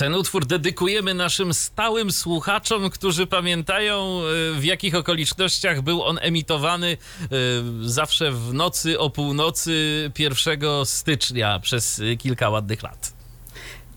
Ten utwór dedykujemy naszym stałym słuchaczom, którzy pamiętają e, w jakich okolicznościach był on emitowany e, zawsze w nocy o północy 1 stycznia przez kilka ładnych lat.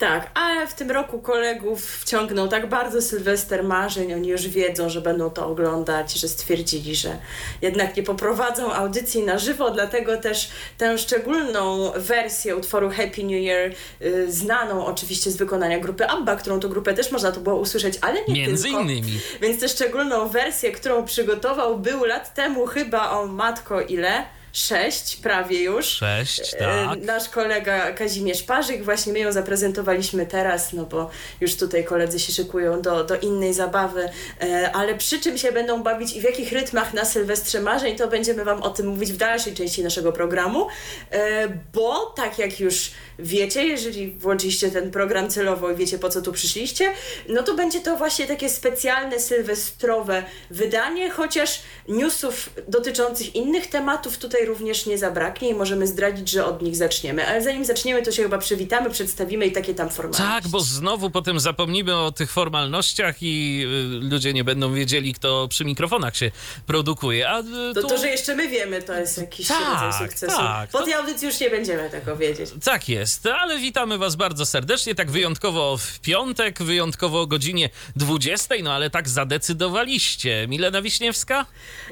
Tak, ale w tym roku kolegów wciągnął tak bardzo Sylwester marzeń, oni już wiedzą, że będą to oglądać, że stwierdzili, że jednak nie poprowadzą audycji na żywo, dlatego też tę szczególną wersję utworu Happy New Year, y, znaną oczywiście z wykonania grupy ABBA, którą to grupę też można to było usłyszeć, ale nie Między tylko. innymi. Więc tę szczególną wersję, którą przygotował był lat temu chyba o matko ile? Sześć, prawie już. Sześć, E, tak. Nasz kolega Kazimierz Parzyk, właśnie my ją zaprezentowaliśmy teraz, no bo już tutaj koledzy się szykują do, do innej zabawy, E, ale przy czym się będą bawić i w jakich rytmach na Sylwestrze Marzeń, to będziemy Wam o tym mówić w dalszej części naszego programu, E, bo tak jak już wiecie, jeżeli włączyliście ten program celowo i wiecie po co tu przyszliście, no to będzie to właśnie takie specjalne sylwestrowe wydanie, chociaż newsów dotyczących innych tematów tutaj również nie zabraknie i możemy zdradzić, że od nich zaczniemy. Ale zanim zaczniemy, to się chyba przywitamy, przedstawimy i takie tam formalności. Tak, bo znowu potem zapomnimy o tych formalnościach i y, ludzie nie będą wiedzieli, kto przy mikrofonach się produkuje. A y, To, tu... to, że jeszcze my wiemy, to jest jakiś Tak, rodzaj sukcesu. tak. Po To- tej audycji już nie będziemy tego wiedzieć. Tak jest, ale witamy Was bardzo serdecznie, tak wyjątkowo w piątek, wyjątkowo o godzinie 20, no ale tak zadecydowaliście. Milena Wiśniewska?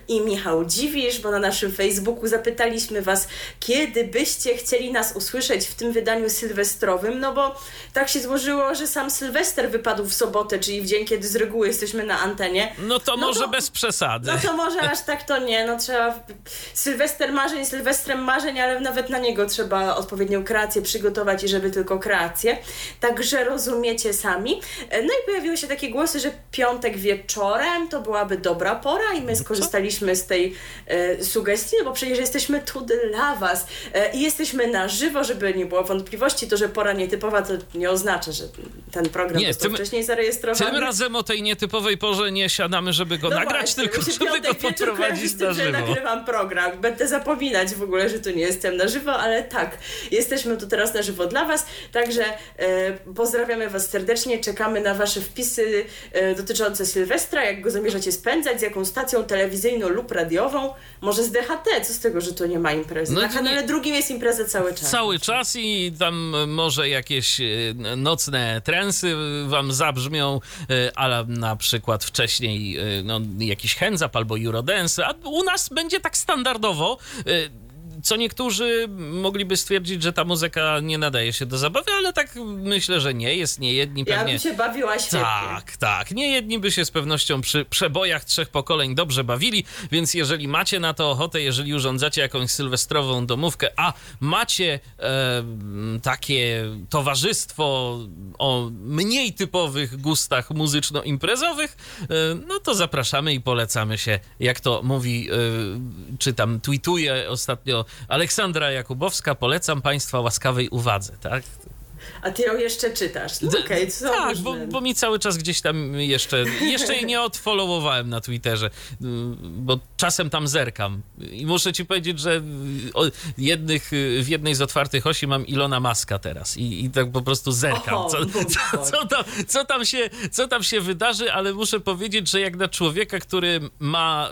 i Michał Dziwisz, bo na naszym Facebooku zapytaliśmy Was, kiedy byście chcieli nas usłyszeć w tym wydaniu sylwestrowym, no bo tak się złożyło, że sam Sylwester wypadł w sobotę, czyli w dzień, kiedy z reguły jesteśmy na antenie. No to No może to- bez przesady. No to może aż tak to nie, no trzeba... Sylwester marzeń, Sylwestrem marzeń, ale nawet na niego trzeba odpowiednią kreację przygotować i żeby tylko kreację. Także rozumiecie sami. No i pojawiły się takie głosy, że piątek wieczorem to byłaby dobra pora i my skorzystaliśmy z tej e, sugestii, no bo przecież jesteśmy tu dla Was e, i jesteśmy na żywo, żeby nie było wątpliwości, to, że pora nietypowa to nie oznacza, że ten program Nie, tym- wcześniej zarejestrowany. Tym razem o tej nietypowej porze nie siadamy, żeby go No nagrać, właśnie, tylko żeby go poprowadzić z tym, na że żywo. nagrywam program. Będę zapominać w ogóle, że tu nie jestem na żywo, ale tak, jesteśmy tu teraz na żywo dla Was, także e, pozdrawiamy Was serdecznie, czekamy na Wasze wpisy e, dotyczące Sylwestra, jak go zamierzacie spędzać, z jaką stacją telewizyjną lub radiową, może z DHT, co z tego, że tu nie ma imprezy. No na to kanale nie- drugim jest impreza cały czas. Cały czas i tam może jakieś e, nocne trensy wam zabrzmią, e, ale na przykład wcześniej e, no, jakiś hands albo eurodance, a u nas będzie tak standardowo. Co niektórzy mogliby stwierdzić, że ta muzyka nie nadaje się do zabawy, ale tak myślę, że nie jest. Nie jedni Ja pewnie. bym się bawiła świetnie. Tak, tak. Nie jedni by się z pewnością przy przebojach trzech pokoleń dobrze bawili, więc jeżeli macie na to ochotę, jeżeli urządzacie jakąś sylwestrową domówkę, a macie e, takie towarzystwo o mniej typowych gustach muzyczno-imprezowych, e, no to zapraszamy i polecamy się, jak to mówi, e, czy tam tweetuje ostatnio Aleksandra Jakubowska, polecam Państwa łaskawej uwadze, tak? A Ty ją jeszcze czytasz. No okej, co Tak, bo, bo mi cały czas gdzieś tam jeszcze, jeszcze jej nie odfollowowałem na Twitterze, bo czasem tam zerkam. I muszę ci powiedzieć, że jednych, w jednej z otwartych osi mam Ilona Maska teraz i, i tak po prostu zerkam, O, co, mój co, co, tam, co, tam się, co tam się wydarzy, ale muszę powiedzieć, że jak na człowieka, który ma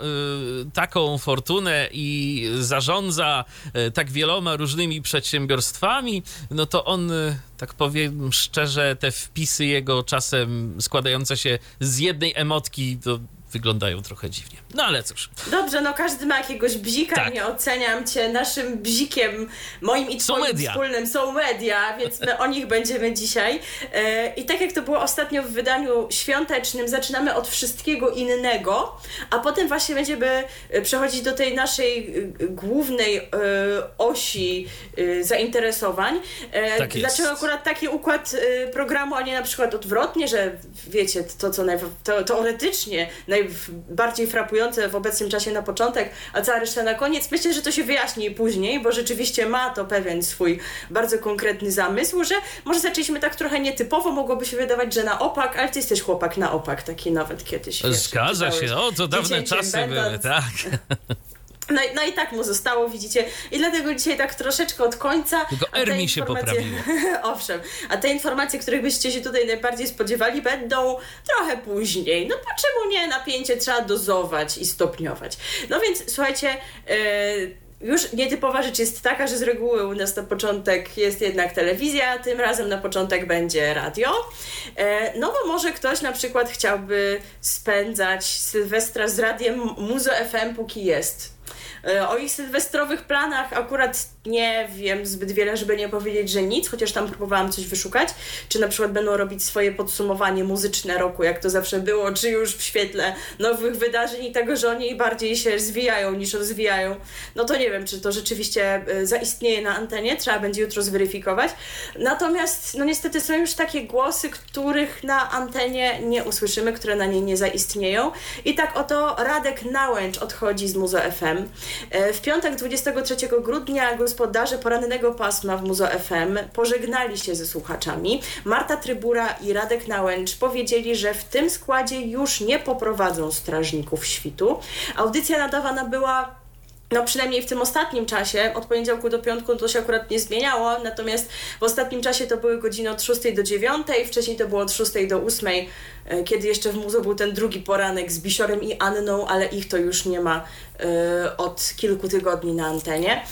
y, taką fortunę i zarządza y, tak wieloma różnymi przedsiębiorstwami, no to on, y, tak powiem szczerze, te wpisy jego czasem składające się z jednej emotki, to wyglądają trochę dziwnie. No ale cóż. Dobrze, no każdy ma jakiegoś bzika, Tak. nie oceniam cię. Naszym bzikiem, moim i twoim media. wspólnym są media, więc my o nich będziemy dzisiaj. E, I tak jak to było ostatnio w wydaniu świątecznym, zaczynamy od wszystkiego innego, a potem właśnie będziemy e, przechodzić do tej naszej e, głównej osi zainteresowań. Tak jest. Dlaczego akurat taki układ programu, a nie na przykład odwrotnie, że wiecie, to co to, teoretycznie najbardziej frapujące w obecnym czasie na początek, a cała reszta na koniec. Myślę, że to się wyjaśni później, bo rzeczywiście ma to pewien swój bardzo konkretny zamysł, że może zaczęliśmy tak trochę nietypowo, mogłoby się wydawać, że na opak, ale ty jesteś chłopak na opak, taki nawet kiedyś. wiesz, Zgadza czytałeś się. O, to dawne czasy będąc. były, tak. No, i- no i tak mu zostało, widzicie. I dlaczego dzisiaj tak troszeczkę od końca. Tylko R mi się poprawiło. Owszem, a te informacje, których byście się tutaj najbardziej spodziewali, będą trochę później. No po czemu nie? Napięcie trzeba dozować i stopniować. No więc słuchajcie. Yy, już nietypowa rzecz jest taka, że z reguły u nas na początek jest jednak telewizja, tym razem na początek będzie radio. E, No bo może ktoś na przykład chciałby spędzać Sylwestra z radiem Muzo FM póki jest. E, O ich sylwestrowych planach akurat nie wiem zbyt wiele, żeby nie powiedzieć, że nic, chociaż tam próbowałam coś wyszukać. Czy na przykład będą robić swoje podsumowanie muzyczne roku, jak to zawsze było, czy już w świetle nowych wydarzeń i tego, że oni bardziej się zwijają niż rozwijają. No to nie wiem, czy to rzeczywiście e, zaistnieje na antenie, trzeba będzie jutro zweryfikować. Natomiast, no niestety są już takie głosy, których na antenie nie usłyszymy, które na niej nie zaistnieją. I tak oto Radek Nałęcz odchodzi z Muzo FM. E, W piątek 23 grudnia gospodarze porannego pasma w Muzo FM pożegnali się ze słuchaczami. Marta Trybura i Radek Nałęcz powiedzieli, że w tym składzie już nie poprowadzą strażników świtu. Audycja nadawana była no przynajmniej w tym ostatnim czasie, od poniedziałku do piątku to się akurat nie zmieniało, natomiast w ostatnim czasie to były godziny od 6 do 9, wcześniej to było od 6 do 8, e, kiedy jeszcze w muzeum był ten drugi poranek z Bisiorem i Anną, ale ich to już nie ma e, od kilku tygodni na antenie.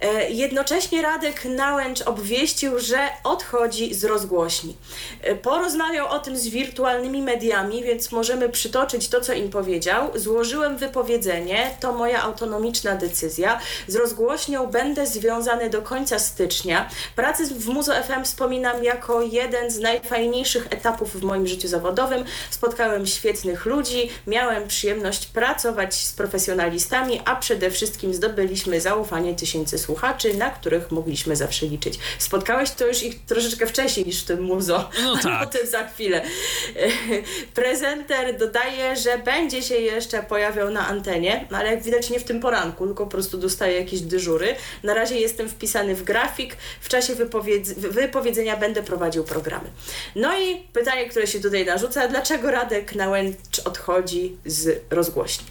E, Jednocześnie Radek Nałęcz obwieścił, że odchodzi z rozgłośni. E, Porozmawiał o tym z wirtualnymi mediami, więc możemy przytoczyć to, co im powiedział. Złożyłem wypowiedzenie, to moja autonomiczna decyzja. Z rozgłośnią będę związany do końca stycznia. Pracę w Muzo FM wspominam jako jeden z najfajniejszych etapów w moim życiu zawodowym. Spotkałem świetnych ludzi, miałem przyjemność pracować z profesjonalistami, a przede wszystkim zdobyliśmy zaufanie tysięcy słuchaczy, na których mogliśmy zawsze liczyć. Spotkałeś to już ich troszeczkę wcześniej niż w tym muzo. No tak. O tym za chwilę. Prezenter dodaje, że będzie się jeszcze pojawiał na antenie, ale jak widać nie w tym poranku, tylko po prostu dostaje jakieś dyżury. Na razie jestem wpisany w grafik. W czasie wypowiedz- wypowiedzenia będę prowadził programy. No i pytanie, które się tutaj narzuca, dlaczego Radek Nałęcz odchodzi z rozgłośni?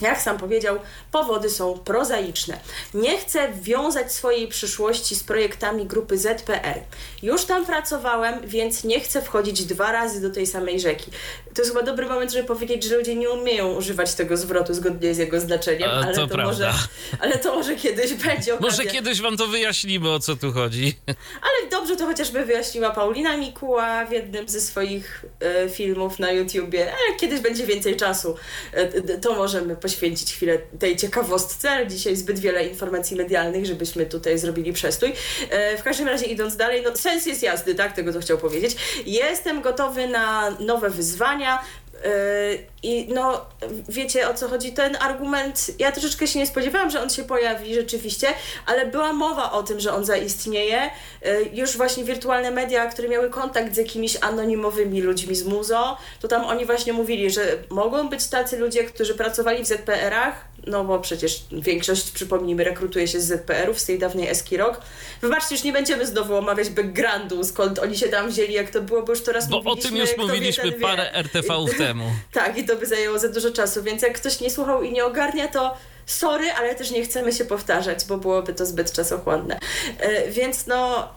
Jak sam powiedział, powody są prozaiczne. Nie chcę wiązać swojej przyszłości z projektami grupy ZPR. Już tam pracowałem, więc nie chcę wchodzić dwa razy do tej samej rzeki. To jest chyba dobry moment, żeby powiedzieć, że ludzie nie umieją używać tego zwrotu zgodnie z jego znaczeniem, ale to to, może, ale to może kiedyś będzie okazja. Może kiedyś wam to wyjaśnimy, o co tu chodzi. Ale dobrze to chociażby wyjaśniła Paulina Mikuła w jednym ze swoich e, filmów na YouTubie. E, kiedyś będzie więcej czasu, e, to możemy poświęcić chwilę tej ciekawostce, ale dzisiaj zbyt wiele informacji medialnych, żebyśmy tutaj zrobili przestój. E, w każdym razie idąc dalej, no sens jest jasny, tak? Tego to chciał powiedzieć. Jestem gotowy na nowe wyzwania. Yy, I no, wiecie o co chodzi? Ten argument, ja troszeczkę się nie spodziewałam, że on się pojawi rzeczywiście, ale była mowa o tym, że on zaistnieje. Yy, Już właśnie wirtualne media, które miały kontakt z jakimiś anonimowymi ludźmi z muzo, to tam oni właśnie mówili, że mogą być tacy ludzie, którzy pracowali w ZPR-ach, no bo przecież większość, przypomnijmy, rekrutuje się z ZPR-ów, z tej dawnej Eski Rock. Wybaczcie, już nie będziemy znowu omawiać backgroundu, skąd oni się tam wzięli, jak to było, bo już to raz Bo o mówiliśmy, tym już mówiliśmy wie. parę RTV temu. Tak, i to by zajęło za dużo czasu, więc jak ktoś nie słuchał i nie ogarnia, to sorry, ale też nie chcemy się powtarzać, bo byłoby to zbyt czasochłonne. E, Więc no.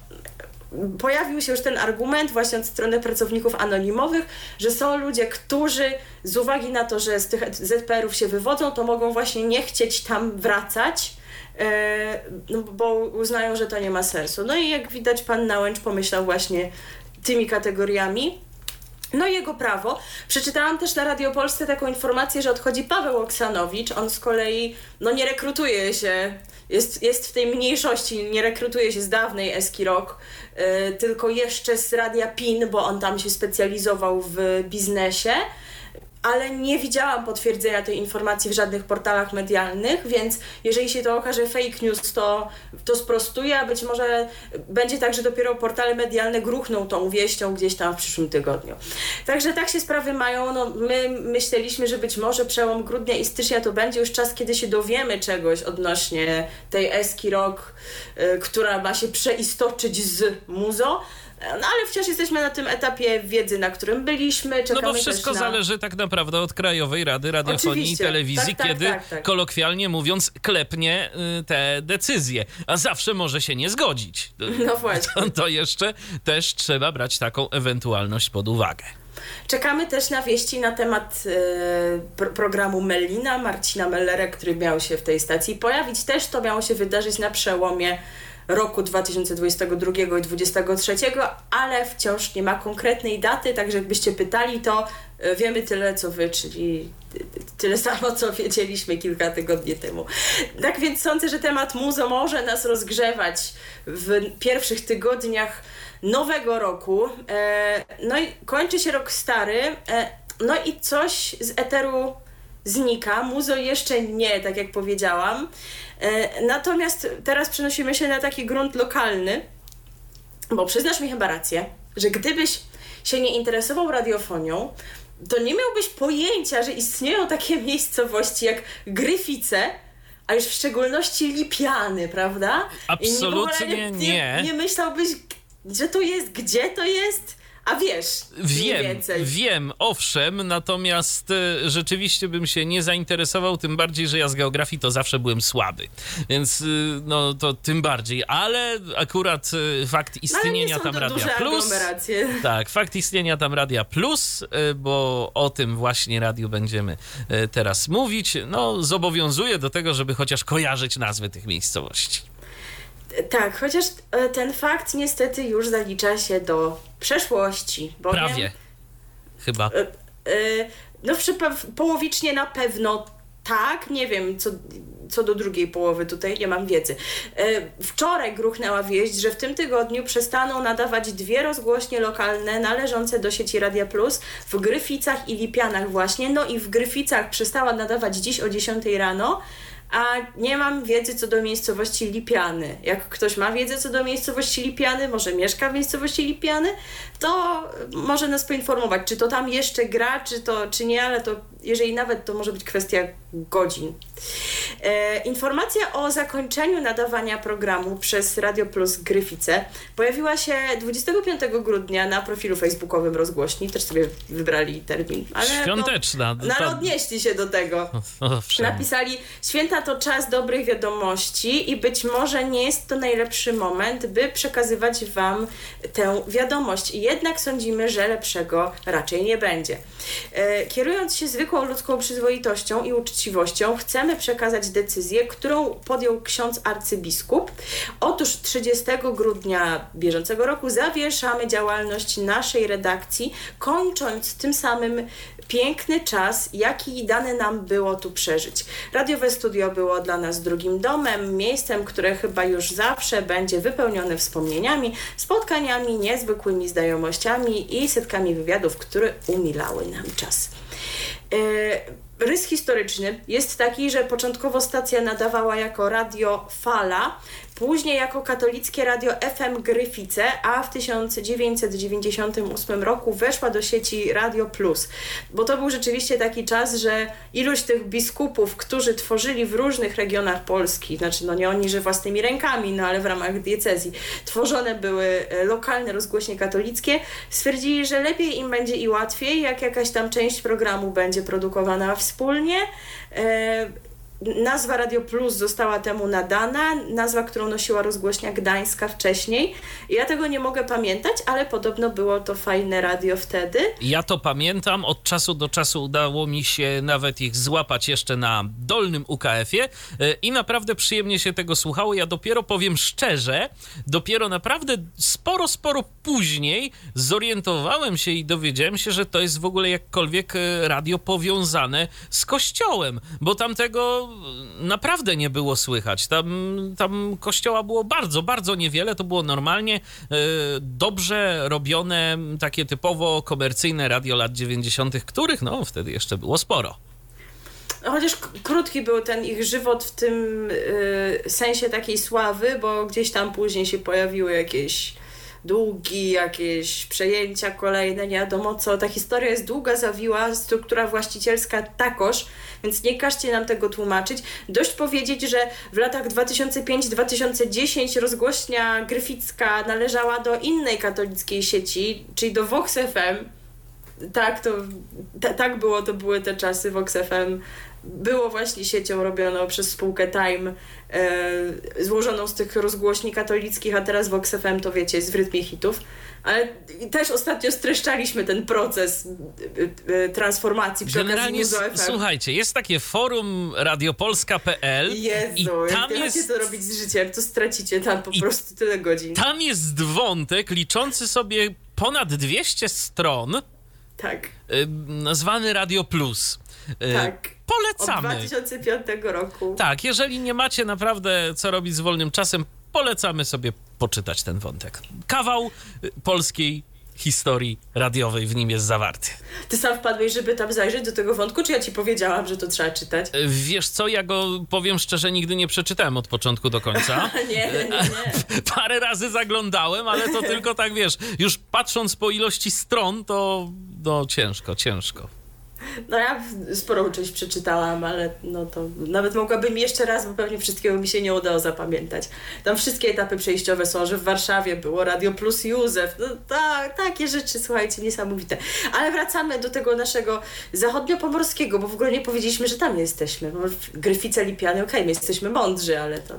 Pojawił się już ten argument właśnie od strony pracowników anonimowych, że są ludzie, którzy z uwagi na to, że z tych ZPR-ów się wywodzą, to mogą właśnie nie chcieć tam wracać, e, no, bo uznają, że to nie ma sensu. No i jak widać, pan Nałęcz pomyślał właśnie tymi kategoriami. No jego prawo. Przeczytałam też na Radio Polsce taką informację, że odchodzi Paweł Oksanowicz. On z kolei no, nie rekrutuje się, jest, jest w tej mniejszości, nie rekrutuje się z dawnej Eski Rock, yy, tylko jeszcze z Radia PIN, bo on tam się specjalizował w biznesie ale nie widziałam potwierdzenia tej informacji w żadnych portalach medialnych, więc jeżeli się to okaże fake news, to, to sprostuje, a być może będzie tak, że dopiero portale medialne gruchną tą wieścią gdzieś tam w przyszłym tygodniu. Także tak się sprawy mają. No, my myśleliśmy, że być może przełom grudnia i stycznia to będzie już czas, kiedy się dowiemy czegoś odnośnie tej Eski Rock, y, która ma się przeistoczyć z muzo. No ale wciąż jesteśmy na tym etapie wiedzy, na którym byliśmy. Czekamy no bo wszystko na... zależy tak naprawdę od Krajowej Rady Radiofonii Oczywiście. i Telewizji, tak, tak, kiedy tak, tak. kolokwialnie mówiąc klepnie y, te decyzje. A zawsze może się nie zgodzić. No właśnie. To, to jeszcze też trzeba brać taką ewentualność pod uwagę. Czekamy też na wieści na temat pro programu Mellina, Marcina Mellera, który miał się w tej stacji pojawić. Też to miało się wydarzyć na przełomie roku 2022 i 2023, ale wciąż nie ma konkretnej daty, także jakbyście pytali, to e, wiemy tyle co wy, czyli tyle samo co wiedzieliśmy kilka tygodni temu. Tak więc sądzę, że temat muzo może nas rozgrzewać w pierwszych tygodniach nowego roku. E, no i kończy się rok stary, e, no i coś z eteru znika. Muzo jeszcze nie, tak jak powiedziałam. E, natomiast teraz przenosimy się na taki grunt lokalny, bo przyznasz mi chyba rację, że gdybyś się nie interesował radiofonią, to nie miałbyś pojęcia, że istnieją takie miejscowości jak Gryfice, a już w szczególności Lipiany, prawda? Absolutnie nie, nie. nie. Nie myślałbyś, że to jest, gdzie to jest? A wiesz, wiem, wiem, owszem, natomiast e, rzeczywiście bym się nie zainteresował, tym bardziej, że ja z geografii to zawsze byłem słaby, więc e, no to tym bardziej, ale akurat e, fakt istnienia No, są tam Radia Plus. Tak, fakt istnienia tam Radia Plus, bo o tym właśnie radiu będziemy teraz mówić, no zobowiązuje do tego, żeby chociaż kojarzyć nazwy tych miejscowości. Tak, chociaż e, ten fakt niestety już zalicza się do przeszłości. Bowiem, Prawie. Chyba. E, e, no połowicznie na pewno tak, nie wiem co, co do drugiej połowy, tutaj nie mam wiedzy. Wczoraj gruchnęła wieść, że w tym tygodniu przestaną nadawać dwie rozgłośnie lokalne należące do sieci Radia Plus w Gryficach i Lipianach właśnie. No i w Gryficach przestała nadawać dziś o 10 rano, a nie mam wiedzy co do miejscowości Lipiany. Jak ktoś ma wiedzę co do miejscowości Lipiany, może mieszka w miejscowości Lipiany, to może nas poinformować, czy to tam jeszcze gra, czy to, czy nie, ale to jeżeli nawet, to może być kwestia godzin. E, informacja o zakończeniu nadawania programu przez Radio Plus Gryfice pojawiła się 25 grudnia na profilu facebookowym rozgłośni, też sobie wybrali termin. Ale Świąteczna. No, no ale odnieśli się do tego. Owszem. Napisali, święta to czas dobrych wiadomości i być może nie jest to najlepszy moment, by przekazywać Wam tę wiadomość. Jednak sądzimy, że lepszego raczej nie będzie. E, kierując się zwykłą ludzką przyzwoitością i uczciwością, chcemy przekazać decyzję, którą podjął ksiądz arcybiskup. Otóż 30 grudnia bieżącego roku zawieszamy działalność naszej redakcji, kończąc tym samym piękny czas, jaki dane nam było tu przeżyć. Radiowe studio było dla nas drugim domem, miejscem, które chyba już zawsze będzie wypełnione wspomnieniami, spotkaniami, niezwykłymi znajomościami i setkami wywiadów, które umilały nam czas. E, Rys historyczny jest taki, że początkowo stacja nadawała jako radio Fala, później jako katolickie radio FM Gryfice, a w 1998 roku weszła do sieci Radio Plus. Bo to był rzeczywiście taki czas, że ilość tych biskupów, którzy tworzyli w różnych regionach Polski, znaczy no nie oni, że własnymi rękami, no ale w ramach diecezji, tworzone były e, lokalne rozgłośnie katolickie, stwierdzili, że lepiej im będzie i łatwiej, jak jakaś tam część programu będzie produkowana wspólnie. E, nazwa Radio Plus została temu nadana, nazwa, którą nosiła rozgłośnia Gdańska wcześniej. Ja tego nie mogę pamiętać, ale podobno było to fajne radio wtedy. Ja to pamiętam. Od czasu do czasu udało mi się nawet ich złapać jeszcze na dolnym UKF-ie e, i naprawdę przyjemnie się tego słuchało. Ja dopiero powiem szczerze, dopiero naprawdę sporo, sporo później zorientowałem się i dowiedziałem się, że to jest w ogóle jakkolwiek e, radio powiązane z kościołem, bo tamtego naprawdę nie było słychać. Tam, tam kościoła było bardzo, bardzo niewiele. To było normalnie e, dobrze robione, takie typowo komercyjne radio lat 90., których no wtedy jeszcze było sporo. Chociaż krótki był ten ich żywot w tym y, sensie takiej sławy, bo gdzieś tam później się pojawiły jakieś długi, jakieś przejęcia kolejne, nie wiadomo co. Ta historia jest długa, zawiła, struktura właścicielska takoż, więc nie każcie nam tego tłumaczyć. Dość powiedzieć, że w latach 2005-2010 rozgłośnia gryficka należała do innej katolickiej sieci, czyli do Vox FM. Tak, to tak było, to były te czasy Vox FM było właśnie siecią robioną przez spółkę Time, e, złożoną z tych rozgłośni katolickich, a teraz Vox FM to wiecie, jest w rytmie hitów. Ale też ostatnio streszczaliśmy ten proces e, e transformacji przy Generalnie, słuchajcie, jest takie forum radiopolska.pl Jezu, i tam jest... co robić z życiem, to stracicie tam po I prostu tyle godzin. Tam jest wątek liczący sobie ponad 200 stron. Tak. Y, nazwany Radio Plus. Y, tak. Polecamy. Od 2005 roku. Tak, jeżeli nie macie naprawdę co robić z wolnym czasem, polecamy sobie poczytać ten wątek. Kawał y, polskiej historii radiowej w nim jest zawarty. Ty sam wpadłeś, żeby tam zajrzeć do tego wątku, czy ja ci powiedziałam, że to trzeba czytać? Wiesz co, ja go powiem szczerze, nigdy nie przeczytałem od początku do końca. nie, nie, nie. Parę razy zaglądałem, ale to tylko tak wiesz, już patrząc po ilości stron, to no ciężko, ciężko. No ja sporą część przeczytałam, ale no to nawet mogłabym jeszcze raz, bo pewnie wszystkiego mi się nie udało zapamiętać. Tam wszystkie etapy przejściowe są, że w Warszawie było Radio Plus Józef. No tak, takie rzeczy, słuchajcie, niesamowite. Ale wracamy do tego naszego zachodniopomorskiego, bo w ogóle nie powiedzieliśmy, że tam jesteśmy. Gryfice Lipiany, okej, okay, my jesteśmy mądrzy, ale to...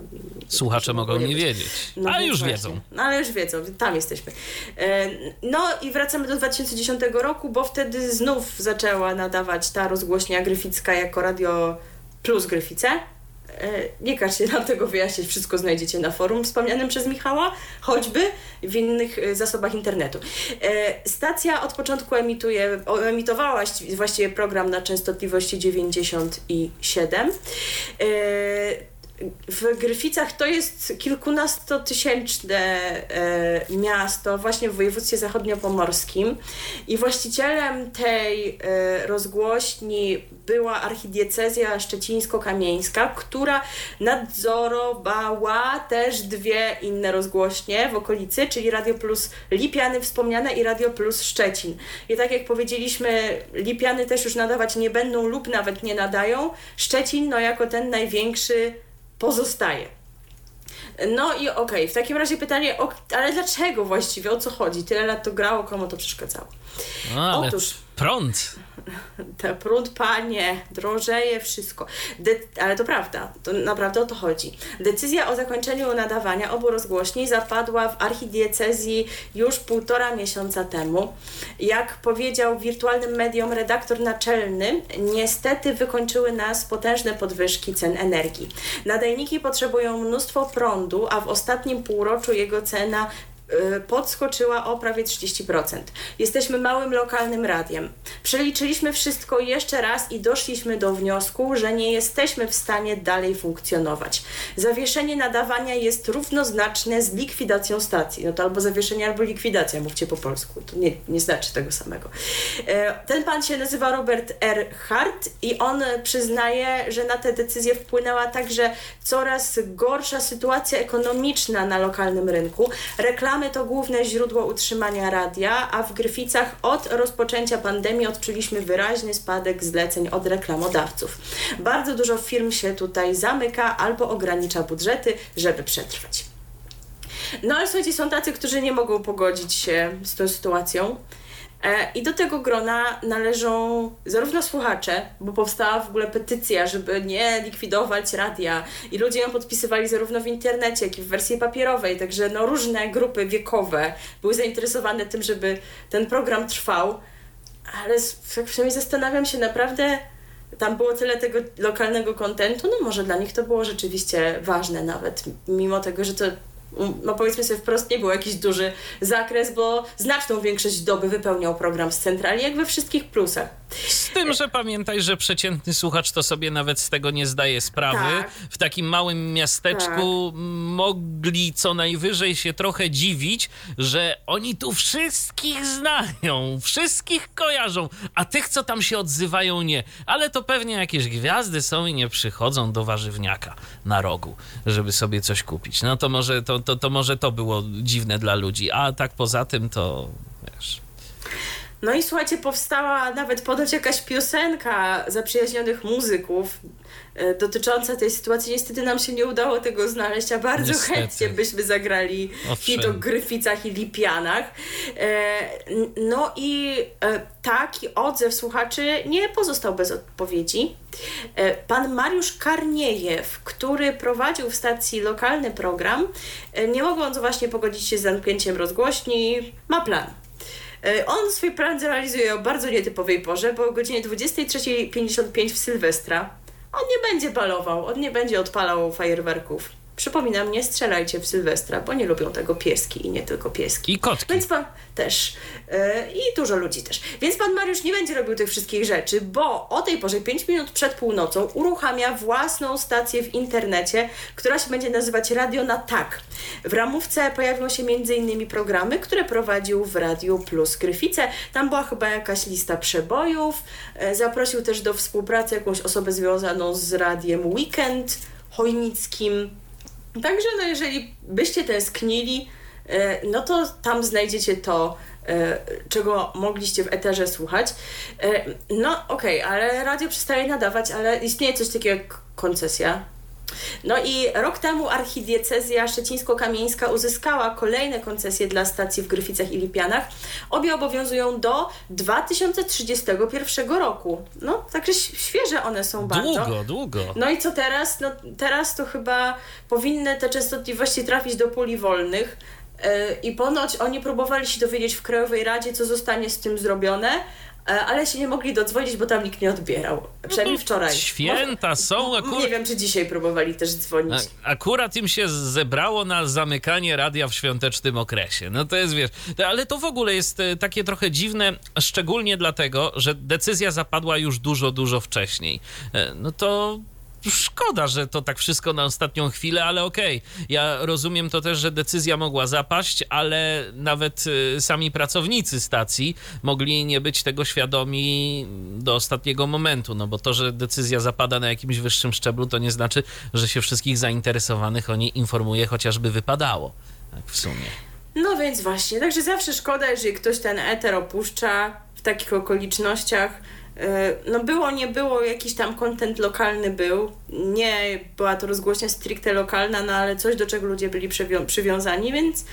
Słuchacze mogą nie wiedzieć. No, ale już właśnie. wiedzą. No ale już wiedzą, tam jesteśmy. E, no i wracamy do 2010 roku, bo wtedy znów zaczęła nadawać nadawać ta rozgłośnia Gryficka jako Radio Plus Gryfice. E, nie każcie nam tego wyjaśnić, wszystko znajdziecie na forum wspomnianym przez Michała, choćby w innych e, zasobach internetu. E, stacja od początku emituje, emitowała właściwie program na częstotliwości 97 w Gryficach to jest kilkunastotysięczne e, miasto właśnie w województwie zachodniopomorskim i właścicielem tej e, rozgłośni była archidiecezja szczecińsko-kamieńska, która nadzorowała też dwie inne rozgłośnie w okolicy, czyli Radio Plus Lipiany wspomniane i Radio Plus Szczecin. I tak jak powiedzieliśmy, Lipiany też już nadawać nie będą lub nawet nie nadają. Szczecin no jako ten największy pozostaje. No i okej, okay, w takim razie pytanie, ale dlaczego właściwie, o co chodzi? Tyle lat to grało, komu to przeszkadzało? No, Otóż prąd. Te prąd, panie, drożeje wszystko. De ale to prawda, to naprawdę o to chodzi. Decyzja o zakończeniu nadawania obu rozgłośni zapadła w archidiecezji już półtora miesiąca temu. Jak powiedział wirtualnym mediom redaktor naczelny, niestety wykończyły nas potężne podwyżki cen energii. Nadajniki potrzebują mnóstwo prądu, a w ostatnim półroczu jego cena Y, podskoczyła o prawie 30%. Jesteśmy małym lokalnym radiem. Przeliczyliśmy wszystko jeszcze raz i doszliśmy do wniosku, że nie jesteśmy w stanie dalej funkcjonować. Zawieszenie nadawania jest równoznaczne z likwidacją stacji. No to albo zawieszenie, albo likwidacja, mówcie po polsku. To nie, nie znaczy tego samego. Y, ten pan się nazywa Robert R. Hart i on przyznaje, że na tę decyzję wpłynęła także coraz gorsza sytuacja ekonomiczna na lokalnym rynku. Reklamy to główne źródło utrzymania radia, a w Gryficach od rozpoczęcia pandemii odczuliśmy wyraźny spadek zleceń od reklamodawców. Bardzo dużo firm się tutaj zamyka albo ogranicza budżety, żeby przetrwać. No ale słuchajcie, są tacy, którzy nie mogą pogodzić się z tą sytuacją. E, I do tego grona należą zarówno słuchacze, bo powstała w ogóle petycja, żeby nie likwidować radia i ludzie ją podpisywali zarówno w internecie, jak i w wersji papierowej, także no różne grupy wiekowe były zainteresowane tym, żeby ten program trwał, ale tak przynajmniej zastanawiam się naprawdę, tam było tyle tego lokalnego kontentu, no może dla nich to było rzeczywiście ważne nawet, mimo tego, że to no powiedzmy sobie wprost, nie był jakiś duży zakres, bo znaczną większość doby wypełniał program z centrali, jak we wszystkich plusach. Z tym, że pamiętaj, że przeciętny słuchacz to sobie nawet z tego nie zdaje sprawy. Tak. W takim małym miasteczku tak. mogli co najwyżej się trochę dziwić, że oni tu wszystkich znają, wszystkich kojarzą, a tych, co tam się odzywają, nie. Ale to pewnie jakieś gwiazdy są i nie przychodzą do warzywniaka na rogu, żeby sobie coś kupić. No to może to, to, to, może to było dziwne dla ludzi, a tak poza tym to. No i słuchajcie, powstała nawet ponoć jakaś piosenka zaprzyjaźnionych muzyków e, dotycząca tej sytuacji. Niestety nam się nie udało tego znaleźć, a bardzo Niestety. chętnie byśmy zagrali hit o Gryficach i Lipianach. E, no i e, taki odzew słuchaczy nie pozostał bez odpowiedzi. Pan Mariusz Karniejew, który prowadził w stacji lokalny program, nie mogąc właśnie pogodzić się z zamknięciem rozgłośni, ma plan on swój plan zrealizuje o bardzo nietypowej porze, bo o godzinie 23.55 w Sylwestra on nie będzie balował, on nie będzie odpalał fajerwerków. Przypominam, nie strzelajcie w Sylwestra, bo nie lubią tego pieski i nie tylko pieski. I kotki. Więc pan też. Yy, I dużo ludzi też. Więc pan Mariusz nie będzie robił tych wszystkich rzeczy, bo o tej porze, 5 minut przed północą, uruchamia własną stację w internecie, która się będzie nazywać Radio na Tak. W ramówce pojawią się m.in. programy, które prowadził w Radiu Plus Gryfice. Tam była chyba jakaś lista przebojów. Yy, zaprosił też do współpracy jakąś osobę związaną z Radiem Weekend Chojnickim Także no jeżeli byście tęsknili, e, no to tam znajdziecie to, e, czego mogliście w eterze słuchać. E, no okej, okay, ale radio przestaje nadawać, ale istnieje coś takiego jak koncesja no i rok temu archidiecezja szczecińsko-kamieńska uzyskała kolejne koncesje dla stacji w Gryficach i Lipianach. Obie obowiązują do 2031 roku. No, także świeże one są bardzo. Długo, długo. No i co teraz? No teraz to chyba powinny te częstotliwości trafić do puli wolnych. E, I ponoć oni próbowali się dowiedzieć w Krajowej Radzie, co zostanie z tym zrobione, ale się nie mogli dodzwonić, bo tam nikt nie odbierał. Przynajmniej no wczoraj. Święta są akurat... Nie wiem, czy dzisiaj próbowali też dzwonić. Akurat im się zebrało na zamykanie radia w świątecznym okresie. No to jest, wiesz... Ale to w ogóle jest e, takie trochę dziwne, szczególnie dlatego, że decyzja zapadła już dużo, dużo wcześniej. E, no to szkoda, że to tak wszystko na ostatnią chwilę, ale okej. Okay. Ja rozumiem to też, że decyzja mogła zapaść, ale nawet y, sami pracownicy stacji mogli nie być tego świadomi do ostatniego momentu, no bo to, że decyzja zapada na jakimś wyższym szczeblu, to nie znaczy, że się wszystkich zainteresowanych o niej informuje, chociażby wypadało. Tak w sumie. No więc właśnie, także zawsze szkoda, jeżeli ktoś ten eter opuszcza w takich okolicznościach no było, nie było, jakiś tam kontent lokalny był. Nie była to rozgłośnia stricte lokalna, no ale coś, do czego ludzie byli przywiązani, więc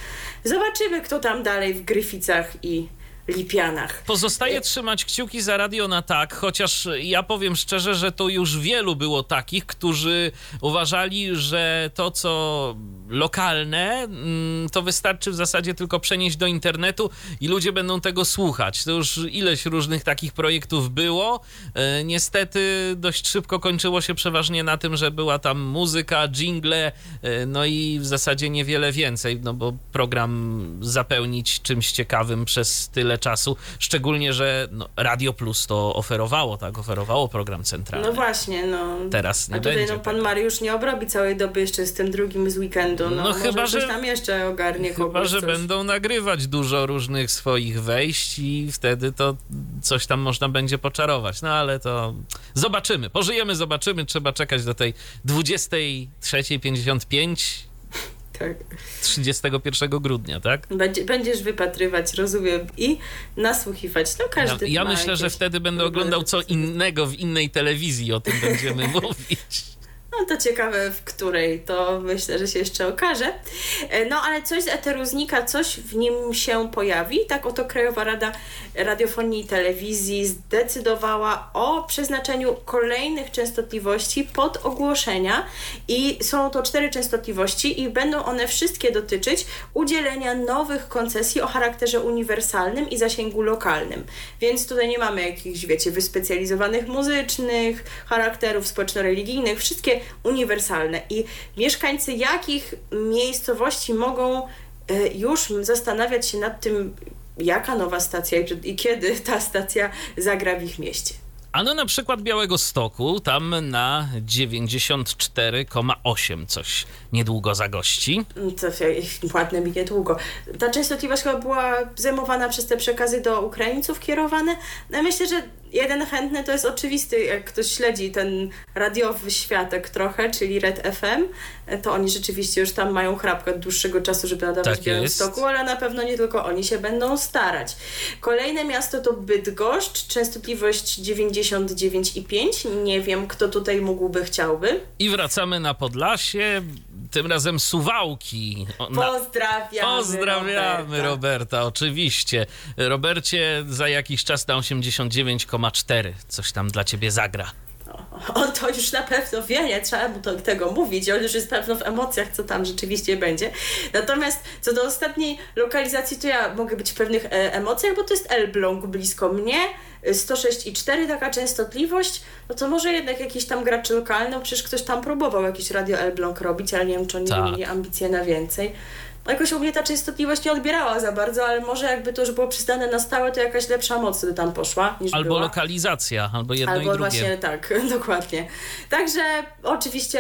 zobaczymy, kto tam dalej w Gryficach i Lipianach. Pozostaje e, trzymać kciuki za radio na tak, chociaż ja powiem szczerze, że to już wielu było takich, którzy uważali, że to, co lokalne, mm, to wystarczy w zasadzie tylko przenieść do internetu i ludzie będą tego słuchać. To już ileś różnych takich projektów było. E, niestety dość szybko kończyło się przeważnie na tym, że była tam muzyka, jingle, e, no i w zasadzie niewiele więcej, no bo program zapełnić czymś ciekawym przez tyle czasu, szczególnie, że no, Radio Plus to oferowało, tak, oferowało program centralny. No właśnie, no. Teraz nie A tutaj będzie no, pan Mariusz nie obrobi całej doby jeszcze z tym drugim z weekendu, no, no chyba, że tam jeszcze ogarnie Chyba, że coś. będą nagrywać dużo różnych swoich wejść i wtedy to coś tam można będzie poczarować, no ale to zobaczymy, pożyjemy, zobaczymy, trzeba czekać do tej 23.55 tak. 31 grudnia, tak? Będziesz wypatrywać, rozumiem, i nasłuchiwać. No każdy Ja, ja myślę, że wtedy będę oglądał co innego w innej telewizji, o tym będziemy mówić. No to ciekawe, w której, to myślę, że się jeszcze okaże. E, no ale coś z eteru znika, coś w nim się pojawi. Tak oto Krajowa Rada Radiofonii i Telewizji zdecydowała o przeznaczeniu kolejnych częstotliwości pod ogłoszenia i są to cztery częstotliwości i będą one wszystkie dotyczyć udzielenia nowych koncesji o charakterze uniwersalnym i zasięgu lokalnym. Więc tutaj nie mamy jakichś, wiecie, wyspecjalizowanych muzycznych, charakterów społeczno-religijnych, wszystkie uniwersalne. I mieszkańcy jakich miejscowości mogą e, już zastanawiać się nad tym, jaka nowa stacja i kiedy ta stacja zagra w ich mieście. Ano na przykład Białego Stoku, tam na 94,8 coś niedługo zagości. To ładne mi niedługo. Ta częstotliwość chyba była zajmowana przez te przekazy do Ukraińców kierowane. No myślę, że jeden chętny to jest oczywisty, jak ktoś śledzi ten radiowy światek trochę, czyli Red FM, to oni rzeczywiście już tam mają chrapkę od dłuższego czasu, żeby nadawać tak w Białymstoku, ale na pewno nie tylko oni się będą starać. Kolejne miasto to Bydgoszcz, częstotliwość 99,5. Nie wiem, kto tutaj mógłby, chciałby. I wracamy na Podlasie, tym razem Suwałki. Pozdrawiamy. Pozdrawiamy Roberta. Roberta, oczywiście. Robercie, za jakiś czas na 89,4 coś tam dla ciebie zagra. On to już na pewno wie, nie trzeba mu to, tego mówić, on już jest pewno w emocjach, co tam rzeczywiście będzie. Natomiast co do ostatniej lokalizacji, to ja mogę być w pewnych e, emocjach, bo to jest Elbląg blisko mnie, 106,4 taka częstotliwość, no to może jednak jakiś tam gracz lokalny, no przecież ktoś tam próbował jakiś radio Elbląg robić, ale nie wiem, czy oni tak. mieli ambicje na więcej jakoś u mnie ta częstotliwość nie odbierała za bardzo, ale może jakby to już było przystane na stałe, to jakaś lepsza moc by tam poszła niż Albo była. lokalizacja, albo jedno albo i drugie. właśnie tak, dokładnie. Także oczywiście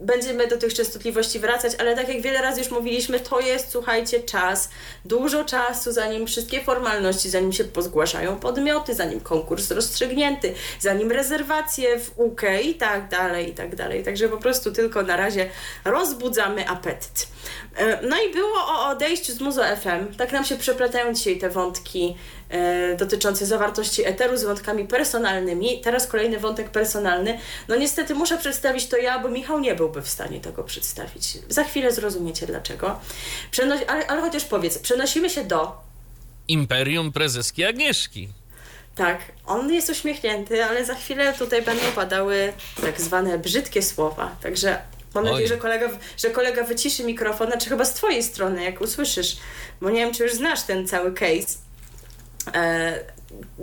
będziemy do tych częstotliwości wracać, ale tak jak wiele razy już mówiliśmy, to jest, słuchajcie, czas, dużo czasu, zanim wszystkie formalności, zanim się pozgłaszają podmioty, zanim konkurs rozstrzygnięty, zanim rezerwacje w UK i tak dalej, i tak dalej. Także po prostu tylko na razie rozbudzamy apetyt. E, no i było o odejściu z Muzo FM. Tak nam się przeplatają dzisiaj te wątki e, dotyczące zawartości eteru z wątkami personalnymi. Teraz kolejny wątek personalny. No niestety muszę przedstawić to ja, bo Michał nie byłby w stanie tego przedstawić. Za chwilę zrozumiecie dlaczego. Przenoś ale, ale chociaż powiedz, przenosimy się do... Imperium Prezeski Agnieszki. Tak, on jest uśmiechnięty, ale za chwilę tutaj będą padały tak zwane brzydkie słowa. Także Mam Oj. nadzieję, że kolega, że kolega wyciszy mikrofon, znaczy chyba z twojej strony, jak usłyszysz, bo nie wiem, czy już znasz ten cały case. E,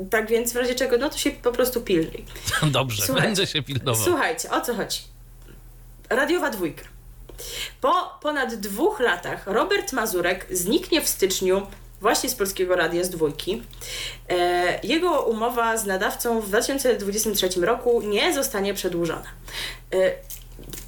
tak więc w razie czego, no to się po prostu pilnuj. Dobrze, Słuchajcie, będę się pilnował. Słuchajcie, o co chodzi? Radiowa dwójka. Po ponad dwóch latach Robert Mazurek zniknie w styczniu właśnie z Polskiego Radia z dwójki. E, jego umowa z nadawcą w 2023 roku nie zostanie przedłużona. E,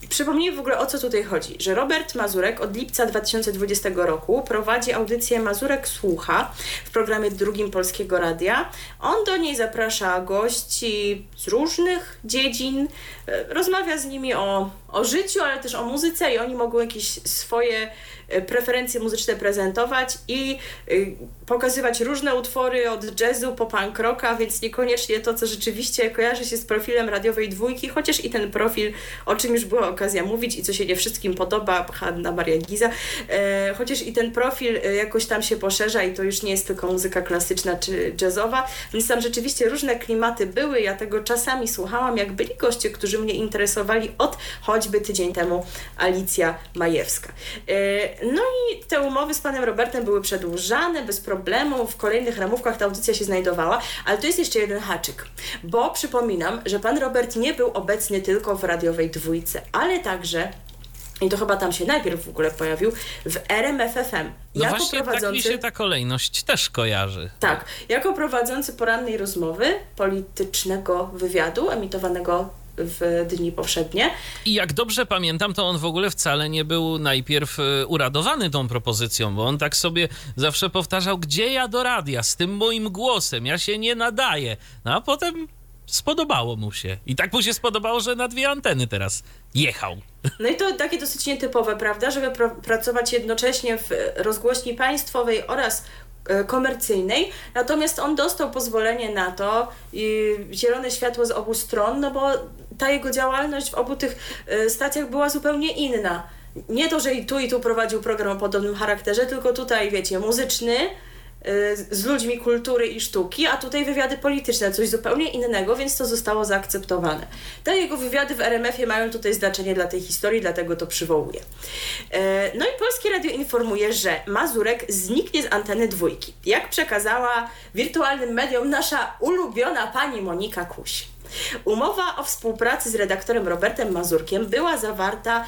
Przypomnijmy w ogóle o co tutaj chodzi, że Robert Mazurek od lipca 2020 roku prowadzi audycję Mazurek Słucha w programie drugim Polskiego Radia. On do niej zaprasza gości z różnych dziedzin, e, rozmawia z nimi o, o życiu, ale też o muzyce i oni mogą jakieś swoje preferencje muzyczne prezentować i e, pokazywać różne utwory od jazzu po punk rocka, więc niekoniecznie to, co rzeczywiście kojarzy się z profilem radiowej dwójki, chociaż i ten profil, o czym już była okazja mówić i co się nie wszystkim podoba, Hanna Maria Giza, e, chociaż i ten profil jakoś tam się poszerza i to już nie jest tylko muzyka klasyczna czy jazzowa, więc tam rzeczywiście różne klimaty były, ja tego czasami słuchałam, jak byli goście, którzy mnie interesowali od choćby tydzień temu Alicja Majewska. No i te umowy z panem Robertem były przedłużane bez problemu, w kolejnych ramówkach ta audycja się znajdowała, ale tu jest jeszcze jeden haczyk, bo przypominam, że pan Robert nie był obecny tylko w radiowej dwójce, ale także i to chyba tam się najpierw w ogóle pojawił, w RMFFM. No jako właśnie prowadzący... tak mi się ta kolejność też kojarzy. Tak, jako prowadzący porannej rozmowy politycznego wywiadu emitowanego w dni powszednie. I jak dobrze pamiętam, to on w ogóle wcale nie był najpierw e, uradowany tą propozycją, bo on tak sobie zawsze powtarzał, gdzie ja do radia z tym moim głosem, ja się nie nadaję. No a potem spodobało mu się. I tak mu się spodobało, że na dwie anteny teraz jechał. No i to takie dosyć nietypowe, prawda, żeby pracować jednocześnie w rozgłośni państwowej oraz komercyjnej, natomiast on dostał pozwolenie na to i zielone światło z obu stron, no bo ta jego działalność w obu tych e, stacjach była zupełnie inna. Nie to, że i tu i tu prowadził program o podobnym charakterze, tylko tutaj, wiecie, muzyczny, z ludźmi kultury i sztuki, a tutaj wywiady polityczne, coś zupełnie innego, więc to zostało zaakceptowane. Te jego wywiady w RMF-ie mają tutaj znaczenie dla tej historii, dlatego to przywołuję. E, No i Polskie Radio informuje, że Mazurek zniknie z anteny dwójki. Jak przekazała wirtualnym mediom nasza ulubiona pani Monika Kuś. Umowa o współpracy z redaktorem Robertem Mazurkiem była zawarta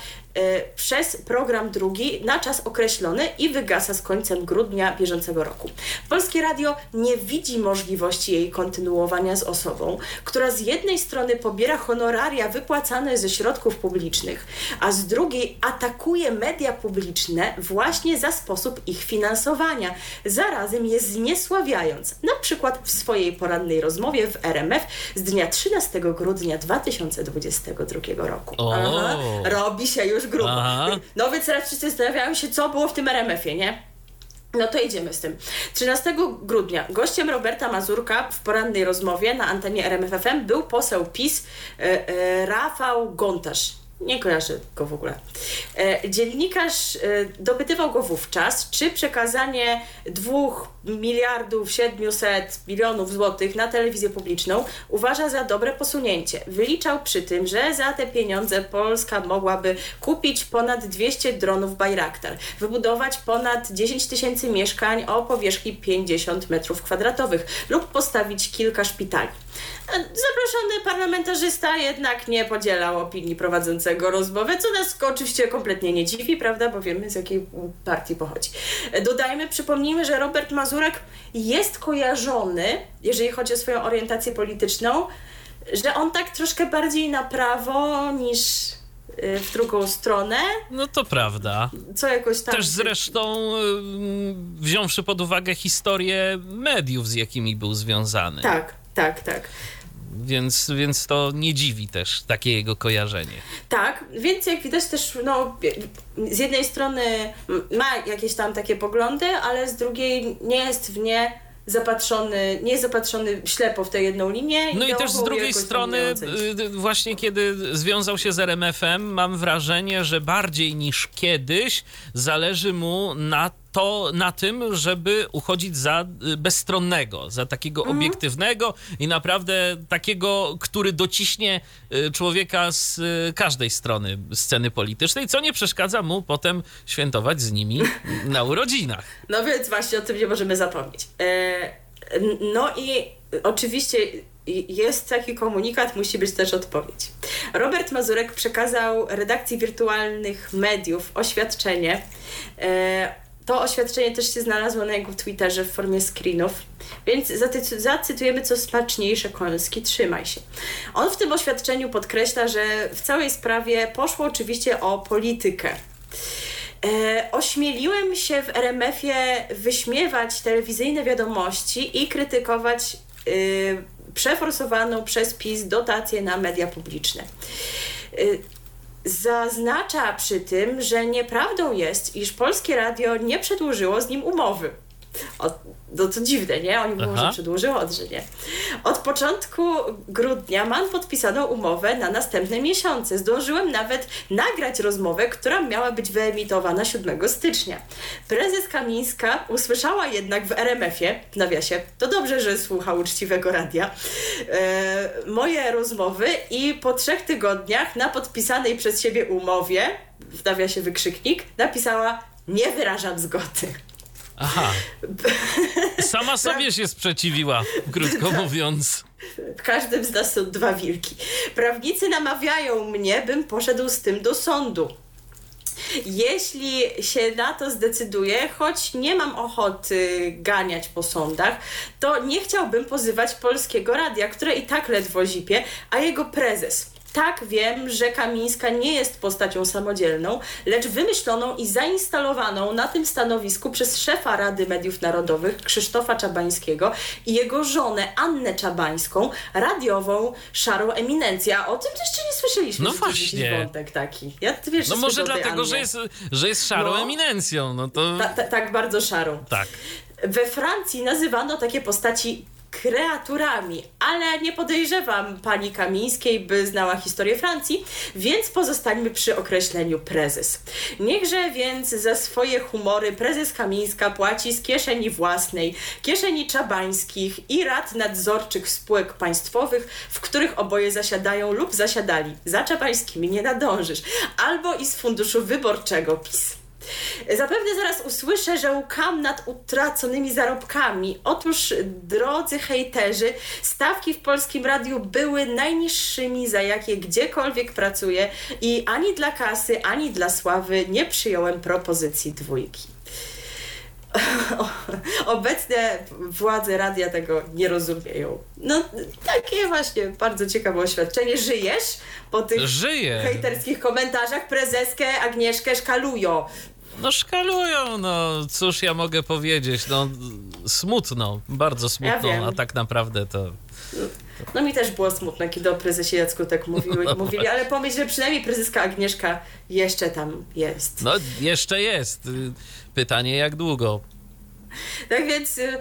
przez program drugi na czas określony i wygasa z końcem grudnia bieżącego roku. Polskie Radio nie widzi możliwości jej kontynuowania z osobą, która z jednej strony pobiera honoraria wypłacane ze środków publicznych, a z drugiej atakuje media publiczne właśnie za sposób ich finansowania, zarazem je zniesławiając, na przykład w swojej porannej rozmowie w RMF z dnia 13 grudnia 2022 roku. O. robi się już grubo. Aha. No więc teraz wszyscy zastanawiają się, co było w tym RMF-ie, nie? No to jedziemy z tym. 13 grudnia gościem Roberta Mazurka w porannej rozmowie na antenie RMFFM był poseł PiS e, e, Rafał Gontarz. Nie kojarzę go w ogóle. E, dziennikarz e, dopytywał go wówczas, czy przekazanie 2 miliardów 700 milionów złotych na telewizję publiczną uważa za dobre posunięcie. Wyliczał przy tym, że za te pieniądze Polska mogłaby kupić ponad 200 dronów Bayraktar, wybudować ponad 10 tysięcy mieszkań o powierzchni 50 metrów kwadratowych lub postawić kilka szpitali. Zaproszony parlamentarzysta jednak nie podzielał opinii prowadzącego rozmowę, co nas oczywiście kompletnie nie dziwi, prawda, bo wiemy z jakiej partii pochodzi. Dodajmy, przypomnijmy, że Robert Mazurek jest kojarzony, jeżeli chodzi o swoją orientację polityczną, że on tak troszkę bardziej na prawo niż y, w drugą stronę, No to prawda. co jakoś tam... Też zresztą ym, wziąwszy pod uwagę historię mediów, z jakimi był związany. Tak, tak, tak. Więc, więc to nie dziwi też takie jego kojarzenie. Tak, więc jak widać też, no, z jednej strony ma jakieś tam takie poglądy, ale z drugiej nie jest w nie zapatrzony, nie jest zapatrzony ślepo w tę jedną linię. No i też z drugiej strony, ocenić. y, właśnie kiedy związał się z RMF-em, mam wrażenie, że bardziej niż kiedyś zależy mu na to, na tym, żeby uchodzić za y, bezstronnego, za takiego Mhm. obiektywnego i naprawdę takiego, który dociśnie y, człowieka z y, każdej strony sceny politycznej, co nie przeszkadza mu potem świętować z nimi na urodzinach. No więc właśnie o tym nie możemy zapomnieć. E, no i oczywiście jest taki komunikat, musi być też odpowiedź. Robert Mazurek przekazał redakcji wirtualnych mediów oświadczenie. E, to oświadczenie też się znalazło na jego Twitterze w formie screenów, więc zacytujemy co smaczniejsze kąski, trzymaj się. On w tym oświadczeniu podkreśla, że w całej sprawie poszło oczywiście o politykę. E, ośmieliłem się w RMF-ie wyśmiewać telewizyjne wiadomości i krytykować y, przeforsowaną przez PiS dotację na media publiczne. Y, zaznacza przy tym, że nieprawdą jest, iż Polskie Radio nie przedłużyło z nim umowy. No to dziwne, nie? Oni mówią, Aha. że przedłużyło, że nie. Od początku grudnia mam podpisaną umowę na następne miesiące. Zdążyłem nawet nagrać rozmowę, która miała być wyemitowana 7 stycznia. Prezes Kamińska usłyszała jednak w RMF-ie, w nawiasie, to dobrze, że słucha uczciwego radia, e, moje rozmowy i po trzech tygodniach na podpisanej przez siebie umowie, w nawiasie wykrzyknik, napisała nie wyrażam zgody. Aha. Sama sobie się sprzeciwiła, krótko mówiąc. W każdym z nas są dwa wilki. Prawnicy namawiają mnie, bym poszedł z tym do sądu. Jeśli się na to zdecyduję, choć nie mam ochoty ganiać po sądach, to nie chciałbym pozywać polskiego radia, które i tak ledwo zipie, a jego prezes. Tak wiem, że Kamińska nie jest postacią samodzielną, lecz wymyśloną i zainstalowaną na tym stanowisku przez szefa Rady Mediów Narodowych Krzysztofa Czabańskiego i jego żonę Annę Czabańską, radiową szarą eminencję. A o tym jeszcze nie słyszeliśmy. No właśnie. wątek taki. Ja wiesz, No że może dlatego, że jest, że jest szarą No. eminencją. No to Ta, ta, tak bardzo szarą. tak. we Francji nazywano takie postaci kreaturami, ale nie podejrzewam pani Kamińskiej, by znała historię Francji, więc pozostańmy przy określeniu prezes. Niechże więc za swoje humory prezes Kamińska płaci z kieszeni własnej, kieszeni Czabańskich i rad nadzorczych spółek państwowych, w których oboje zasiadają lub zasiadali. Za Czabańskimi nie nadążysz. Albo i z funduszu wyborczego PiS. Zapewne zaraz usłyszę, że łkam nad utraconymi zarobkami. Otóż, drodzy hejterzy, stawki w polskim radiu były najniższymi, za jakie gdziekolwiek pracuję i ani dla kasy, ani dla sławy nie przyjąłem propozycji dwójki. Obecne władze radia tego nie rozumieją. No, takie właśnie bardzo ciekawe oświadczenie. Żyjesz po tych Żyję. hejterskich komentarzach? Prezeskę Agnieszkę szkalują. No szkalują, no cóż ja mogę powiedzieć, no smutno, bardzo smutno, wiem. a tak naprawdę to... No mi też było smutno, kiedy o prezesie Jacku tak mówiły, No mówili, ale pomyśl, że przynajmniej prezeska Agnieszka jeszcze tam jest. No jeszcze jest. Pytanie jak długo? Tak więc y,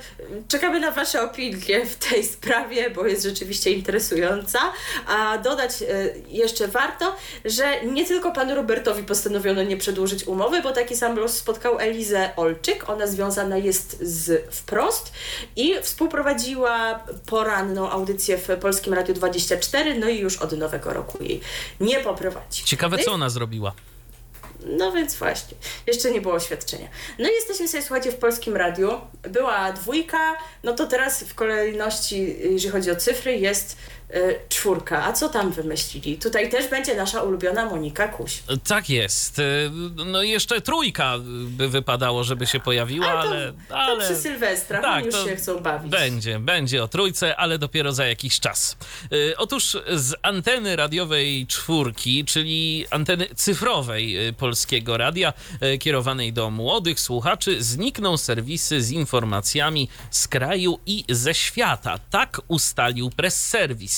czekamy na Wasze opinie w tej sprawie, bo jest rzeczywiście interesująca. A dodać y, jeszcze warto, że nie tylko panu Robertowi postanowiono nie przedłużyć umowy, bo taki sam los spotkał Elizę Olczyk. Ona związana jest z Wprost i współprowadziła poranną audycję w Polskim Radiu 24, no i już od nowego roku jej nie poprowadzi. Ciekawe co ona zrobiła. No więc właśnie, jeszcze nie było oświadczenia. No i jesteśmy sobie, słuchajcie, w Polskim Radiu. Była dwójka, no to teraz w kolejności, jeżeli chodzi o cyfry, jest czwórka. A co tam wymyślili? Tutaj też będzie nasza ulubiona Monika Kuś. Tak jest. Y, No jeszcze trójka by wypadało, żeby się pojawiła, A to, ale... to ale... przy Sylwestrach, Tak, oni już się chcą bawić. Będzie, będzie o trójce, ale dopiero za jakiś czas. Y, Otóż z anteny radiowej czwórki, czyli anteny cyfrowej y, Polskiego Radia, y, kierowanej do młodych słuchaczy, znikną serwisy z informacjami z kraju i ze świata. Tak ustalił press service.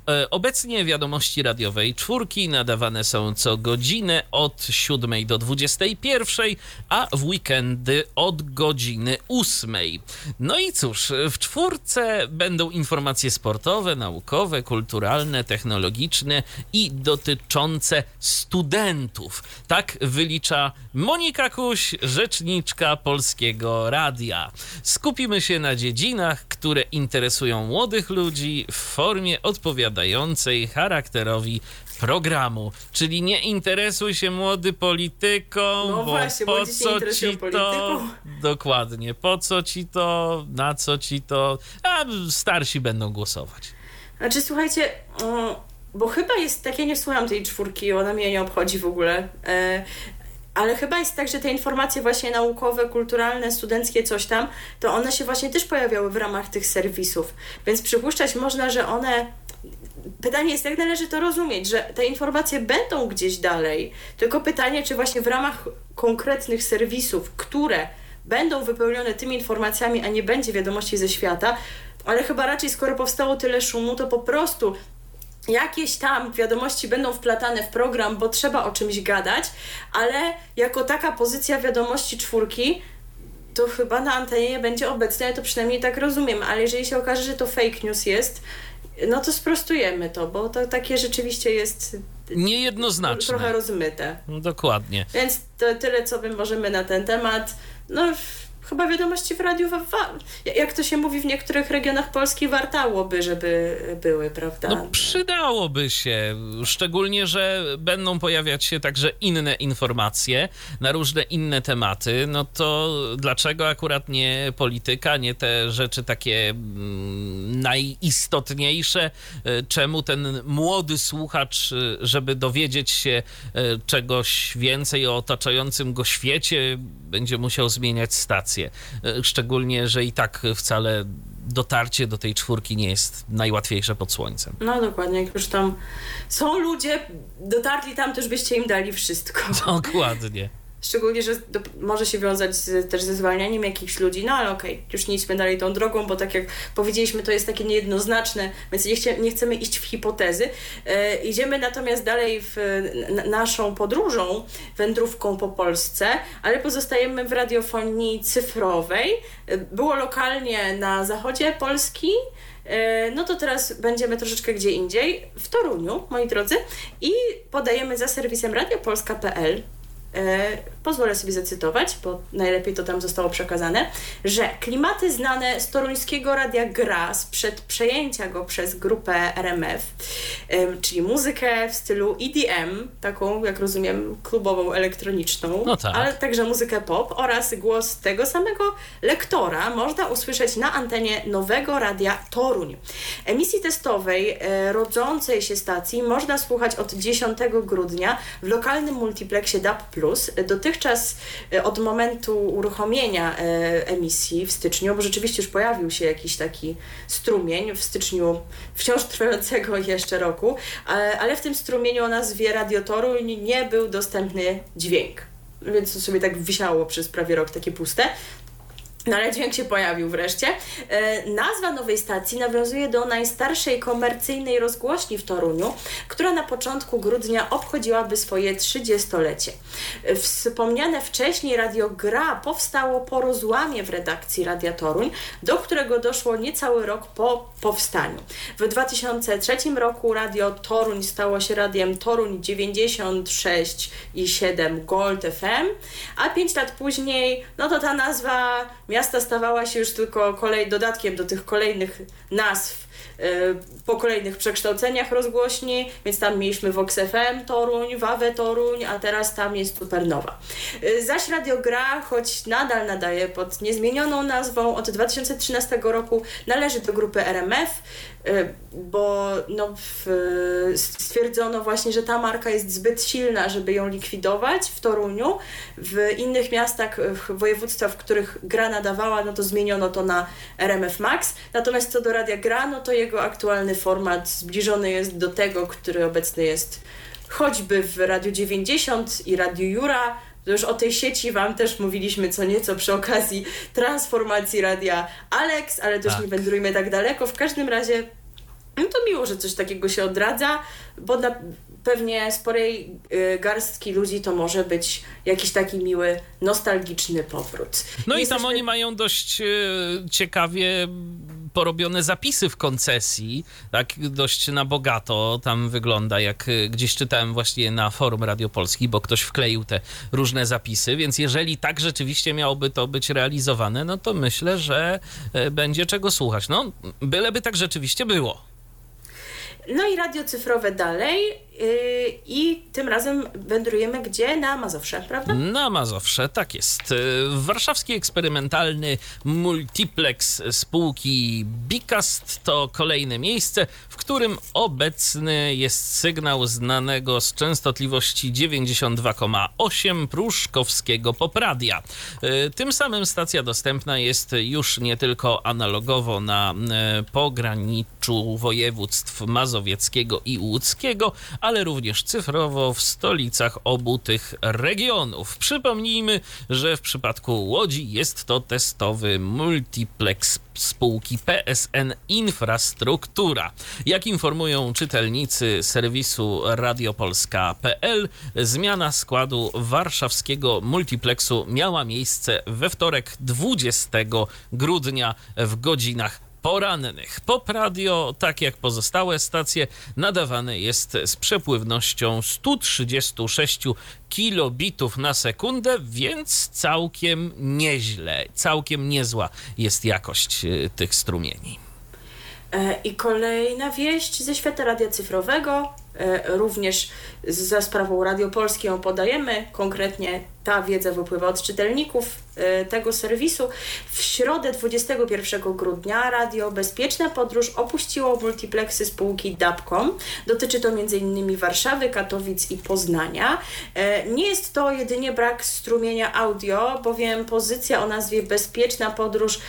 Obecnie wiadomości radiowej czwórki nadawane są co godzinę od 7 do 21, a w weekendy od godziny 8. No i cóż, w czwórce będą informacje sportowe, naukowe, kulturalne, technologiczne i dotyczące studentów. Tak wylicza Monika Kuś, rzeczniczka Polskiego Radia. Skupimy się na dziedzinach, które interesują młodych ludzi w formie odpowiadającej charakterowi programu. Czyli nie interesuj się młody polityką, No bo właśnie, po się co ci to? polityką. Dokładnie. Po co ci to? Na co ci to? A starsi będą głosować. Znaczy, słuchajcie, bo chyba jest tak, ja nie słucham tej czwórki, ona mnie nie obchodzi w ogóle. E, ale chyba jest tak, że te informacje właśnie naukowe, kulturalne, studenckie, coś tam, to one się właśnie też pojawiały w ramach tych serwisów. Więc przypuszczać można, że one. Pytanie jest, jak należy to rozumieć, że te informacje będą gdzieś dalej. Tylko pytanie, czy właśnie w ramach konkretnych serwisów, które będą wypełnione tymi informacjami, a nie będzie wiadomości ze świata, ale chyba raczej skoro powstało tyle szumu, to po prostu jakieś tam wiadomości będą wplatane w program, bo trzeba o czymś gadać, ale jako taka pozycja wiadomości czwórki, to chyba na antenie będzie obecna, ja to przynajmniej tak rozumiem, ale jeżeli się okaże, że to fake news jest, no to sprostujemy to, bo to takie rzeczywiście jest Niejednoznaczne. trochę rozmyte. Dokładnie. Więc to tyle, co my możemy na ten temat. No, chyba wiadomości w radiu, wa- wa- jak to się mówi w niektórych regionach Polski, wartałoby, żeby były, prawda? No przydałoby się, szczególnie, że będą pojawiać się także inne informacje na różne inne tematy, no to dlaczego akurat nie polityka, nie te rzeczy takie mm, najistotniejsze, E, czemu ten młody słuchacz, e, żeby dowiedzieć się e, czegoś więcej o otaczającym go świecie, będzie musiał zmieniać stację, E, szczególnie, że i tak wcale dotarcie do tej czwórki nie jest najłatwiejsze pod słońcem. No dokładnie, jak już tam są ludzie, dotarli tam, to już byście im dali wszystko. Dokładnie. Szczególnie, że do, może się wiązać z, też ze zwalnianiem jakichś ludzi, no ale okej, okay, już nie idźmy dalej tą drogą, bo tak jak powiedzieliśmy, to jest takie niejednoznaczne, więc nie, chcie, nie chcemy iść w hipotezy. E, idziemy natomiast dalej w naszą podróżą, wędrówką po Polsce, ale pozostajemy w radiofonii cyfrowej. E, było lokalnie na zachodzie Polski, e, no to teraz będziemy troszeczkę gdzie indziej, w Toruniu, moi drodzy, i podajemy za serwisem radiopolska.pl pozwolę sobie zacytować, bo najlepiej to tam zostało przekazane, że klimaty znane z toruńskiego radia Gra sprzed przejęcia go przez grupę RMF, e, czyli muzykę w stylu EDM, taką jak rozumiem klubową elektroniczną, no tak. ale także muzykę pop oraz głos tego samego lektora można usłyszeć na antenie nowego radia Toruń. Emisji testowej e, rodzącej się stacji można słuchać od 10 grudnia w lokalnym multiplexie DAB+, Dotychczas e, od momentu uruchomienia e, emisji w styczniu, bo rzeczywiście już pojawił się jakiś taki strumień w styczniu wciąż trwającego jeszcze roku, ale w tym strumieniu o nazwie Radiotoru nie był dostępny dźwięk. Więc sobie tak wisiało przez prawie rok takie puste. No ale dźwięk się pojawił wreszcie. E, nazwa nowej stacji nawiązuje do najstarszej komercyjnej rozgłośni w Toruniu, która na początku grudnia obchodziłaby swoje 30-lecie. E, wspomniane wcześniej Radio Gra powstało po rozłamie w redakcji Radia Toruń, do którego doszło niecały rok po powstaniu. W 2003 roku Radio Toruń stało się radiem Toruń 96 i 7 Gold FM, a 5 lat później, no to ta nazwa miasta stawała się już tylko kolej, dodatkiem do tych kolejnych nazw po kolejnych przekształceniach rozgłośni, więc tam mieliśmy Vox FM Toruń, Wawe Toruń, a teraz tam jest Supernowa. Y, zaś Radio Gra, choć nadal nadaje pod niezmienioną nazwą, od 2013 roku należy do grupy RMF, y, bo no, stwierdzono właśnie, że ta marka jest zbyt silna, żeby ją likwidować w Toruniu. W innych miastach, w województwach, w których gra nadawała, no to zmieniono to na RMF Max. Natomiast co do Radia Gra, no to jego aktualny format zbliżony jest do tego, który obecny jest choćby w Radiu 90 i Radiu Jura, to już o tej sieci Wam też mówiliśmy co nieco przy okazji transformacji radia Alex, ale też tak. nie wędrujmy tak daleko. W każdym razie no to miło, że coś takiego się odradza, bo na pewnie sporej y, garstki ludzi to może być jakiś taki miły, nostalgiczny powrót. No i, i tam oni mają dość y, ciekawie porobione zapisy w koncesji, tak dość na bogato tam wygląda, jak y, gdzieś czytałem właśnie na forum Radio Polski, bo ktoś wkleił te różne zapisy, więc jeżeli tak rzeczywiście miałoby to być realizowane, no to myślę, że będzie czego słuchać. No, byleby tak rzeczywiście było. No i radio cyfrowe dalej i tym razem wędrujemy gdzie? Na Mazowsze, prawda? Na Mazowsze, tak jest. Yy, warszawski eksperymentalny multiplex spółki Bicast to kolejne miejsce, w którym obecny jest sygnał znanego z częstotliwości 92,8 pruszkowskiego popradia. Yy, tym samym stacja dostępna jest już nie tylko analogowo na pograniczu województw mazowieckiego i łódzkiego, ale również cyfrowo w stolicach obu tych regionów. Przypomnijmy, że w przypadku Łodzi jest to testowy multiplex spółki PSN Infrastruktura. Jak informują czytelnicy serwisu radiopolska.pl, zmiana składu warszawskiego multiplexu miała miejsce we wtorek 20 grudnia w godzinach porannych. Pop radio, tak jak pozostałe stacje, nadawane jest z przepływnością 136 kilobitów na sekundę, więc całkiem nieźle, całkiem niezła jest jakość e, tych strumieni. E, I kolejna wieść ze świata radia cyfrowego. E, również za sprawą Radiopolski ją podajemy. Konkretnie ta wiedza wypływa od czytelników e, tego serwisu. W środę 21 grudnia Radio Bezpieczna Podróż opuściło multiplexy spółki DAPCOM. Dotyczy to m.in. Warszawy, Katowic i Poznania. E, nie jest to jedynie brak strumienia audio, bowiem pozycja o nazwie Bezpieczna Podróż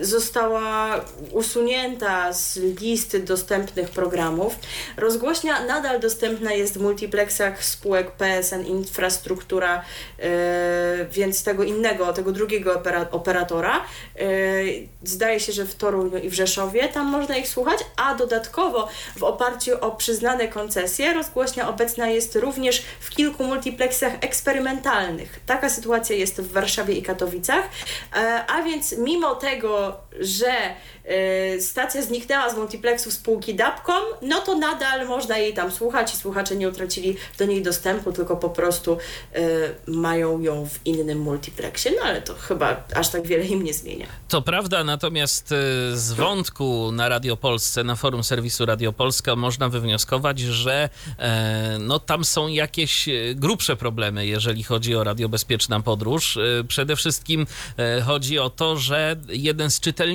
została usunięta z listy dostępnych programów. Rozgłoś rozgłośnia nadal dostępna jest w multiplexach spółek PSN Infrastruktura, e, więc tego innego, tego drugiego opera, operatora. E, zdaje się, że w Toruniu i w Rzeszowie tam można ich słuchać, a dodatkowo w oparciu o przyznane koncesje rozgłośnia obecna jest również w kilku multiplexach eksperymentalnych. Taka sytuacja jest w Warszawie i Katowicach, e, a więc mimo tego, że e, stacja zniknęła z multiplexu spółki Dapcom, no to nadal można jej tam słuchać i słuchacze nie utracili do niej dostępu, tylko po prostu e, mają ją w innym multiplexie. No ale to chyba aż tak wiele im nie zmienia. To prawda, natomiast e, z wątku na Radio Polsce, na forum serwisu Radio Polska można wywnioskować, że no, tam są jakieś grubsze problemy, jeżeli chodzi o radiobezpieczna podróż. Przede wszystkim chodzi o to, że jeden z czytelników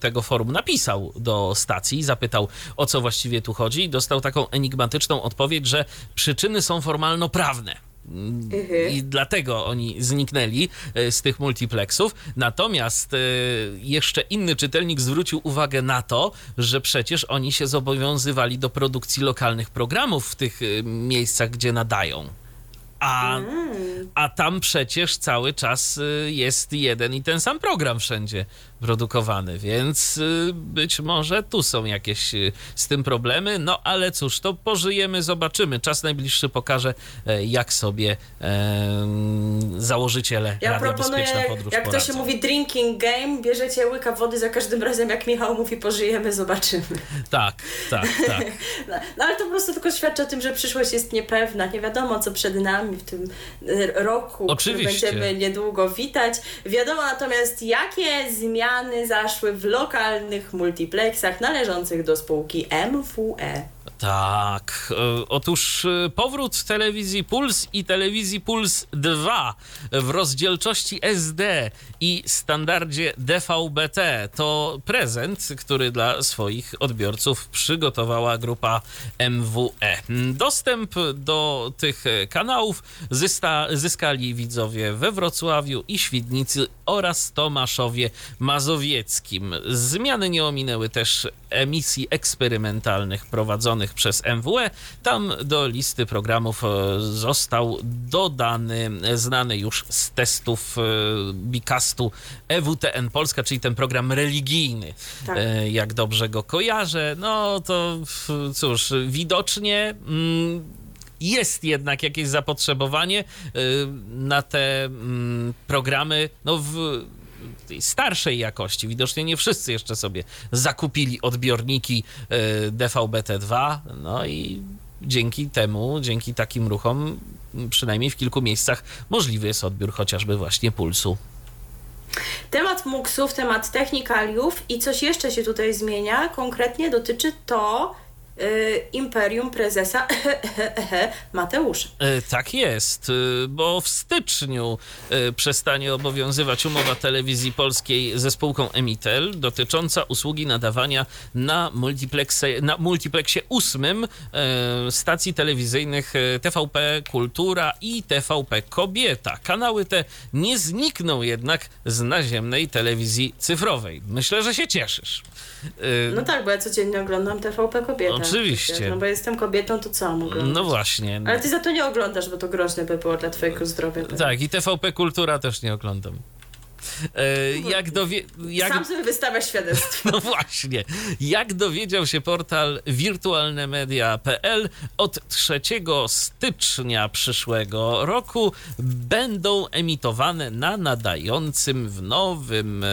tego forum napisał do stacji, zapytał o co właściwie tu chodzi i dostał taką enigmatyczną odpowiedź, że przyczyny są formalno-prawne. I dlatego oni zniknęli e, z tych multiplexów. Natomiast e, jeszcze inny czytelnik zwrócił uwagę na to, że przecież oni się zobowiązywali do produkcji lokalnych programów w tych e, miejscach, gdzie nadają. A, a tam przecież cały czas jest jeden i ten sam program wszędzie produkowany, więc y, być może tu są jakieś y, z tym problemy, no ale cóż, to pożyjemy, zobaczymy. Czas najbliższy pokaże, e, jak sobie e, założyciele Ja Radio proponuję, Bezpieczna jak, Podróż jak to się mówi drinking game, bierzecie łyka wody za każdym razem, jak Michał mówi pożyjemy, zobaczymy. Tak, tak, tak. No, no ale to po prostu tylko świadczy o tym, że przyszłość jest niepewna, nie wiadomo co przed nami w tym y, roku, Oczywiście. który będziemy niedługo witać. Wiadomo natomiast jakie zmiany zaszły w lokalnych multiplexach należących do spółki MWE. Tak. E, Otóż e, powrót telewizji Puls i telewizji Puls 2 w rozdzielczości SD i standardzie DVB-T to prezent, który dla swoich odbiorców przygotowała grupa MWE. Dostęp do tych kanałów zysta, zyskali widzowie we Wrocławiu i Świdnicy oraz Tomaszowie Mazowieckim. Zmiany nie ominęły też emisji eksperymentalnych prowadzonych przez MWE. Tam do listy programów e, został dodany e, znany już z testów e, Bicastu EWTN Polska, czyli ten program religijny, Tak. jak dobrze go kojarzę. No to cóż, widocznie. Mm, jest jednak jakieś zapotrzebowanie na te mm, programy no, w tej starszej jakości. Widocznie nie wszyscy jeszcze sobie zakupili odbiorniki y, DVB-T2, no i dzięki temu, dzięki takim ruchom, przynajmniej w kilku miejscach możliwy jest odbiór chociażby właśnie pulsu. Temat muksów, temat technikaliów i coś jeszcze się tutaj zmienia, konkretnie dotyczy to Imperium Prezesa Mateusza. E, Tak jest, e, bo w styczniu e, przestanie obowiązywać umowa telewizji polskiej ze spółką Emitel dotycząca usługi nadawania na, multiplexie, na multiplexie ósmym stacji telewizyjnych TVP Kultura i TVP Kobieta. Kanały te nie znikną jednak z naziemnej telewizji cyfrowej. Myślę, że się cieszysz. No tak, bo ja codziennie oglądam TVP Kobieta. Oczywiście. Przecież, No bo jestem kobietą, to co oglądać? No właśnie. Ale ty za to nie oglądasz, bo to groźne by było dla twojego zdrowia. Tak, i TVP Kultura też nie oglądam. E, jak dowie... Jak... Sam sobie wystawiasz świadectwo. No właśnie. Jak dowiedział się portal wirtualnemedia.pl, od 3 stycznia przyszłego roku będą emitowane na nadającym w nowym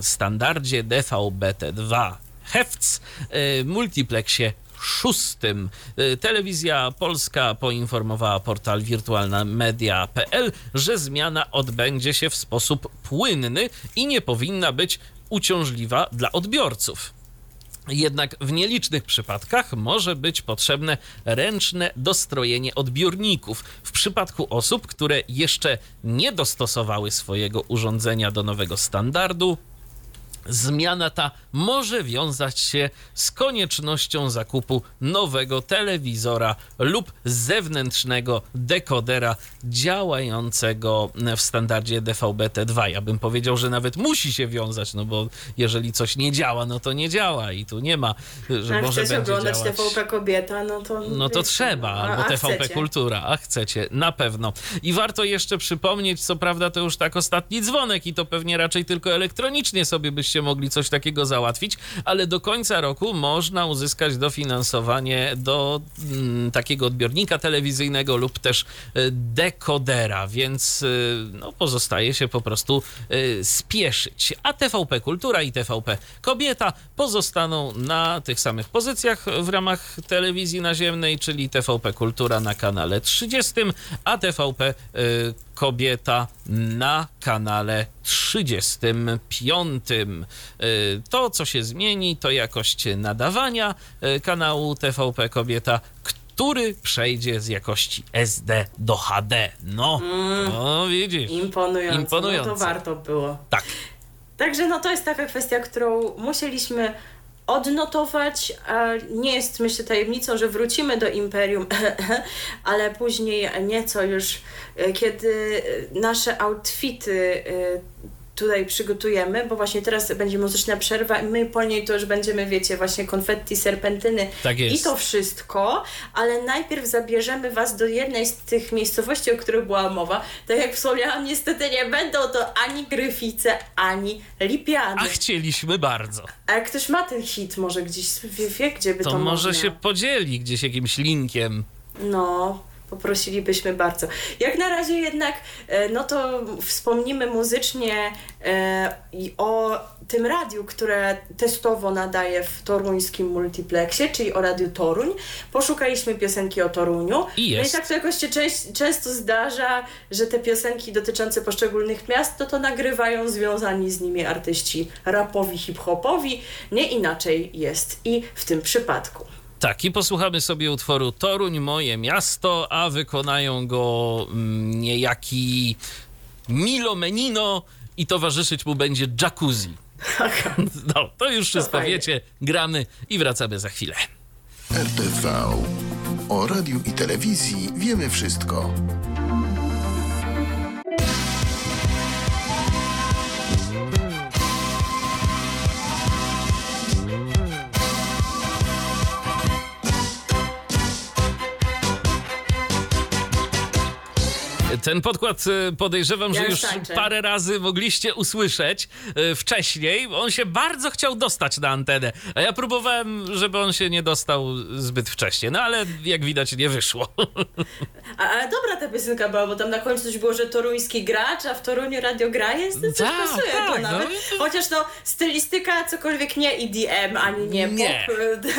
standardzie DVB-T2 Hefc e, multiplexie szóstym. E, Telewizja Polska poinformowała portal wirtualnamedia.pl, że zmiana odbędzie się w sposób płynny i nie powinna być uciążliwa dla odbiorców. Jednak w nielicznych przypadkach może być potrzebne ręczne dostrojenie odbiorników. W przypadku osób, które jeszcze nie dostosowały swojego urządzenia do nowego standardu, Zmiana ta może wiązać się z koniecznością zakupu nowego telewizora lub zewnętrznego dekodera działającego w standardzie DVB-T2. Ja bym powiedział, że nawet musi się wiązać, no bo jeżeli coś nie działa, no to nie działa i tu nie ma, że Jak może będzie oglądać działać. TVP Kobieta, no to... No to trzeba, a- albo a TVP chcecie. Kultura, a chcecie, na pewno. I warto jeszcze przypomnieć, co prawda to już tak ostatni dzwonek i to pewnie raczej tylko elektronicznie sobie byście mogli coś takiego załatwić, ale do końca roku można uzyskać dofinansowanie do mm, takiego odbiornika telewizyjnego lub też y, dekodera, więc y, no, pozostaje się po prostu y, spieszyć. A TVP Kultura i TVP Kobieta pozostaną na tych samych pozycjach w ramach telewizji naziemnej, czyli TVP Kultura na kanale 30, a TVP y, Kobieta na kanale 35. Y, To, co się zmieni, to jakość nadawania y, kanału TVP Kobieta, który przejdzie z jakości SD do HD. No, no widzisz. Imponujące. Imponujące. No to warto było. Tak. Także no to jest taka kwestia, którą musieliśmy odnotować. Nie jest myślę tajemnicą, że wrócimy do Imperium, ale później nieco już, e, kiedy nasze outfity e, tutaj przygotujemy, bo właśnie teraz będzie muzyczna przerwa i my po niej to już będziemy, wiecie, właśnie konfetti, serpentyny Tak jest. i to wszystko, ale najpierw zabierzemy Was do jednej z tych miejscowości, o których była mowa. Tak jak wspomniałam, niestety nie będą to ani Gryfice, ani Lipiany. A chcieliśmy bardzo. A jak ktoś ma ten hit może gdzieś, wie, wie gdzie by to, To może można? się podzieli gdzieś jakimś linkiem. No, poprosilibyśmy bardzo. Jak na razie jednak, e, no to wspomnimy muzycznie e, o tym radiu, które testowo nadaje w toruńskim multiplexie, czyli o Radiu Toruń. Poszukaliśmy piosenki o Toruniu. I No i jest. tak to jakoś się często zdarza, że te piosenki dotyczące poszczególnych miast, to to nagrywają związani z nimi artyści rapowi, hip-hopowi. Nie inaczej jest i w tym przypadku. Tak, i posłuchamy sobie utworu Toruń, moje miasto, a wykonają go mm, niejaki Milo Menino i towarzyszyć mu będzie Jacuzzi. No, to już wszystko fajnie. wiecie, gramy i wracamy za chwilę. RTV. O radiu i telewizji wiemy wszystko. Ten podkład y, podejrzewam, Ja że już tańczę. parę razy mogliście usłyszeć y, wcześniej. On się bardzo chciał dostać na antenę, a ja próbowałem, żeby on się nie dostał zbyt wcześnie, no ale jak widać nie wyszło. A, ale dobra ta piosenka była, bo tam na końcu coś było, że toruński gracz, a w Toruniu radio gra jest, to coś Tak, pasuje tak, to no. nawet. Chociaż no, stylistyka cokolwiek nie EDM, ani nie, Nie. pop.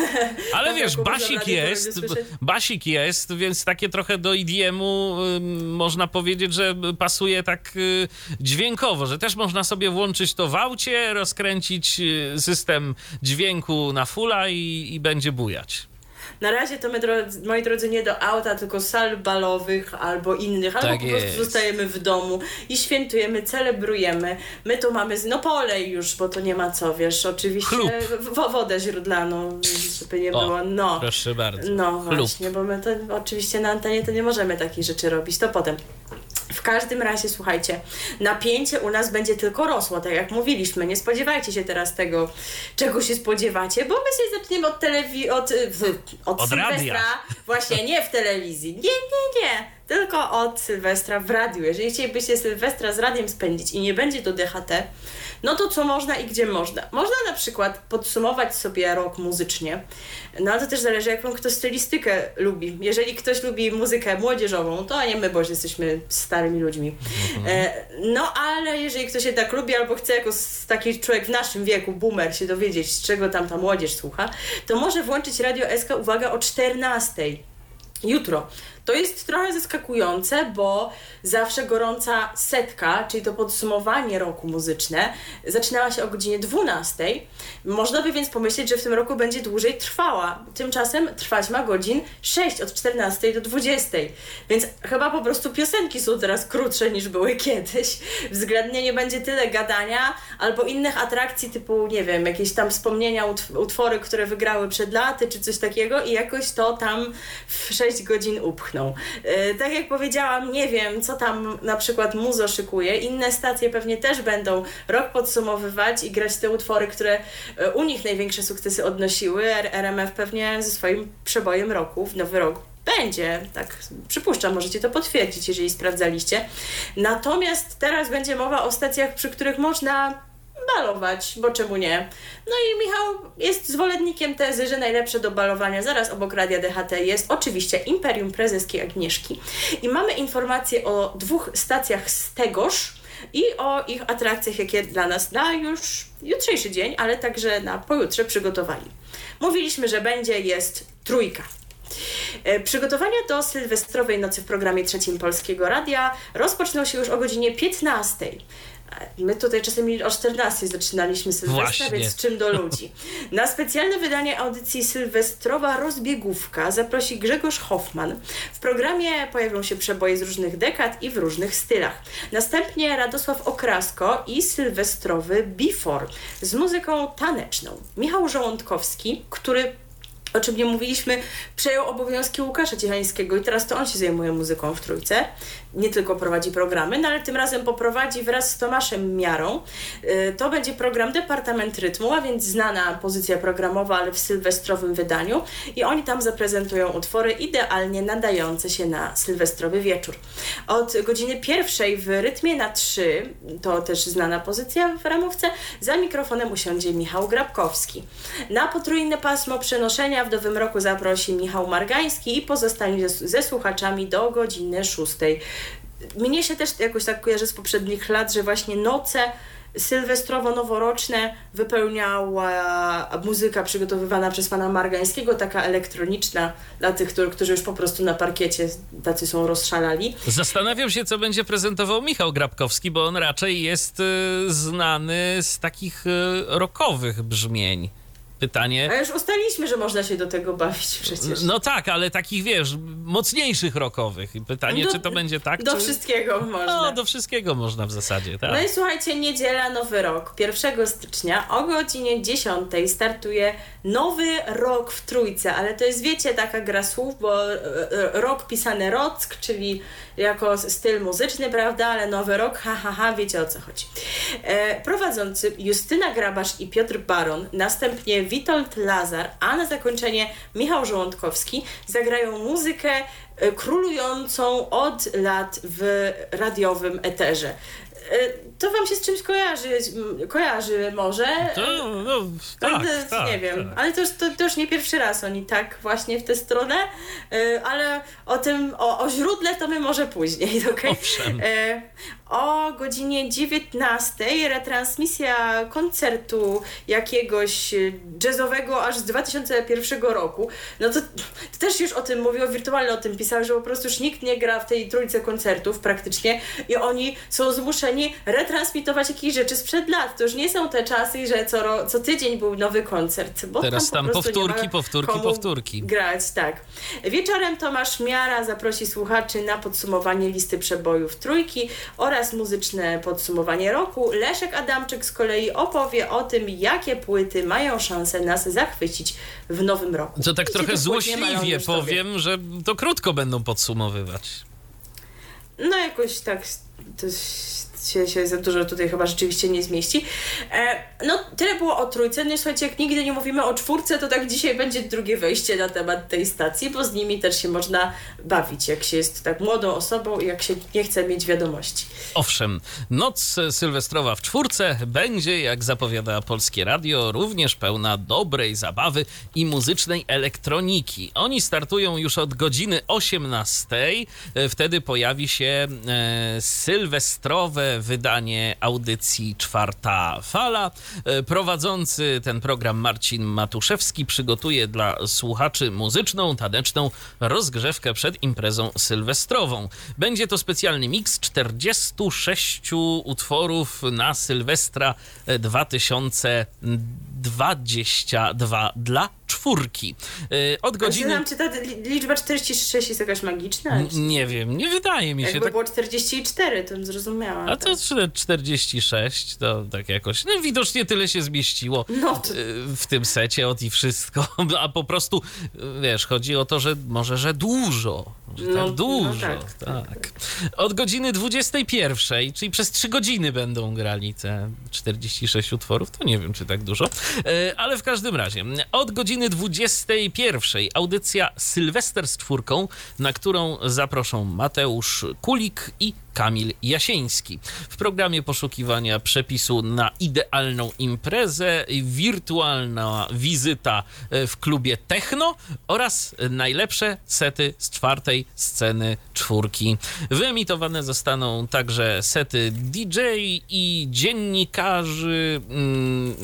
Ale Tak, wiesz, basik jest, basik jest, więc takie trochę do EDM-u ym, można powiedzieć, że pasuje tak y, dźwiękowo, że też można sobie włączyć to w aucie, rozkręcić y, system dźwięku na fulla i, i będzie bujać. Na razie to my, drodzy, moi drodzy, nie do auta, tylko sal balowych albo innych, albo Tak po prostu jest. zostajemy w domu i świętujemy, celebrujemy. My tu mamy, z- no polej już, bo to nie ma co, wiesz, oczywiście w- wodę źródlaną, żeby nie O, było, no. Proszę bardzo. No Chlub. właśnie, bo my to oczywiście na antenie to nie możemy takich rzeczy robić, to potem. W każdym razie, słuchajcie, napięcie u nas będzie tylko rosło, tak jak mówiliśmy. Nie spodziewajcie się teraz tego, czego się spodziewacie, bo my sobie zaczniemy od telewizji, od, w- od, Od Sylwestra. radia. Właśnie, nie w telewizji. Nie, nie, nie. Tylko od Sylwestra w radiu. Jeżeli chcielibyście Sylwestra z radiem spędzić i nie będzie to DHT, no to co można i gdzie można? Można na przykład podsumować sobie rok muzycznie. No ale to też zależy, jaką ktoś stylistykę lubi. Jeżeli ktoś lubi muzykę młodzieżową, to nie my, bo jesteśmy starymi ludźmi. E, no ale jeżeli ktoś jednak lubi albo chce jako taki człowiek w naszym wieku, boomer, się dowiedzieć, z czego tam ta młodzież słucha, to może włączyć Radio SK, uwaga, o 14. Jutro. To jest trochę zaskakujące, bo zawsze gorąca setka, czyli to podsumowanie roku muzyczne, zaczynała się o godzinie 12. Można by więc pomyśleć, że w tym roku będzie dłużej trwała. Tymczasem trwać ma godzin 6 od 14 do 20. Więc chyba po prostu piosenki są teraz krótsze niż były kiedyś. Względnie nie będzie tyle gadania albo innych atrakcji typu, nie wiem, jakieś tam wspomnienia, utwory, które wygrały przed laty czy coś takiego i jakoś to tam w 6 godzin upchną. Yy, tak jak powiedziałam, nie wiem, co tam na przykład muzo szykuje. Inne stacje pewnie też będą rok podsumowywać i grać te utwory, które e, u nich największe sukcesy odnosiły. RMF pewnie ze swoim przebojem roku, w nowy rok będzie, tak przypuszczam, możecie to potwierdzić, jeżeli sprawdzaliście. Natomiast teraz będzie mowa o stacjach, przy których można balować, bo czemu nie? No i Michał jest zwolennikiem tezy, że najlepsze do balowania zaraz obok Radia DHT jest oczywiście Imperium Prezeskiej Agnieszki. I mamy informacje o dwóch stacjach z tegoż i o ich atrakcjach, jakie dla nas na już jutrzejszy dzień, ale także na pojutrze przygotowali. Mówiliśmy, że będzie, jest trójka. E, przygotowania do sylwestrowej nocy w programie trzecim Polskiego Radia rozpoczną się już o godzinie 15. My tutaj czasami o 14 zaczynaliśmy Sylwestra, Właśnie. więc czym do ludzi. Na specjalne wydanie audycji Sylwestrowa Rozbiegówka zaprosi Grzegorz Hoffman. W programie pojawią się przeboje z różnych dekad i w różnych stylach. Następnie Radosław Okrasko i sylwestrowy Before z muzyką taneczną. Michał Żołądkowski, który o czym nie mówiliśmy, przejął obowiązki Łukasza Ciechańskiego i teraz to on się zajmuje muzyką w Trójce. Nie tylko prowadzi programy, no ale tym razem poprowadzi wraz z Tomaszem Miarą. Y, to będzie program Departament Rytmu, a więc znana pozycja programowa, ale w sylwestrowym wydaniu i oni tam zaprezentują utwory idealnie nadające się na sylwestrowy wieczór. Od godziny pierwszej w Rytmie na trzy, to też znana pozycja w ramówce, za mikrofonem usiądzie Michał Grabkowski. Na potrójne pasmo przenoszenia w nowym roku zaprosi Michał Margański i pozostanie ze, ze słuchaczami do godziny 6. Mnie się też jakoś tak kojarzy z poprzednich lat, że właśnie noce sylwestrowo-noworoczne wypełniała muzyka przygotowywana przez pana Margańskiego, taka elektroniczna dla tych, którzy już po prostu na parkiecie tacy są rozszalali. Zastanawiam się, co będzie prezentował Michał Grabkowski, bo on raczej jest y, znany z takich y, rockowych brzmień pytanie. A już ustaliliśmy, że można się do tego bawić przecież. No tak, ale takich wiesz, mocniejszych rokowych. Pytanie, do, czy to będzie tak? Do czy... wszystkiego można. No, do wszystkiego można w zasadzie, tak. No i słuchajcie, niedziela, nowy rok. 1 stycznia o godzinie 10 startuje nowy rok w trójce, ale to jest, wiecie, taka gra słów, bo e, e, rok pisany rock, czyli jako styl muzyczny, prawda, ale nowy rok, ha, ha, ha, wiecie o co chodzi. E, prowadzący Justyna Grabasz i Piotr Baron, następnie Witold Lazar, a na zakończenie Michał Żołądkowski zagrają muzykę e, królującą od lat w radiowym eterze. E, to wam się z czymś kojarzy, kojarzy może? To, no, tak, tak, nie wiem, tak. ale to już, to, to, już nie pierwszy raz oni tak właśnie w tę stronę, e, ale o tym, o, o źródle to my może później, okej? Okay? o godzinie 19 retransmisja koncertu jakiegoś jazzowego aż z 2001 roku. No to, to też już o tym mówił, wirtualnie o tym pisał, że po prostu już nikt nie gra w tej trójce koncertów praktycznie i oni są zmuszeni retransmitować jakieś rzeczy sprzed lat. To już nie są te czasy, że co, co tydzień był nowy koncert. Bo Teraz tam, po tam powtórki, powtórki, powtórki. Grać, tak. Wieczorem Tomasz Miara zaprosi słuchaczy na podsumowanie listy przebojów trójki oraz muzyczne podsumowanie roku. Leszek Adamczyk z kolei opowie o tym, jakie płyty mają szansę nas zachwycić w nowym roku. To tak trochę złośliwie powiem, że to krótko będą podsumowywać. No jakoś tak to się, się za dużo tutaj chyba rzeczywiście nie zmieści. E, no, tyle było o trójce. No słuchajcie, jak nigdy nie mówimy o czwórce, to tak dzisiaj będzie drugie wejście na temat tej stacji, bo z nimi też się można bawić, jak się jest tak młodą osobą i jak się nie chce mieć wiadomości. Owszem, noc sylwestrowa w czwórce będzie, jak zapowiada Polskie Radio, również pełna dobrej zabawy i muzycznej elektroniki. Oni startują już od godziny 18. Wtedy pojawi się e, sylwestrowe wydanie audycji Czwarta Fala. E, Prowadzący ten program Marcin Matuszewski przygotuje dla słuchaczy muzyczną, taneczną rozgrzewkę przed imprezą sylwestrową. Będzie to specjalny miks 46 utworów na Sylwestra 2022 dla czwórki. E, Od Godziny... godziny... czy ta li- liczba 46 jest jakaś magiczna? Nie wiem, nie wydaje mi się. Jakby Tak było 44, to bym zrozumiała. A to tak. czy- 46, to tak jakoś. No widocznie tyle się zmieściło No to- y, w tym secie od i wszystko. A po prostu y, wiesz, chodzi o to, że może, że dużo. Że No, tak no dużo. tak, tak, Od godziny 21, czyli przez 3 godziny będą grali te 46 utworów. To nie wiem, czy tak dużo. E, Ale w każdym razie, od godziny 21 audycja Sylwester z czwórką, na którą zaproszą Mateusz Kulik i Kamil Jasieński. W programie poszukiwania przepisu na idealną imprezę, wirtualna wizyta e, w klubie Techno oraz najlepsze sety z czwartej sceny czwórki. Wyemitowane zostaną także sety DJ i dziennikarzy mm,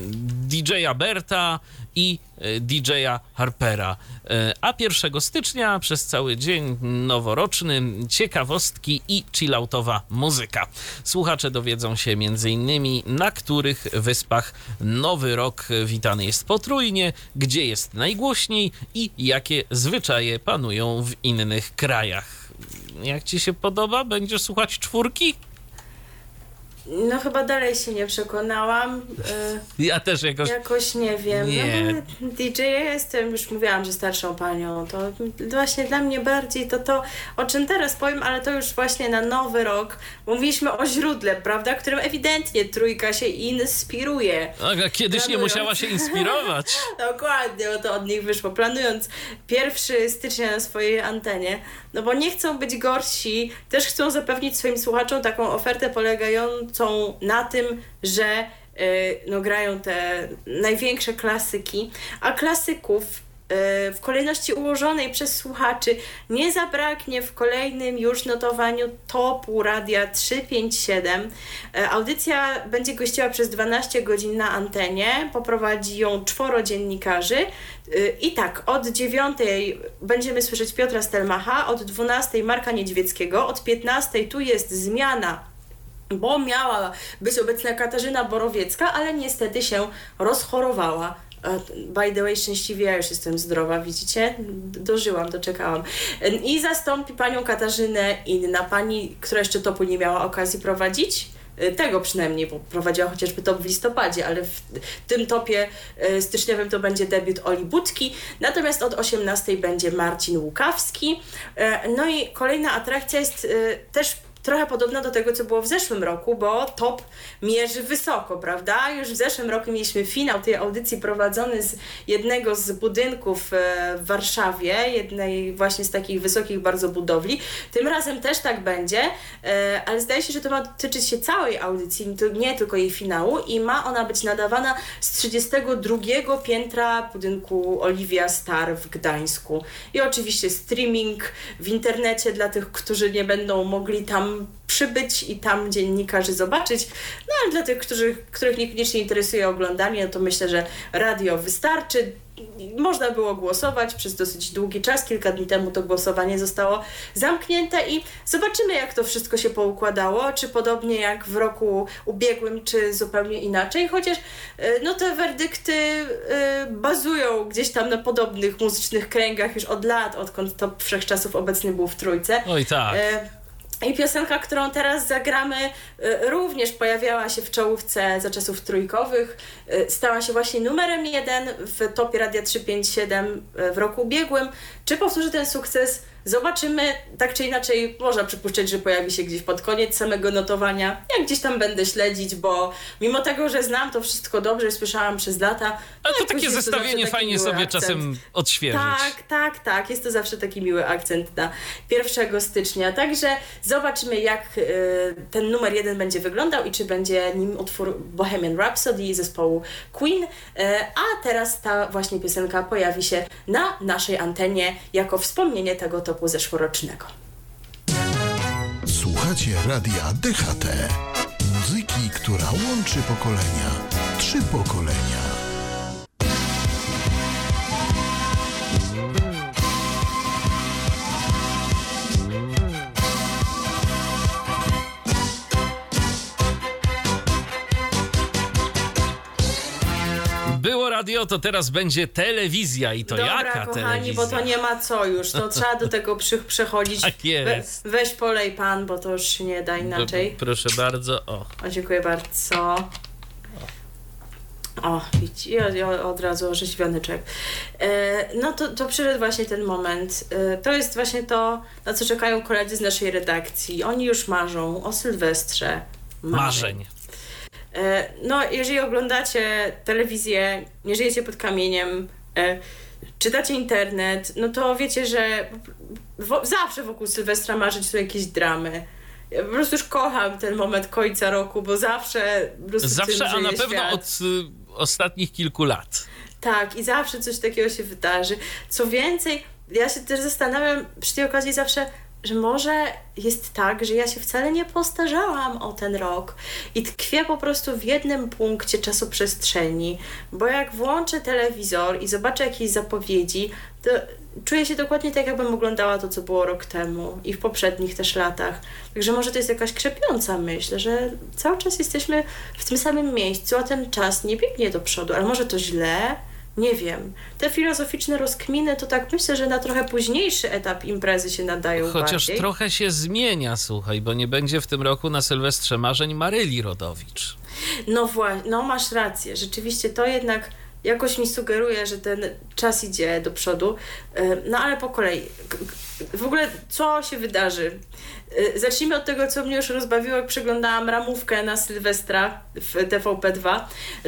DJ-a Berta i e, DJ-a Harpera. E, A 1 stycznia przez cały dzień noworoczny ciekawostki i chilloutowa muzyka. Słuchacze dowiedzą się m.in. na których wyspach nowy rok witany jest potrójnie, gdzie jest najgłośniej i jakie zwyczaje panują w innych krajach. Jak ci się podoba? Będziesz słuchać czwórki? No chyba dalej się nie przekonałam. y, Ja też jakoś... Jakoś nie wiem. Nie. No, DJ ja jestem, już mówiłam, że starszą panią. To właśnie dla mnie bardziej to to, o czym teraz powiem, ale to już właśnie na nowy rok. Mówiliśmy o źródle, prawda, którym ewidentnie trójka się inspiruje. A kiedyś nie Planując. musiała się inspirować. Dokładnie, o to od nich wyszło. Planując 1 stycznia na swojej antenie, no bo nie chcą być gorsi, też chcą zapewnić swoim słuchaczom taką ofertę polegającą na tym, że y, no, grają te największe klasyki, a klasyków y, w kolejności ułożonej przez słuchaczy nie zabraknie w kolejnym już notowaniu topu Radia 357. E, Audycja będzie gościła przez 12 godzin na antenie, poprowadzi ją czworo dziennikarzy. I tak, od 9 będziemy słyszeć Piotra Stelmacha, od 12 Marka Niedźwieckiego, od 15 tu jest zmiana bo miała być obecna Katarzyna Borowiecka, ale niestety się rozchorowała. E, By the way, szczęśliwie ja już jestem zdrowa, widzicie? Dożyłam, doczekałam. I zastąpi panią Katarzynę inna pani, która jeszcze topu nie miała okazji prowadzić. E, Tego przynajmniej, bo prowadziła chociażby top w listopadzie, ale w tym topie e, styczniowym to będzie debiut Oli Budki. Natomiast od 18 będzie Marcin Łukawski. No i kolejna atrakcja jest też trochę podobna do tego, co było w zeszłym roku, bo top mierzy wysoko, prawda? Już w zeszłym roku mieliśmy finał tej audycji prowadzony z jednego z budynków e, w Warszawie, jednej właśnie z takich wysokich bardzo budowli. Tym razem też tak będzie, e, ale zdaje się, że to ma dotyczyć się całej audycji, nie tylko jej finału i ma ona być nadawana z 32 piętra budynku Olivia Star w Gdańsku. I oczywiście streaming w internecie dla tych, którzy nie będą mogli tam przybyć i tam dziennikarzy zobaczyć. No ale dla tych, którzy, których niekoniecznie interesuje oglądanie, no to myślę, że radio wystarczy. Można było głosować przez dosyć długi czas. Kilka dni temu to głosowanie zostało zamknięte i zobaczymy, jak to wszystko się poukładało. Czy podobnie jak w roku ubiegłym, czy zupełnie inaczej. Chociaż e, no, te werdykty e, bazują gdzieś tam na podobnych muzycznych kręgach już od lat, odkąd to wszechczasów obecny był w trójce. Oj tak. E, I piosenka, którą teraz zagramy, e, również pojawiała się w czołówce za czasów trójkowych. E, Stała się właśnie numerem jeden w topie Radia 357 w roku ubiegłym. Czy powtórzy ten sukces? Zobaczymy. Tak czy inaczej, można przypuszczać, że pojawi się gdzieś pod koniec samego notowania. Ja gdzieś tam będę śledzić, bo mimo tego, że znam to wszystko dobrze słyszałam przez lata. Ale to jakoś takie zestawienie taki fajnie sobie akcent. czasem odświeżyć. Tak, tak, tak. Jest to zawsze taki miły akcent na 1 stycznia. Także zobaczymy, jak y, ten numer jeden będzie wyglądał i czy będzie nim utwór Bohemian Rhapsody zespołu Queen. Y, a teraz ta właśnie piosenka pojawi się na naszej antenie jako wspomnienie tego topu zeszłorocznego. Słuchacie radia DHT. która łączy pokolenia. Trzy pokolenia. Radio, to teraz będzie telewizja i to Dobra, jaka kochani, telewizja? bo to nie ma co już, to trzeba do tego przy, przechodzić. Tak jest. We, weź polej pan, bo to już się nie da inaczej. Proszę bardzo, o. O, dziękuję bardzo. O, ja od razu orzeźwiony E, no to, to przyszedł właśnie ten moment. E, to jest właśnie to, na co czekają koledzy z naszej redakcji. Oni już marzą o Sylwestrze. Marzeń. E, no, jeżeli oglądacie telewizję, nie żyjecie pod kamieniem, e, czytacie internet, no to wiecie, że zawsze wokół Sylwestra marzyć są jakieś dramy. Ja po prostu już kocham ten moment końca roku, bo zawsze po prostu Zawsze, tym a na pewno świat. od y, ostatnich kilku lat. Tak, i zawsze coś takiego się wydarzy. Co więcej, ja się też zastanawiam przy tej okazji zawsze, że może jest tak, że ja się wcale nie postarzałam o ten rok i tkwię po prostu w jednym punkcie czasoprzestrzeni, bo jak włączę telewizor i zobaczę jakieś zapowiedzi, to czuję się dokładnie tak, jakbym oglądała to, co było rok temu i w poprzednich też latach. Także może to jest jakaś krzepiąca myśl, że cały czas jesteśmy w tym samym miejscu, a ten czas nie biegnie do przodu. Ale może to źle? Nie wiem. Te filozoficzne rozkminy to tak myślę, że na trochę późniejszy etap imprezy się nadają Chociaż bardziej. trochę się zmienia, słuchaj, bo nie będzie w tym roku na Sylwestrze Marzeń Maryli Rodowicz. No właśnie, no masz rację. Rzeczywiście to jednak jakoś mi sugeruje, że ten czas idzie do przodu. No ale po kolei. W ogóle co się wydarzy? Zacznijmy od tego, co mnie już rozbawiło, jak przeglądałam ramówkę na Sylwestra w TVP2,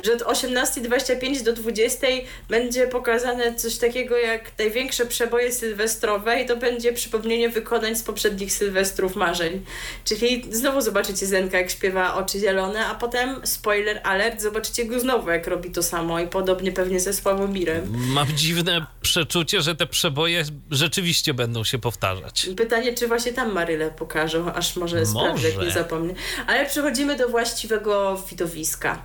że od 18.25 do 20.00 będzie pokazane coś takiego jak największe przeboje sylwestrowe i to będzie przypomnienie wykonań z poprzednich sylwestrów marzeń. Czyli znowu zobaczycie Zenka, jak śpiewa Oczy Zielone, a potem, spoiler alert, zobaczycie go znowu, jak robi to samo i podobnie pewnie ze Sławomirem. Mam dziwne przeczucie, że te przeboje rzeczywiście będą się powtarzać. Pytanie, czy właśnie tam Marylę pokażą, aż może sprawdzę, jak Może. nie zapomnę. Ale przechodzimy do właściwego widowiska.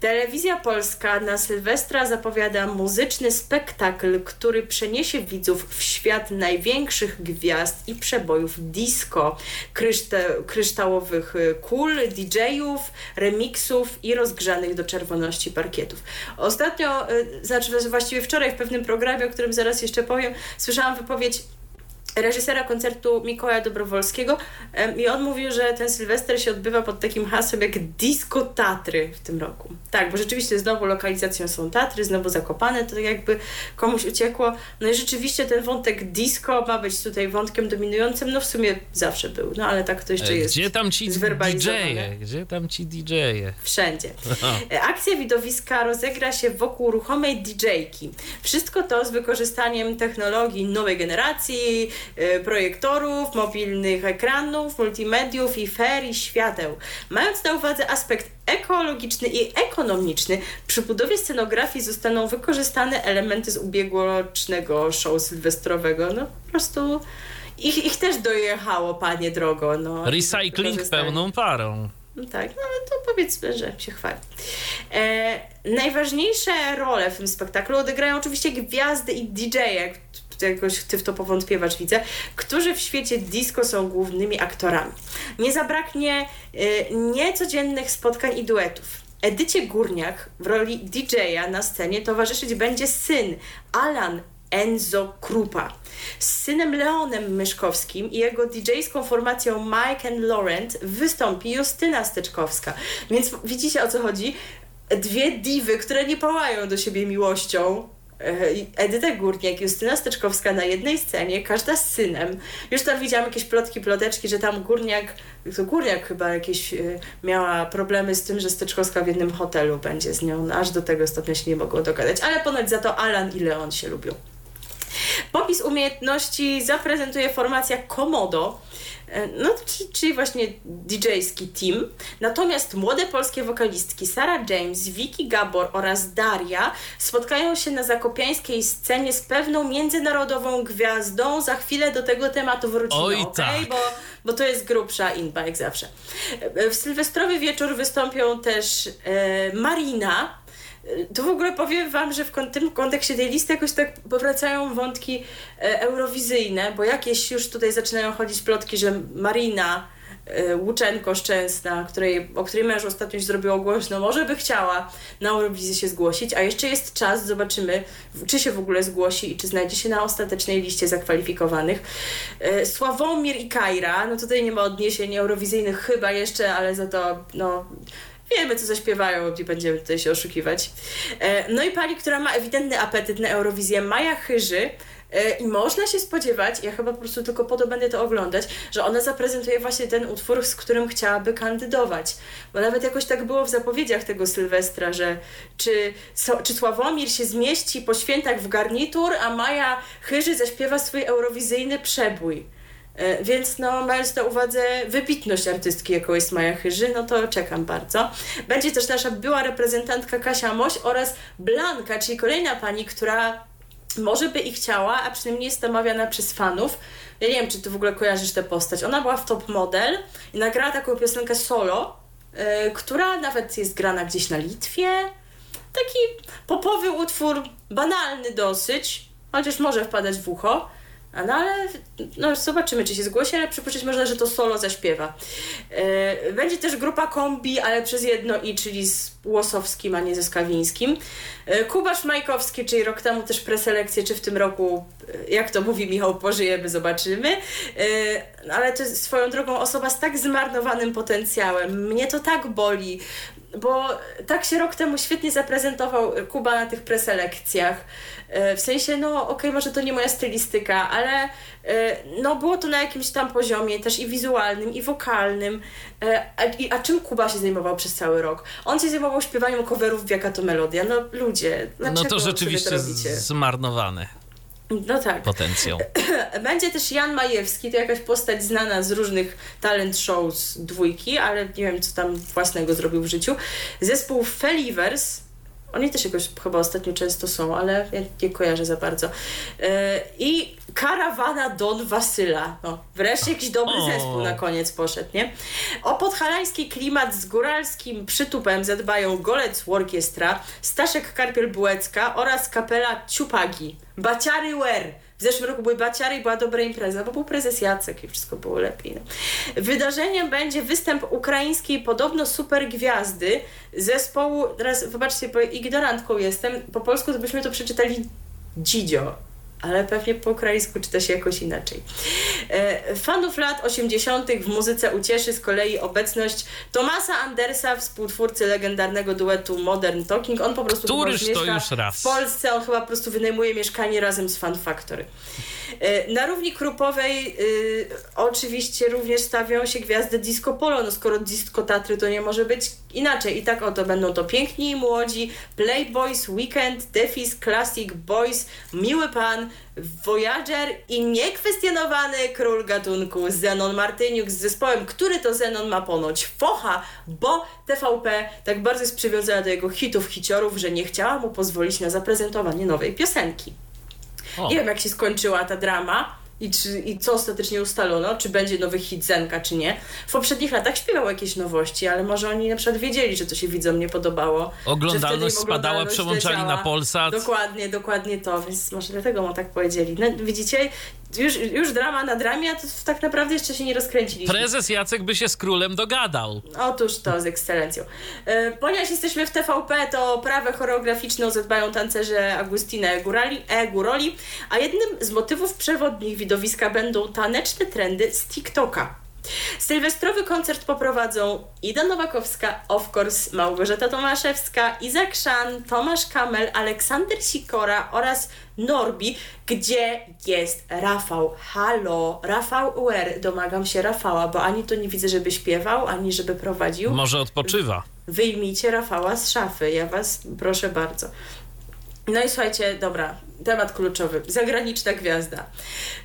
Telewizja Polska na Sylwestra zapowiada muzyczny spektakl, który przeniesie widzów w świat największych gwiazd i przebojów disco, kryszta- kryształowych y, kul, DJ-ów, remiksów i rozgrzanych do czerwoności parkietów. Ostatnio, y, znaczy właściwie wczoraj w pewnym programie, o którym zaraz jeszcze powiem, słyszałam wypowiedź reżysera koncertu Mikołaja Dobrowolskiego i on mówił, że ten Sylwester się odbywa pod takim hasłem jak Disco Tatry w tym roku. Tak, bo rzeczywiście znowu lokalizacją są Tatry, znowu Zakopane, to tak jakby komuś uciekło. No i rzeczywiście ten wątek disco ma być tutaj wątkiem dominującym, no w sumie zawsze był, no ale tak to jeszcze E, jest Gdzie tam ci. DJ-e? Gdzie tam ci DJ-e? Wszędzie. E, Akcja widowiska rozegra się wokół ruchomej DJ-ki. Wszystko to z wykorzystaniem technologii nowej generacji, projektorów, mobilnych ekranów, multimediów i ferii świateł. Mając na uwadze aspekt ekologiczny i ekonomiczny, przy budowie scenografii zostaną wykorzystane elementy z ubiegłorocznego show sylwestrowego. No po prostu ich, ich też dojechało, panie drogo. No, Recycling pełną parą. No tak, no to powiedzmy, że się chwali. E, najważniejsze role w tym spektaklu odegrają oczywiście gwiazdy i DJ-e, jakoś ty w to powątpiewasz widzę, którzy w świecie disco są głównymi aktorami. Nie zabraknie e, niecodziennych spotkań i duetów. Edycie Górniak w roli DJ-a na scenie towarzyszyć będzie syn Alan Enzo Krupa. Z synem Leonem Myszkowskim i jego DJ-ską formacją Mike and Laurent wystąpi Justyna Steczkowska. Więc widzicie o co chodzi? Dwie diwy, które nie pałają do siebie miłością. E, Edyta Górniak, Justyna Steczkowska na jednej scenie, każda z synem. Już tam widziałam jakieś plotki, ploteczki, że tam Górniak, to Górniak chyba jakieś e, miała problemy z tym, że Steczkowska w jednym hotelu będzie z nią, aż do tego stopnia się nie mogą dogadać. Ale ponoć za to Alan i Leon się lubią. Popis umiejętności zaprezentuje formacja Komodo, e, no, czyli właśnie DJ-ski team. Natomiast młode polskie wokalistki Sarah James, Vicky Gabor oraz Daria spotkają się na zakopiańskiej scenie z pewną międzynarodową gwiazdą. Za chwilę do tego tematu wrócimy, Oj, okay? tak. bo, bo to jest grubsza inba, jak zawsze. E, W sylwestrowy wieczór wystąpią też e, Marina, to w ogóle powiem Wam, że w tym kontekście tej listy jakoś tak powracają wątki e, eurowizyjne, bo jakieś już tutaj zaczynają chodzić plotki, że Marina e, Łuczenko Szczęsna, której, o której męż ostatnio już zrobiło głośno, może by chciała na Eurowizję się zgłosić, a jeszcze jest czas, zobaczymy, czy się w ogóle zgłosi i czy znajdzie się na ostatecznej liście zakwalifikowanych. E, Sławomir i Kajra, no tutaj nie ma odniesień eurowizyjnych chyba jeszcze, ale za to, no wiemy, co zaśpiewają, nie będziemy tutaj się oszukiwać. E, No i pani, która ma ewidentny apetyt na Eurowizję, Maja Chyży. E, I można się spodziewać, ja chyba po prostu tylko po to będę to oglądać, że ona zaprezentuje właśnie ten utwór, z którym chciałaby kandydować. Bo nawet jakoś tak było w zapowiedziach tego Sylwestra, że czy, czy Sławomir się zmieści po świętach w garnitur, a Maja Chyży zaśpiewa swój eurowizyjny przebój. E, Więc no, mając na uwadze wybitność artystki, jaką jest Maja Chyży, no to czekam bardzo. Będzie też nasza była reprezentantka Kasia Moś oraz Blanka, czyli kolejna pani, która może by i chciała, a przynajmniej jest namawiana przez fanów. Ja nie wiem, czy ty w ogóle kojarzysz tę postać. Ona była w Top Model i nagrała taką piosenkę solo, e, która nawet jest grana gdzieś na Litwie. Taki popowy utwór, banalny dosyć, chociaż może wpadać w ucho. No ale no, zobaczymy, czy się zgłosi, ale przypuszczać można, że to solo zaśpiewa. E, będzie też grupa kombi, ale przez jedno i, czyli z Łosowskim, a nie ze Skawińskim. E, Kubasz Majkowski, czyli rok temu też preselekcję, czy w tym roku, e, jak to mówi Michał, pożyjemy, zobaczymy. Ale to jest swoją drogą osoba z tak zmarnowanym potencjałem. Mnie to tak boli, bo tak się rok temu świetnie zaprezentował Kuba na tych preselekcjach. E, W sensie, no okej, może to nie moja stylistyka, ale e, no było to na jakimś tam poziomie, też i wizualnym, i wokalnym. E, A, i, a czym Kuba się zajmował przez cały rok? On się zajmował śpiewaniem coverów w Jaka to Melodia. No ludzie, No to rzeczywiście to robicie? No tak. potencjał. Będzie też Jan Majewski, to jakaś postać znana z różnych talent shows dwójki, ale nie wiem, co tam własnego zrobił w życiu. Zespół Felivers, oni też jakoś chyba ostatnio często są, ale ja nie kojarzę za bardzo. Yy, I Karawana Don Wasyla. No, wreszcie jakiś dobry O. zespół na koniec poszedł, nie? O podhalański klimat z góralskim przytupem zadbają Golec Orkiestra, Staszek Karpiel-Bułecka oraz kapela Ciupagi. Baciary Wer. W zeszłym roku były baciary i była dobra impreza, bo był prezes Jacek i wszystko było lepiej. No. Wydarzeniem będzie występ ukraińskiej podobno super gwiazdy zespołu, teraz wybaczcie, bo ignorantką jestem, po polsku to byśmy to przeczytali Dzidzio, ale pewnie po ukraińsku czyta się jakoś inaczej. E, fanów lat 80. w muzyce ucieszy z kolei obecność Tomasa Andersa, współtwórcy legendarnego duetu Modern Talking. On po prostu Któryż to już raz? w Polsce, on chyba po prostu wynajmuje mieszkanie razem z Fan Factory. E, Na równi krupowej y, oczywiście również stawią się gwiazdy disco polo, no skoro disco Tatry to nie może być inaczej. I tak oto będą to piękni i młodzi, Playboys, Weekend, Defis, Classic, Boys, Miły Pan, Voyager i niekwestionowany król gatunku Zenon Martyniuk z zespołem, który to Zenon ma ponoć focha, bo TVP tak bardzo jest przywiązana do jego hitów, hiciorów, że nie chciała mu pozwolić na zaprezentowanie nowej piosenki. O. Nie wiem, jak się skończyła ta drama i, czy, i co ostatecznie ustalono, czy będzie nowy hit Zenka, czy nie. W poprzednich latach śpiewał jakieś nowości, ale może oni na przykład wiedzieli, że to się widzom nie podobało. Oglądalność spadała, przełączali leciała. na Polsat. Dokładnie, dokładnie to, więc może dlatego mu tak powiedzieli. No, widzicie, już, już drama na dramie, a to tak naprawdę jeszcze się nie rozkręciliśmy. Prezes Jacek by się z królem dogadał. Otóż to, z ekscelencją. E, Ponieważ jesteśmy w TVP, to prawę choreograficzną zadbają tancerze Agustina Egurali, Eguroli, a jednym z motywów przewodnich widowiska będą taneczne trendy z TikToka. Sylwestrowy koncert poprowadzą Ida Nowakowska, of course Małgorzata Tomaszewska, Izak Szan, Tomasz Kamel, Aleksander Sikora oraz Norbi, gdzie jest Rafał. Halo, Rafał UR. Domagam się Rafała, bo ani to nie widzę, żeby śpiewał, ani żeby prowadził. Może odpoczywa. Wyjmijcie Rafała z szafy, ja was proszę bardzo. No i słuchajcie, dobra, temat kluczowy. Zagraniczna gwiazda.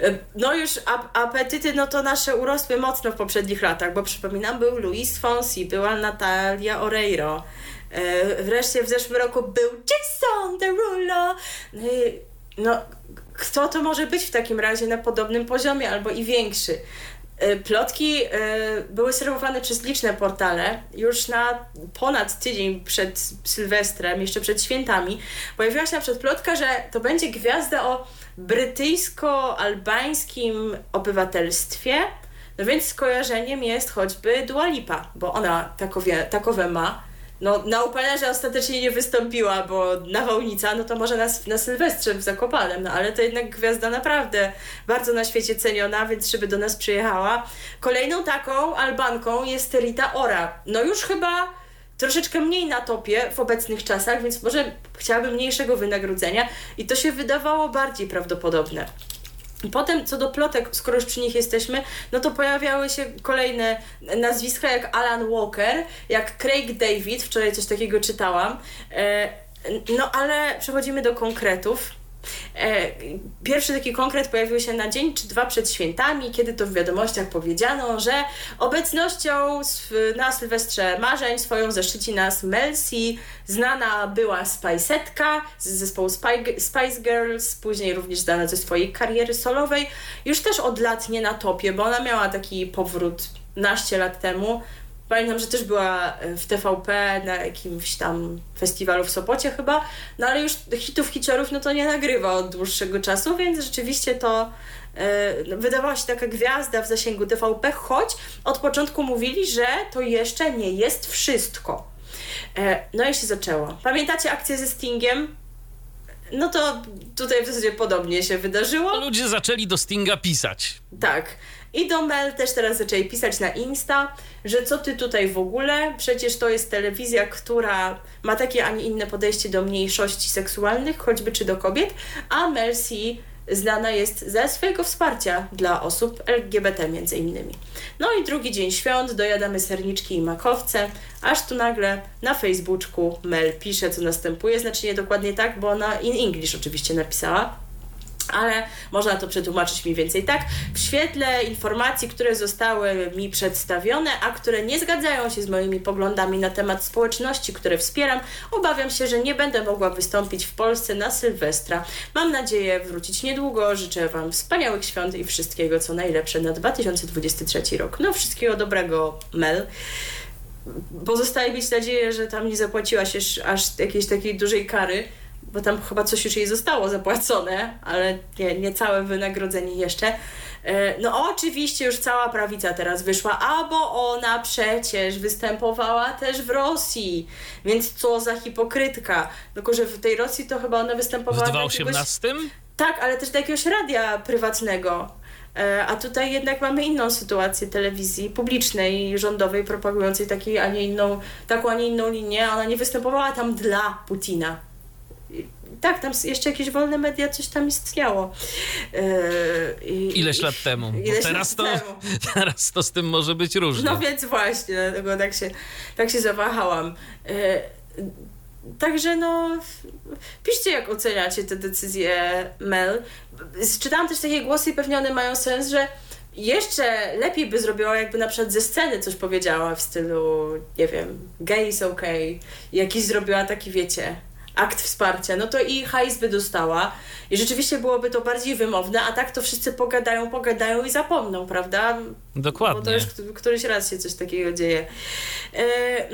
E, no już ap apetyty, no to nasze urosły mocno w poprzednich latach, bo przypominam, był Luis Fonsi, była Natalia Oreiro. E, wreszcie w zeszłym roku był Jason Derulo. No, i, no kto to może być w takim razie na podobnym poziomie albo i większy? E, plotki były serwowane przez liczne portale. Już na ponad tydzień przed Sylwestrem, jeszcze przed świętami, pojawiła się na przykład plotka, że to będzie gwiazda o brytyjsko-albańskim obywatelstwie. No więc skojarzeniem jest choćby Dua Lipa, bo ona takowe, takowe ma. No, na Upanerze ostatecznie nie wystąpiła, bo nawałnica, no to może na, na Sylwestrze w Zakopanem, no ale to jednak gwiazda naprawdę bardzo na świecie ceniona, więc żeby do nas przyjechała. Kolejną taką Albanką jest Rita Ora. No już chyba troszeczkę mniej na topie w obecnych czasach, więc może chciałabym mniejszego wynagrodzenia i to się wydawało bardziej prawdopodobne. Potem co do plotek, skoro już przy nich jesteśmy, no to pojawiały się kolejne nazwiska jak Alan Walker, jak Craig David, wczoraj coś takiego czytałam. E, no ale przechodzimy do konkretów. E, pierwszy taki konkret pojawił się na dzień czy dwa przed świętami, kiedy to w wiadomościach powiedziano, że obecnością na Sylwestrze Marzeń swoją zaszczyci nas Melcy, znana była Spiceetka z zespołu Spice Girls, później również znana ze swojej kariery solowej, już też od lat nie na topie, bo ona miała taki powrót naście lat temu, Pamiętam, że też była e, w TVP na jakimś tam festiwalu w Sopocie chyba, no ale już hitów, hiciorów no to nie nagrywa od dłuższego czasu, więc rzeczywiście to yy, wydawała się taka gwiazda w zasięgu TVP, choć od początku mówili, że to jeszcze nie jest wszystko. Yy, no i się zaczęło. Pamiętacie akcję ze Stingiem? No to tutaj w zasadzie podobnie się wydarzyło. Ludzie zaczęli do Stinga pisać. Tak. I do Mel też teraz zaczęli pisać na Insta, że co ty tutaj w ogóle? Przecież to jest telewizja, która ma takie, a nie inne podejście do mniejszości seksualnych, choćby czy do kobiet, a Mercy znana jest ze swojego wsparcia dla osób LGBT między innymi. No i drugi dzień świąt, dojadamy serniczki i makowce, aż tu nagle na Facebooku Mel pisze, co następuje, znaczy nie dokładnie tak, bo ona in English oczywiście napisała, ale można to przetłumaczyć mniej więcej tak. W świetle informacji, które zostały mi przedstawione, a które nie zgadzają się z moimi poglądami na temat społeczności, które wspieram, obawiam się, że nie będę mogła wystąpić w Polsce na Sylwestra. Mam nadzieję wrócić niedługo. Życzę Wam wspaniałych świąt i wszystkiego, co najlepsze na 2023 rok. No, wszystkiego dobrego, Mel. Pozostaje mieć nadzieję, że tam nie zapłaciłaś aż jakiejś takiej dużej kary bo tam chyba coś już jej zostało zapłacone, ale nie, nie całe wynagrodzenie jeszcze. E, no oczywiście już cała prawica teraz wyszła, a bo ona przecież występowała też w Rosji, więc co za hipokrytka. Tylko, że w tej Rosji to chyba ona występowała... W 2018? Jakiegoś... Tak, ale też do jakiegoś radia prywatnego. E, a tutaj jednak mamy inną sytuację telewizji publicznej, rządowej, propagującej takiej, a nie inną, taką, a nie inną linię. Ona nie występowała tam dla Putina tak, tam jeszcze jakieś wolne media, coś tam istniało. Yy, i, Ileś lat temu. Ileś teraz, lat to, temu. teraz to z tym może być różnie. No więc właśnie, dlatego tak się, tak się zawahałam. Yy, Także no, piszcie jak oceniacie te decyzje Mel. Czytałam też takie głosy i pewnie one mają sens, że jeszcze lepiej by zrobiła, jakby na przykład ze sceny coś powiedziała w stylu, nie wiem, gay is okay. Jakiś zrobiła taki, wiecie, akt wsparcia, no to i hajs by dostała i rzeczywiście byłoby to bardziej wymowne, a tak to wszyscy pogadają, pogadają i zapomną, prawda? Dokładnie. Bo to już któryś raz się coś takiego dzieje. E,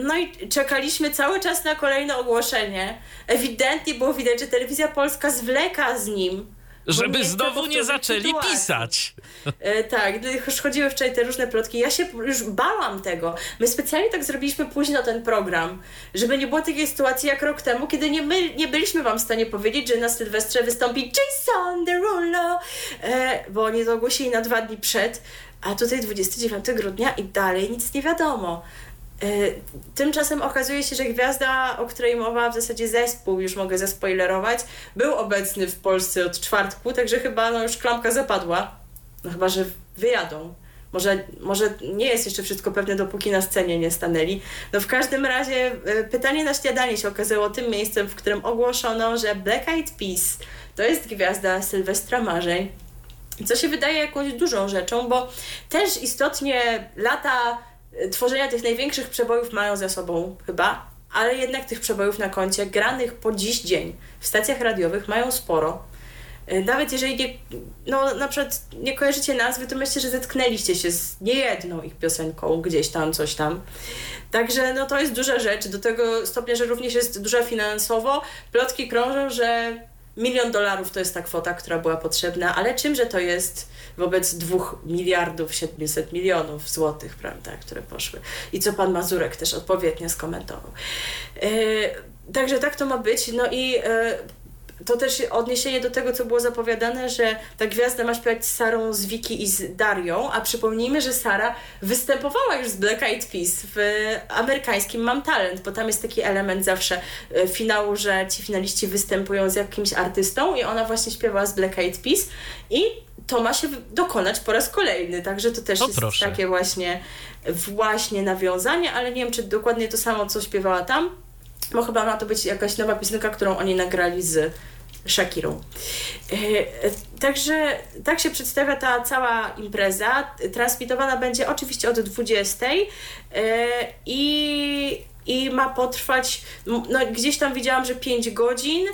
no i czekaliśmy cały czas na kolejne ogłoszenie. Ewidentnie było widać, że telewizja polska zwleka z nim żeby znowu nie zaczęli sytuacji. pisać. E, tak, już chodziły wczoraj te różne plotki. Ja się już bałam tego. My specjalnie tak zrobiliśmy późno ten program, żeby nie było takiej sytuacji jak rok temu, kiedy nie, my, nie byliśmy wam w stanie powiedzieć, że na Sylwestrze wystąpi Jason Derulo, e, bo oni to ogłosili na dwa dni przed, a tutaj 29 grudnia i dalej nic nie wiadomo. E, tymczasem okazuje się, że gwiazda, o której mowa, w zasadzie zespół, już mogę zaspoilerować, był obecny w Polsce od czwartku, także chyba no, już klamka zapadła. No chyba, że wyjadą. Może, może nie jest jeszcze wszystko pewne, dopóki na scenie nie stanęli. No w każdym razie e, pytanie na śniadanie się okazało tym miejscem, w którym ogłoszono, że Black Eyed Peas to jest gwiazda Sylwestra Marzeń. Co się wydaje jakąś dużą rzeczą, bo też istotnie lata tworzenia tych największych przebojów mają za sobą chyba, ale jednak tych przebojów na koncie granych po dziś dzień w stacjach radiowych mają sporo. E, nawet jeżeli nie, no, na przykład nie kojarzycie nazwy, to myślę, że zetknęliście się z niejedną ich piosenką, gdzieś tam, coś tam. Także no, to jest duża rzecz, do tego stopnia, że również jest duża finansowo. Plotki krążą, że milion dolarów to jest ta kwota, która była potrzebna, ale czymże to jest wobec dwóch miliardów 700 milionów złotych, prawda, które poszły. I co pan Mazurek też odpowiednio skomentował. E, także tak to ma być. No i e, to też odniesienie do tego, co było zapowiadane, że ta gwiazda ma śpiewać z Sarą, z Wiki i z Darią, a przypomnijmy, że Sara występowała już z Black Eyed Peas w amerykańskim Mam Talent, bo tam jest taki element zawsze e, finału, że ci finaliści występują z jakimś artystą i ona właśnie śpiewała z Black Eyed Peas i to ma się dokonać po raz kolejny, także to też o, jest proszę. takie właśnie, właśnie nawiązanie, ale nie wiem, czy dokładnie to samo, co śpiewała tam, bo chyba ma to być jakaś nowa piosenka, którą oni nagrali z Shakirą. E, także tak się przedstawia ta cała impreza. Transmitowana będzie oczywiście od 20 e, i, i ma potrwać, no gdzieś tam widziałam, że 5 godzin.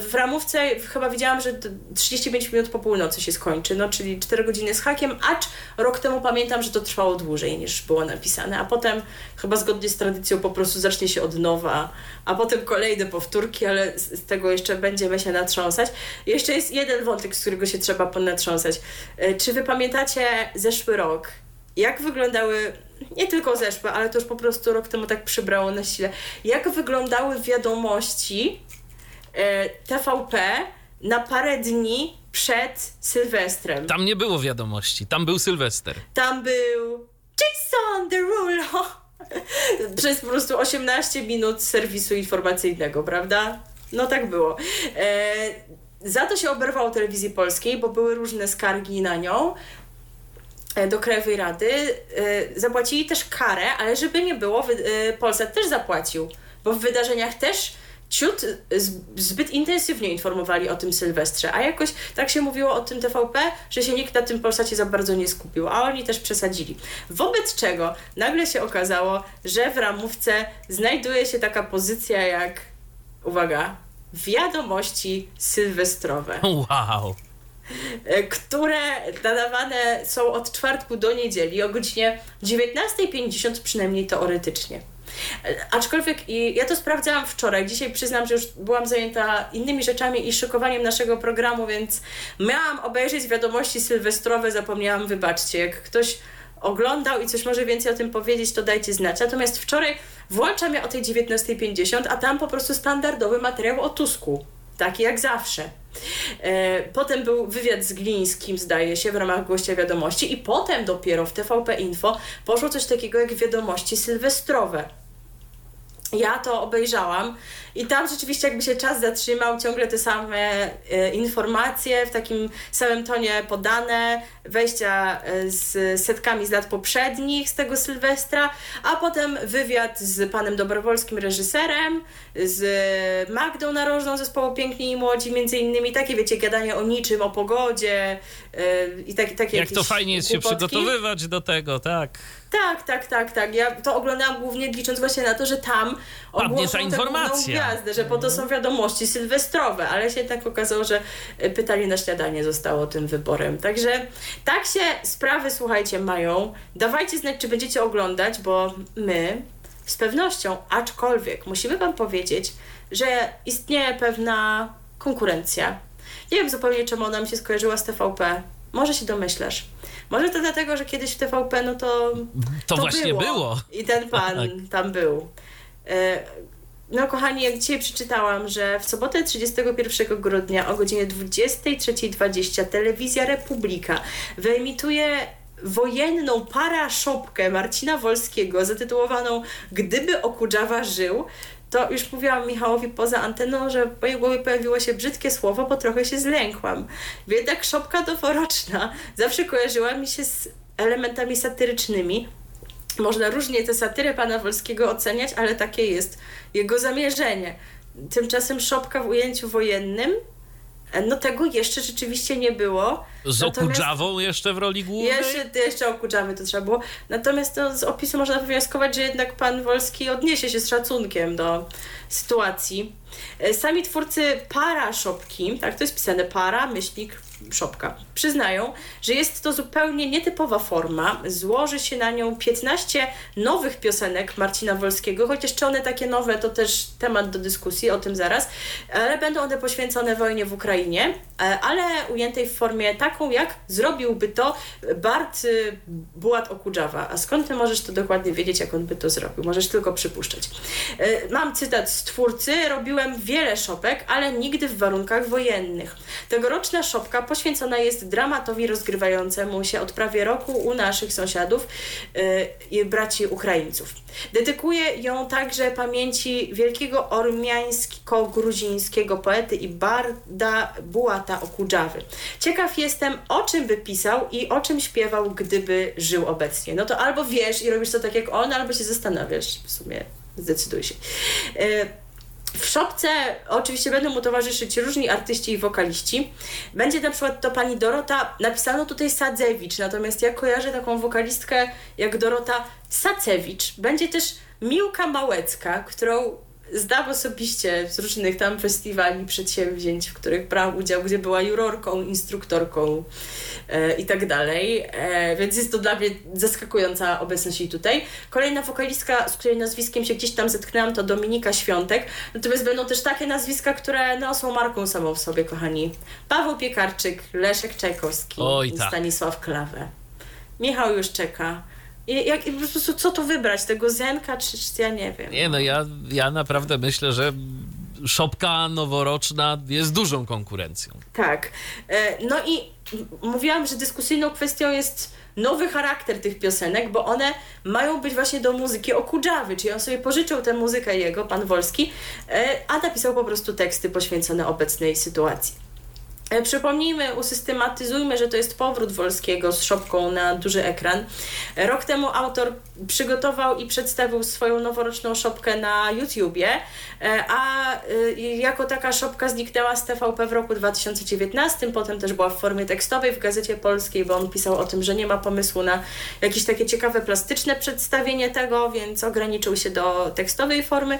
W ramówce chyba widziałam, że 35 minut po północy się skończy, no czyli 4 godziny z hakiem, acz rok temu pamiętam, że to trwało dłużej niż było napisane, a potem chyba zgodnie z tradycją po prostu zacznie się od nowa, a potem kolejne powtórki, ale z tego jeszcze będziemy się natrząsać. Jeszcze jest jeden wątek, z którego się trzeba ponatrząsać. E, czy wy pamiętacie zeszły rok? Jak wyglądały nie tylko zeszłe, ale to już po prostu rok temu tak przybrało na sile. Jak wyglądały wiadomości TVP na parę dni przed Sylwestrem. Tam nie było wiadomości, tam był Sylwester. Tam był Jason Derulo przez po prostu 18 minut serwisu informacyjnego, prawda? No tak było. E, za to się oberwał telewizji polskiej, bo były różne skargi na nią e, do Krajowej Rady. E, zapłacili też karę, ale żeby nie było, e, Polsat też zapłacił, bo w wydarzeniach też ciut zbyt intensywnie informowali o tym Sylwestrze, a jakoś tak się mówiło o tym TVP, że się nikt na tym Polsacie za bardzo nie skupił, a oni też przesadzili. Wobec czego nagle się okazało, że w ramówce znajduje się taka pozycja jak, uwaga, wiadomości sylwestrowe. Wow! E, które nadawane są od czwartku do niedzieli o godzinie 19.50 przynajmniej teoretycznie. Aczkolwiek i ja to sprawdzałam wczoraj. Dzisiaj przyznam, że już byłam zajęta innymi rzeczami i szykowaniem naszego programu, więc miałam obejrzeć wiadomości sylwestrowe, zapomniałam, wybaczcie. Jak ktoś oglądał i coś może więcej o tym powiedzieć, to dajcie znać. Natomiast wczoraj włączam je o tej 19.50, a tam po prostu standardowy materiał o Tusku. Taki jak zawsze. E, potem był wywiad z Glińskim, zdaje się, w ramach gościa wiadomości, i potem dopiero w TVP Info poszło coś takiego jak wiadomości sylwestrowe ja to obejrzałam i tam rzeczywiście jakby się czas zatrzymał, ciągle te same e, informacje w takim samym tonie podane, wejścia e, z setkami z lat poprzednich z tego Sylwestra, a potem wywiad z panem Dobrowolskim, reżyserem, z Magdą Narożną zespołu Piękni i Młodzi, między innymi takie, wiecie, gadanie o niczym, o pogodzie yy, i tak, takie Jak to fajnie jest się przygotowywać do tego, tak. Tak, tak, tak, tak. Ja to oglądałam głównie licząc właśnie na to, że tam ogłoszą tę gwiazdę, że po to są wiadomości sylwestrowe, ale się tak okazało, że e, pytanie na śniadanie zostało tym wyborem. Także tak się sprawy, słuchajcie, mają. Dawajcie znać, czy będziecie oglądać, bo my z pewnością, aczkolwiek musimy Wam powiedzieć, że istnieje pewna konkurencja. Nie wiem zupełnie, czemu ona mi się skojarzyła z TVP. Może się domyślasz. Może to dlatego, że kiedyś w TVP, no to. To, to właśnie było. było. I ten pan tak. tam był. E, no, kochani, jak dzisiaj przeczytałam, że w sobotę 31 grudnia o godzinie 23.20 telewizja Republika wyemituje wojenną paraszopkę Marcina Wolskiego zatytułowaną Gdyby Okudżawa żył, to już mówiłam Michałowi poza anteną, że w mojej głowie pojawiło się brzydkie słowo, bo trochę się zlękłam. Jednak szopka noworoczna zawsze kojarzyła mi się z elementami satyrycznymi. Można różnie tę satyrę pana Wolskiego oceniać, ale takie jest jego zamierzenie. Tymczasem szopka w ujęciu wojennym No tego jeszcze rzeczywiście nie było. Z Natomiast- Okudżawą jeszcze w roli głównej? Jeszcze, jeszcze okuczamy to trzeba było. Natomiast no, z opisu można wywnioskować, że jednak pan Wolski odniesie się z szacunkiem do sytuacji. E, Sami twórcy para szopki, tak to jest pisane para, myślnik, szopka, przyznają, że jest to zupełnie nietypowa forma. Złoży się na nią 15 nowych piosenek Marcina Wolskiego, chociaż czy one takie nowe, to też temat do dyskusji, o tym zaraz, ale będą one poświęcone wojnie w Ukrainie, e, ale ujętej w formie taką, jak zrobiłby to Bart y, Bułat Okudżawa. A skąd ty możesz to dokładnie wiedzieć, jak on by to zrobił? Możesz tylko przypuszczać. E, Mam cytat z twórcy. Robiłem wiele szopek, ale nigdy w warunkach wojennych. Tegoroczna szopka poświęcona jest dramatowi rozgrywającemu się od prawie roku u naszych sąsiadów i braci Ukraińców. Dedykuję ją także pamięci wielkiego ormiańsko-gruzińskiego poety i barda Bułata Okudżawy. Ciekaw jestem, o czym by pisał i o czym śpiewał, gdyby żył obecnie. No to albo wiesz i robisz to tak jak on, albo się zastanawiasz. W sumie zdecyduj się. E, w szopce oczywiście będą mu towarzyszyć różni artyści i wokaliści. Będzie na przykład to pani Dorota, napisano tutaj Sadzewicz, natomiast ja kojarzę taką wokalistkę jak Dorota Sacewicz. Będzie też Miłka Małecka, którą znam osobiście z różnych tam festiwali, przedsięwzięć, w których brałam udział, gdzie była jurorką, instruktorką e, i tak dalej. E, więc jest to dla mnie zaskakująca obecność jej tutaj. Kolejna wokalistka, z której nazwiskiem się gdzieś tam zetknęłam, to Dominika Świątek. Natomiast będą też takie nazwiska, które no, są marką samą w sobie, kochani. Paweł Piekarczyk, Leszek Czajkowski Oj, i tak. Stanisław Klawę. Michał już czeka. Jak, po prostu co tu wybrać? Tego Zenka, czy, czy ja nie wiem. Nie no, ja, ja naprawdę myślę, że szopka noworoczna jest dużą konkurencją. Tak. E, No i mówiłam, że dyskusyjną kwestią jest nowy charakter tych piosenek, bo one mają być właśnie do muzyki Okudżawy, czyli on sobie pożyczył tę muzykę jego, pan Wolski, e, a napisał po prostu teksty poświęcone obecnej sytuacji. E, Przypomnijmy, usystematyzujmy, że to jest powrót Wolskiego z szopką na duży ekran. E, Rok temu autor przygotował i przedstawił swoją noworoczną szopkę na YouTubie, e, a jako taka szopka zniknęła z TVP w roku 2019, potem też była w formie tekstowej w Gazecie Polskiej, bo on pisał o tym, że nie ma pomysłu na jakieś takie ciekawe plastyczne przedstawienie tego, więc ograniczył się do tekstowej formy.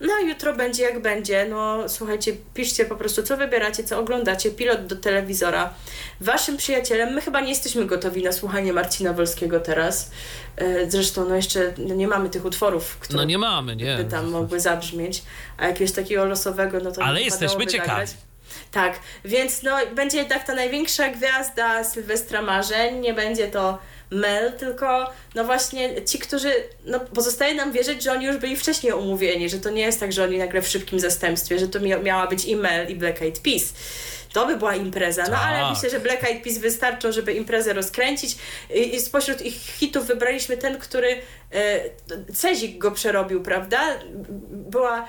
No a jutro będzie jak będzie. No słuchajcie, piszcie po prostu, co wybieracie, co oglądacie, pilot do telewizora. Waszym przyjacielem, my chyba nie jesteśmy gotowi na słuchanie Marcina Wolskiego teraz. E, Zresztą no jeszcze no nie mamy tych utworów, które No nie mamy, nie. by tam mogły zabrzmieć, a jakiegoś takiego losowego, no to Ale nie jesteśmy ciekawi. Tak, więc no będzie jednak ta największa gwiazda Sylwestra Marzeń, nie będzie to Mel, tylko no właśnie ci, którzy, no pozostaje nam wierzyć, że oni już byli wcześniej umówieni, że to nie jest tak, że oni nagle w szybkim zastępstwie, że to mia- miała być i Mel i Black Eyed Peas. To by była impreza, no ale Tak. myślę, że Black Eyed Peas wystarczą, żeby imprezę rozkręcić i, i spośród ich hitów wybraliśmy ten, który e, Cezik go przerobił, prawda? Była e,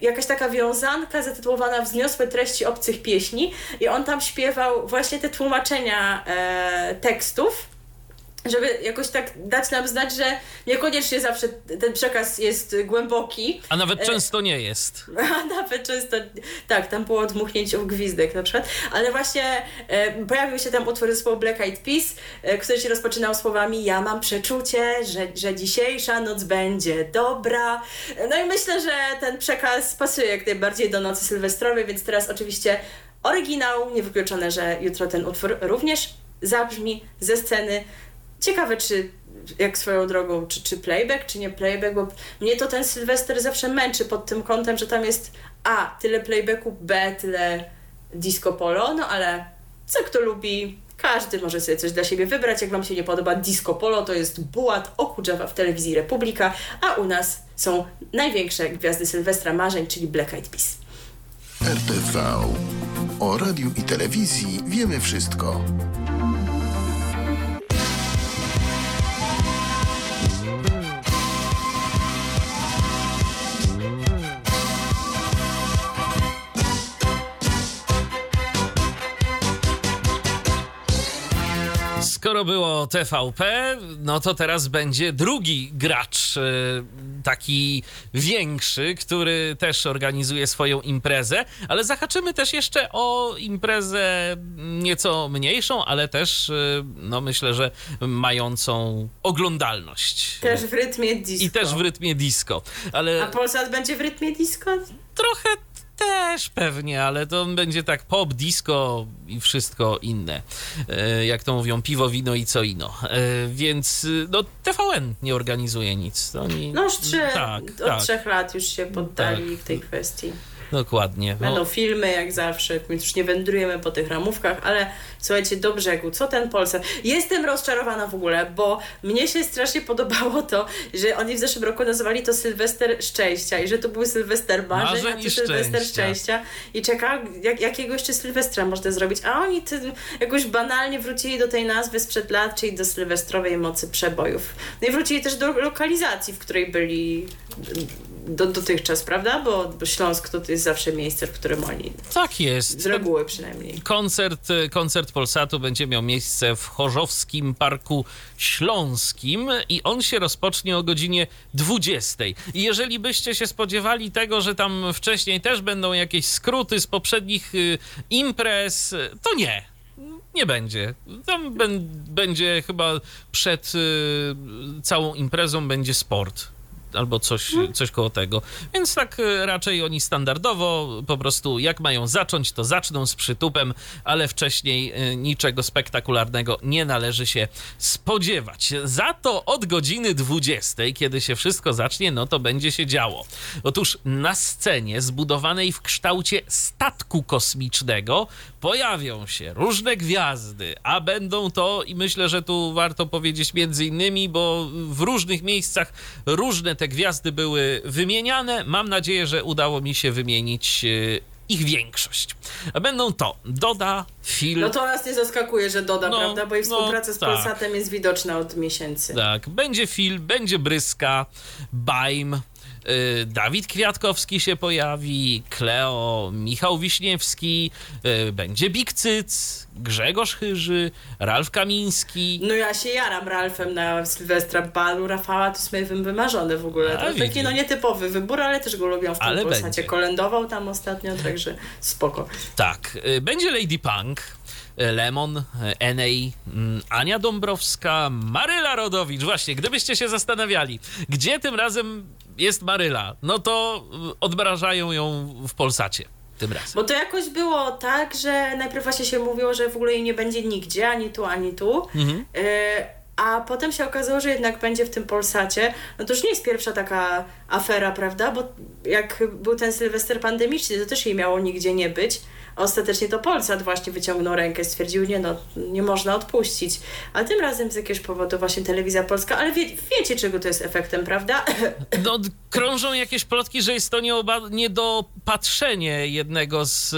jakaś taka wiązanka zatytułowana Wzniosłe treści obcych pieśni i on tam śpiewał właśnie te tłumaczenia e, tekstów żeby jakoś tak dać nam znać, że niekoniecznie zawsze ten przekaz jest głęboki, A nawet E, często nie jest. a nawet często, tak, tam było dmuchnięcie w gwizdek na przykład, ale właśnie e, pojawił się tam utwór zespołu Black Eyed Peas, e, który się rozpoczynał słowami ja mam przeczucie, że, że dzisiejsza noc będzie dobra. No i myślę, że ten przekaz pasuje jak najbardziej do nocy sylwestrowej, więc teraz oczywiście oryginał, niewykluczone, że jutro ten utwór również zabrzmi ze sceny. Ciekawe, czy jak swoją drogą, czy, czy playback, czy nie playback, bo mnie to ten Sylwester zawsze męczy pod tym kątem, że tam jest A, tyle playbacku, B, tyle disco polo, no ale co kto lubi, każdy może sobie coś dla siebie wybrać. Jak Wam się nie podoba disco polo, to jest Bułat Okudżawa w telewizji Republika, a u nas są największe gwiazdy Sylwestra marzeń, czyli Black Eyed Peas. RTV. O radiu i telewizji wiemy wszystko. Skoro było TVP, no to teraz będzie drugi gracz, e, taki większy, który też organizuje swoją imprezę, ale zahaczymy też jeszcze o imprezę nieco mniejszą, ale też, e, no myślę, że mającą oglądalność. Też w rytmie disco. I też w rytmie disco. Ale A Polsat będzie w rytmie disco? trochę też pewnie, ale to będzie tak pop, disco i wszystko inne. E, Jak to mówią, piwo, wino i co ino. E, Więc y, no, TVN nie organizuje nic. Oni, No już trzy, tak, od tak, trzech lat już się poddali Tak. w tej kwestii. Dokładnie. No, Będą filmy jak zawsze, więc już nie wędrujemy po tych ramówkach, ale słuchajcie, do brzegu, co ten Polsat? Jestem rozczarowana w ogóle, bo mnie się strasznie podobało to, że oni w zeszłym roku nazywali to Sylwester Szczęścia i że to był Sylwester marzeń, Marzeń a czy Sylwester szczęścia. Szczęścia i czeka, jak, jakiego jeszcze Sylwestra można zrobić, a oni ty, jakoś banalnie wrócili do tej nazwy sprzed lat, czyli do sylwestrowej mocy przebojów. No i wrócili też do lokalizacji, w której byli do, dotychczas, prawda? Bo, bo Śląsk to jest zawsze miejsce, w którym oni, tak jest. z reguły przynajmniej. Koncert, koncert Polsatu będzie miał miejsce w Chorzowskim Parku Śląskim i on się rozpocznie o godzinie 20. I jeżeli byście się spodziewali tego, że tam wcześniej też będą jakieś skróty z poprzednich y, imprez, to nie. Nie będzie. Tam bę- będzie chyba przed y, całą imprezą będzie sport. Albo coś, coś koło tego. Więc tak y, raczej oni standardowo po prostu jak mają zacząć, to zaczną z przytupem, ale wcześniej y, niczego spektakularnego nie należy się spodziewać. Za to od godziny 20, kiedy się wszystko zacznie, no to będzie się działo. Otóż na scenie zbudowanej w kształcie statku kosmicznego pojawią się różne gwiazdy, a będą to, i myślę, że tu warto powiedzieć między innymi, bo w różnych miejscach różne te gwiazdy były wymieniane. Mam nadzieję, że udało mi się wymienić e, ich większość. Będą to Doda, Phil, No to nas nie zaskakuje, że doda, No, prawda? Bo jej no, współpraca z tak. Polsatem jest widoczna od miesięcy. Tak, będzie Phil, będzie Bryska, Baim, y, Dawid Kwiatkowski się pojawi, Kleo, Michał Wiśniewski, y, będzie Big Cyc, Grzegorz Chyży, Ralf Kamiński. No ja się jaram Ralfem na Sylwestra Balu, Rafała, to jest moje wy- wymarzone w ogóle. To taki no nietypowy wybór, ale też go lubią w tym będzie. Kolędował tam ostatnio, także spoko. Tak, y, będzie Lady Punk, y, Lemon, y, Enej, Ania Dąbrowska, Maryla Rodowicz. Właśnie, gdybyście się zastanawiali, gdzie tym razem jest Maryla, no to y, odmrażają ją w Polsacie tym razem. Bo to jakoś było tak, że najpierw właśnie się mówiło, że w ogóle jej nie będzie nigdzie, ani tu, ani tu. Mhm. E, a potem się okazało, że jednak będzie w tym Polsacie. No to już nie jest pierwsza taka afera, prawda? Bo jak był ten Sylwester pandemiczny, to też jej miało nigdzie nie być. Ostatecznie to Polsat właśnie wyciągnął rękę, stwierdził, nie no, nie można odpuścić. A tym razem z jakiegoś powodu właśnie telewizja polska, ale wie, wiecie czego to jest efektem, prawda? No, krążą jakieś plotki, że jest to niedopatrzenie jednego z y,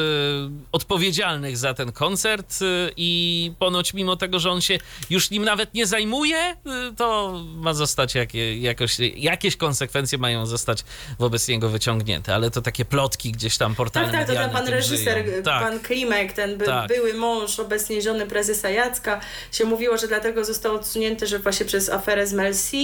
odpowiedzialnych za ten koncert y, i ponoć mimo tego, że on się już nim nawet nie zajmuje, y, to ma zostać jakie, jakoś, jakieś konsekwencje mają zostać wobec niego wyciągnięte, ale to takie plotki gdzieś tam portale Tak, tak, to medialne pan reżyser. Tak, pan Klimek, ten by, Tak. były mąż, obecnie żony prezesa Jacka, się mówiło, że dlatego został odsunięty, że właśnie przez aferę z Mel C,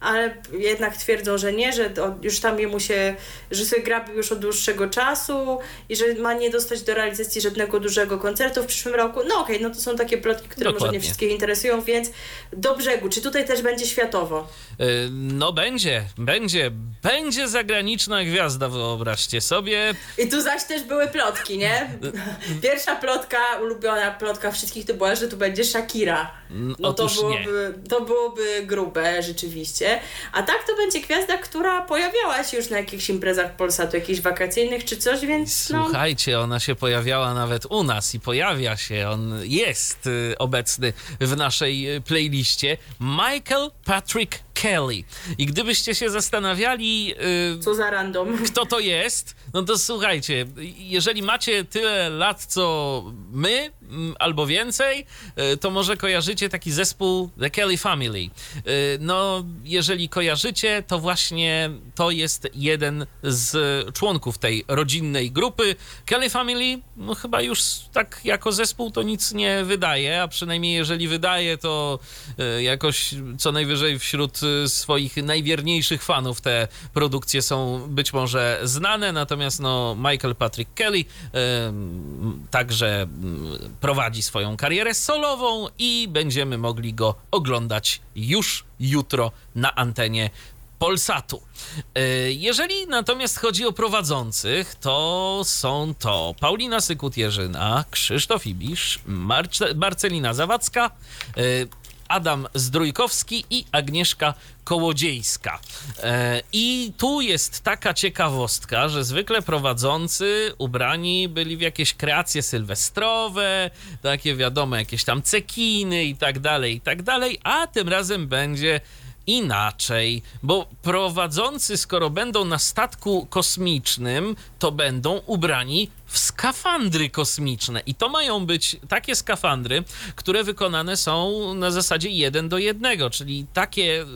ale jednak twierdzą, że nie, że już tam jemu się, że sobie grabił już od dłuższego czasu i że ma nie dostać do realizacji żadnego dużego koncertu w przyszłym roku. No okej, no to są takie plotki, które może Dokładnie. nie wszystkich interesują, więc do brzegu. Czy tutaj też będzie światowo? Y, No będzie, będzie, będzie zagraniczna gwiazda, wyobraźcie sobie. I tu zaś też były plotki, nie? Pierwsza plotka, ulubiona plotka wszystkich to była, że tu będzie Shakira. No to nie. byłoby, to byłoby grube rzeczywiście. A tak to będzie gwiazda, która pojawiała się już na jakichś imprezach Polsatu, jakichś wakacyjnych czy coś, więc no... Słuchajcie, ona się pojawiała nawet u nas i pojawia się, on jest y, obecny w naszej y, playliście. Michael Patrick Kelly. I gdybyście się zastanawiali, y, Co za random. kto to jest, no to słuchajcie, jeżeli macie tyle lat co my, albo więcej, y, to może kojarzycie taki zespół The Kelly Family. Y, No, jeżeli kojarzycie, to właśnie to jest jeden z członków tej rodzinnej grupy. Kelly Family no, chyba już tak jako zespół to nic nie wydaje, a przynajmniej jeżeli wydaje, to y, jakoś co najwyżej wśród swoich najwierniejszych fanów te produkcje są być może znane, natomiast no, Michael Patrick Kelly także prowadzi swoją karierę solową i będziemy mogli go oglądać już jutro na antenie Polsatu. Y, Jeżeli natomiast chodzi o prowadzących, to są to Paulina Sykut-Jerzyna, Krzysztof Ibisz, Marce- Marcelina Zawadzka, y, Adam Zdrójkowski i Agnieszka Kołodziejska. E, I tu jest taka ciekawostka, że zwykle prowadzący ubrani byli w jakieś kreacje sylwestrowe, takie wiadomo, jakieś tam cekiny i tak dalej, i tak dalej, a tym razem będzie inaczej, bo prowadzący, skoro będą na statku kosmicznym, to będą ubrani w skafandry kosmiczne. I to mają być takie skafandry, które wykonane są na zasadzie jeden do jednego, czyli takie, y,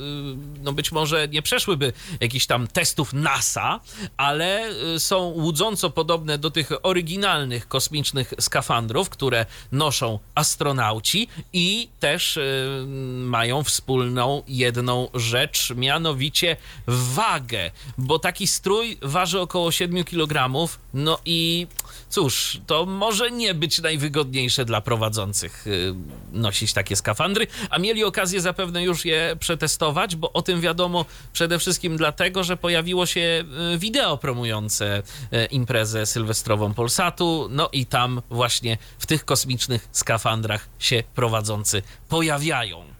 no być może nie przeszłyby jakichś tam testów NASA, ale y, są łudząco podobne do tych oryginalnych kosmicznych skafandrów, które noszą astronauci i też y, mają wspólną jedną rzecz, mianowicie wagę, bo taki strój waży około 7 kg, no i cóż, to może nie być najwygodniejsze dla prowadzących y, nosić takie skafandry, a mieli okazję zapewne już je przetestować, bo o tym wiadomo przede wszystkim dlatego, że pojawiło się y, wideo promujące y, imprezę sylwestrową Polsatu, no i tam właśnie w tych kosmicznych skafandrach się prowadzący pojawiają.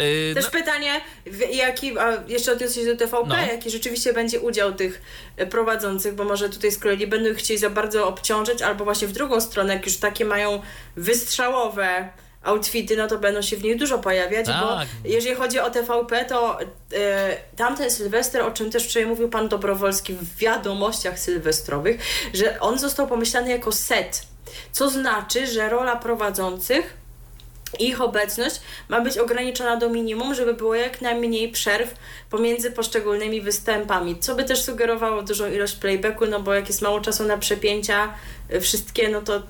Y, Też no- pytanie, jaki, a jeszcze odniosę się do TVP, No. jaki rzeczywiście będzie udział tych e, prowadzących, bo może tutaj z kolei nie będą ich chcieli za bardzo obciążyć, albo właśnie w drugą stronę, jak już takie mają wystrzałowe outfity, no to będą się w nich dużo pojawiać, Tak. bo jeżeli chodzi o TVP, to e, tamten Sylwester, o czym też wczoraj mówił pan Dobrowolski w wiadomościach sylwestrowych, że on został pomyślany jako set, co znaczy, że rola prowadzących ich obecność ma być ograniczona do minimum, żeby było jak najmniej przerw pomiędzy poszczególnymi występami, co by też sugerowało dużą ilość playbacku, no bo jak jest mało czasu na przepięcia wszystkie, no to,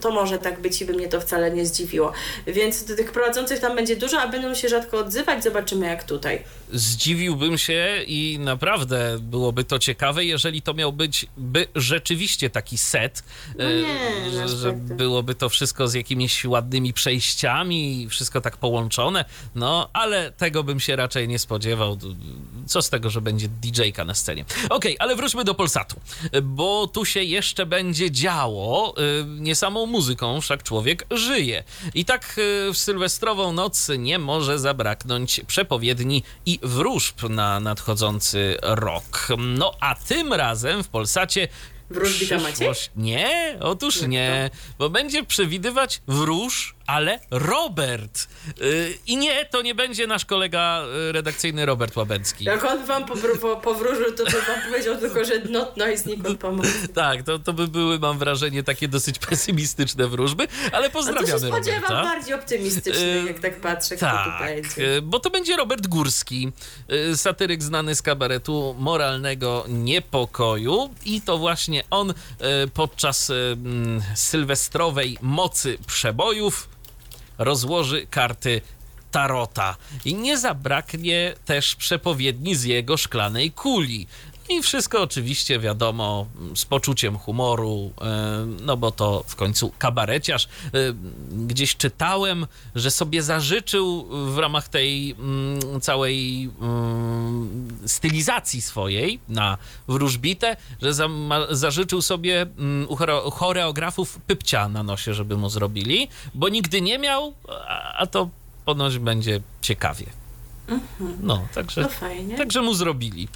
to może tak być i by mnie to wcale nie zdziwiło. Więc tych prowadzących tam będzie dużo, a będą się rzadko odzywać, zobaczymy jak tutaj. Zdziwiłbym się i naprawdę byłoby to ciekawe, jeżeli to miał być by rzeczywiście taki set, No e, nie, że, że tak byłoby to wszystko z jakimiś ładnymi przejściami wszystko tak połączone, no ale tego bym się raczej nie spodziewał. Co z tego, że będzie DJ-ka na scenie. Okej, ale wróćmy do Polsatu, bo tu się jeszcze będzie działo. Y, Nie samą muzyką wszak człowiek żyje. I tak y, w sylwestrową noc nie może zabraknąć przepowiedni i wróżb na nadchodzący rok. No a tym razem w Polsacie Wróżbita przyszłość... Nie, otóż nie, bo będzie przewidywać wróż, ale Robert. Y, I nie, to nie będzie nasz kolega y, redakcyjny Robert Łabęcki. Jak on wam powró- po- powróżył, to by wam powiedział tylko, że not noise nikąd pomoże. Tak, to, to by były, mam wrażenie, takie dosyć pesymistyczne wróżby, ale A to się pozdrawiamy spodziewam Roberta. bardziej optymistycznych, Y, jak tak patrzę, kto tu Tak, będzie. bo to będzie Robert Górski, satyryk znany z kabaretu Moralnego Niepokoju i to właśnie on podczas mm, sylwestrowej mocy przebojów rozłoży karty Tarota i nie zabraknie też przepowiedni z jego szklanej kuli. I wszystko oczywiście wiadomo z poczuciem humoru, e, no bo to w końcu kabareciarz. E, Gdzieś czytałem, że sobie zażyczył w ramach tej mm, całej mm, stylizacji swojej na wróżbitę, że zażyczył sobie mm, u chore- choreografów pypcia na nosie, żeby mu zrobili, bo nigdy nie miał, a to ponoć będzie ciekawie. No, także, No fajnie. także mu zrobili.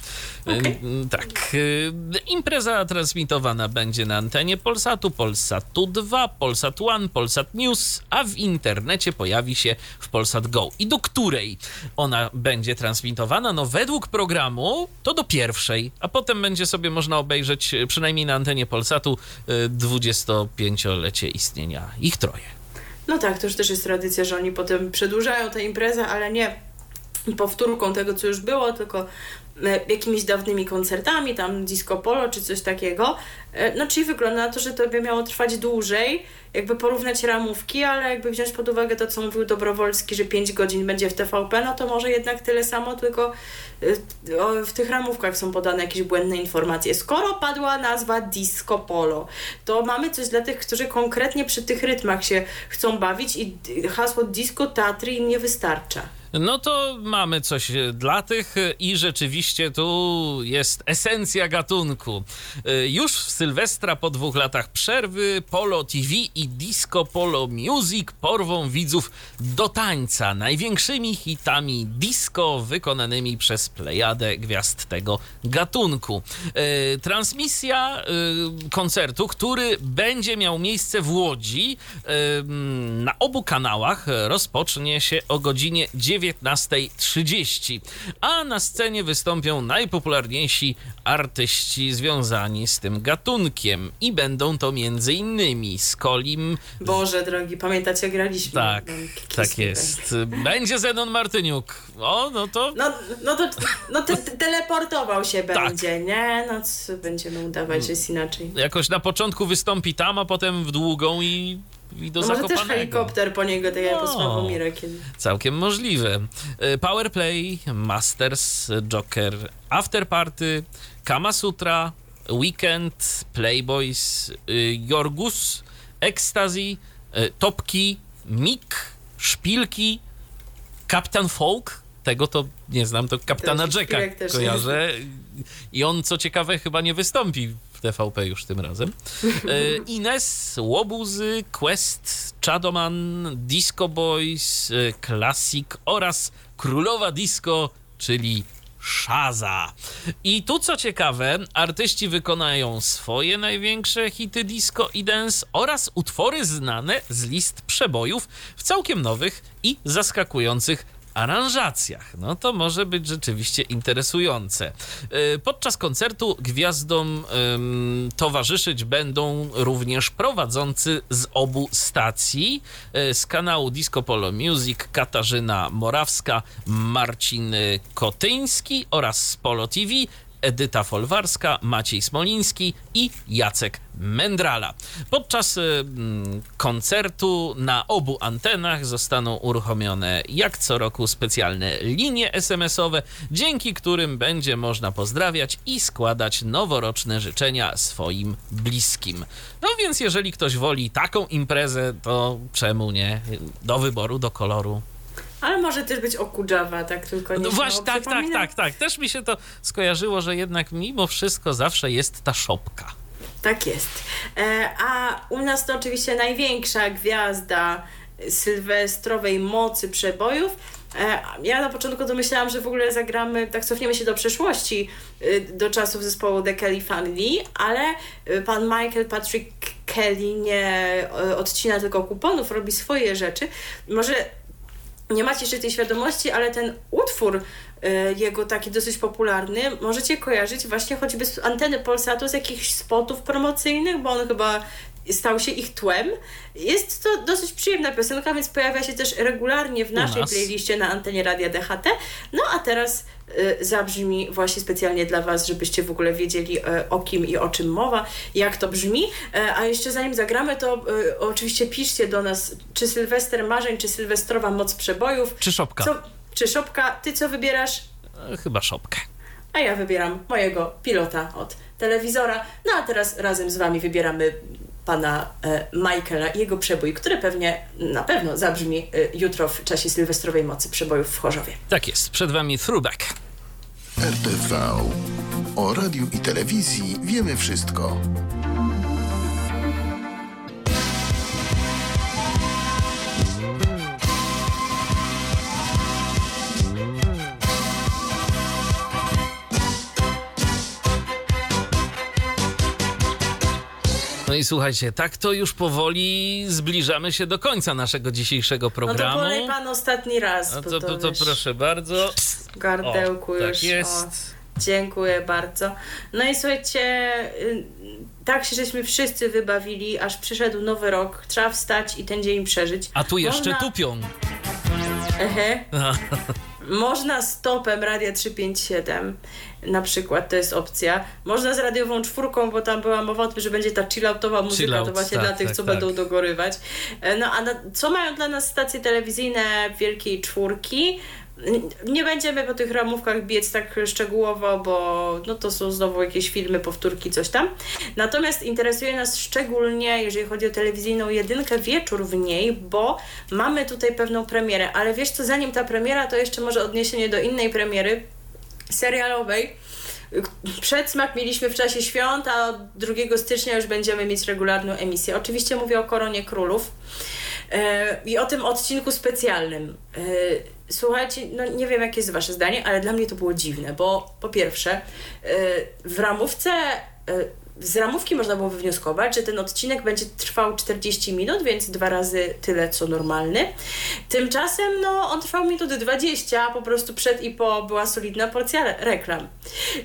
Y, Tak. y, Impreza transmitowana będzie na antenie Polsatu, Polsatu 2, Polsat One, Polsat News, a w internecie pojawi się w Polsat Go. I do której ona będzie transmitowana? No według programu to do pierwszej, a potem będzie sobie można obejrzeć y, przynajmniej na antenie Polsatu y, 25-lecie istnienia ich troje. No tak, to już też jest tradycja, że oni potem przedłużają tę imprezę, ale nie powtórką tego, co już było, tylko e, jakimiś dawnymi koncertami, tam disco polo czy coś takiego. E, No czyli wygląda na to, że to by miało trwać dłużej, jakby porównać ramówki, ale jakby wziąć pod uwagę to, co mówił Dobrowolski, że 5 godzin będzie w TVP, no to może jednak tyle samo, tylko e, w tych ramówkach są podane jakieś błędne informacje. Skoro padła nazwa disco polo, to mamy coś dla tych, którzy konkretnie przy tych rytmach się chcą bawić i hasło disco Tatry im nie wystarcza. No to mamy coś e, dla tych e, i rzeczywiście tu jest esencja gatunku. E, Już w Sylwestra po dwóch latach przerwy Polo TV i Disco Polo Music porwą widzów do tańca największymi hitami disco wykonanymi przez plejadę gwiazd tego gatunku. Transmisja koncertu, który będzie miał miejsce w Łodzi na obu kanałach rozpocznie się o godzinie 19.30, a na scenie wystąpią najpopularniejsi artyści związani z tym gatunkiem i będą to między innymi Skolim, Boże drogi, pamiętacie, graliśmy? tak, Kiss tak jest, będzie Zenon Martyniuk, o no to No, no to no te, te- teleportował się Tak. będzie, nie? No co będziemy udawać, że jest inaczej. jakoś na początku wystąpi tam, a potem w długą i, i do No może też Zakopanego. helikopter po niego, tak jak po No. Sławomira kiedy. Całkiem możliwe. E, Powerplay, Masters, Joker, After Party, Kama Sutra, Weekend, Playboys, Jorgus, Ecstasy, y, Topki, Mik, Szpilki, Kapitan Folk. Tego to nie znam, to kapitana Jacka kojarzę. I on, co ciekawe, chyba nie wystąpi w TVP już tym razem. E, Ines, Łobuzy, Quest, Chadoman, Disco Boys, e, Classic oraz Królowa Disco, czyli Shaza. I tu co ciekawe, artyści wykonają swoje największe hity disco i dance oraz utwory znane z list przebojów w całkiem nowych i zaskakujących aranżacjach. No to może być rzeczywiście interesujące. Yy, Podczas koncertu gwiazdom ym, towarzyszyć będą również prowadzący z obu stacji. Yy, Z kanału Disco Polo Music Katarzyna Morawska, Marcin y, Kotyński oraz z Polo TV Edyta Folwarska, Maciej Smoliński i Jacek Mendrala. Podczas y, mm, koncertu na obu antenach zostaną uruchomione jak co roku specjalne linie SMS-owe, dzięki którym będzie można pozdrawiać i składać noworoczne życzenia swoim bliskim. No więc jeżeli ktoś woli taką imprezę, to czemu nie? Do wyboru, do koloru. Ale może też być okudżawa, tak tylko nie No właśnie, tak, tak, tak, tak. Też mi się to skojarzyło, że jednak mimo wszystko zawsze jest ta szopka. Tak jest. E, a u nas to oczywiście największa gwiazda sylwestrowej mocy przebojów. E, ja na początku to myślałam, że w ogóle zagramy, tak cofniemy się do przeszłości, y, do czasów zespołu The Kelly Family, ale pan Michael Patrick Kelly nie odcina tylko kuponów, robi swoje rzeczy. Może nie macie jeszcze tej świadomości, ale ten utwór y, jego taki dosyć popularny możecie kojarzyć właśnie choćby z anteny Polsatu, z jakichś spotów promocyjnych, bo on chyba stał się ich tłem. Jest to dosyć przyjemna piosenka, więc pojawia się też regularnie w naszej nas. playliście na antenie Radia DHT. No a teraz y, zabrzmi właśnie specjalnie dla Was, żebyście w ogóle wiedzieli y, o kim i o czym mowa, jak to brzmi. E, a jeszcze zanim zagramy, to y, oczywiście piszcie do nas, czy Sylwester Marzeń, czy Sylwestrowa Moc Przebojów. Czy szopka? Co, czy Szopka, Ty co wybierasz? E, Chyba szopkę. A ja wybieram mojego pilota od telewizora. No a teraz razem z Wami wybieramy pana e, Michaela i jego przebój, który pewnie, na pewno zabrzmi e, jutro w czasie sylwestrowej mocy przebojów w Chorzowie. Tak jest, przed wami throwback. RTV. O radiu i telewizji wiemy wszystko. No i słuchajcie, tak to już powoli zbliżamy się do końca naszego dzisiejszego No to programu. polej pan ostatni raz, No to, to, to proszę bardzo. gardełku O, już. tak jest. O, dziękuję bardzo. No i słuchajcie, y, tak się żeśmy wszyscy wybawili, aż przyszedł nowy rok, trzeba wstać i ten dzień przeżyć. A tu jeszcze Można- tupią. Ehe. Można stopem Radia 357 na przykład, to jest opcja. Można z radiową czwórką, bo tam była mowa o tym, że będzie ta chilloutowa muzyka, Chillout, to właśnie tak, dla tych, tak, co tak. będą dogorywać. E, No a na, co mają dla nas stacje telewizyjne Wielkiej Czwórki? Nie będziemy po tych ramówkach biec tak szczegółowo, bo no to są znowu jakieś filmy, powtórki, coś tam. Natomiast interesuje nas szczególnie, jeżeli chodzi o telewizyjną jedynkę, wieczór w niej, bo mamy tutaj pewną premierę. Ale wiesz co, zanim ta premiera, to jeszcze może odniesienie do innej premiery serialowej. Przedsmak mieliśmy w czasie świąt, a od 2 stycznia już będziemy mieć regularną emisję. Oczywiście mówię o Koronie Królów e, i o tym odcinku specjalnym. E, Słuchajcie, no nie wiem jakie jest wasze zdanie, ale dla mnie to było dziwne, bo po pierwsze e, w ramówce z ramówki można było wywnioskować, że ten odcinek będzie trwał 40 minut, więc dwa razy tyle co normalny. Tymczasem no, on trwał minut 20, a po prostu przed i po była solidna porcja re- reklam.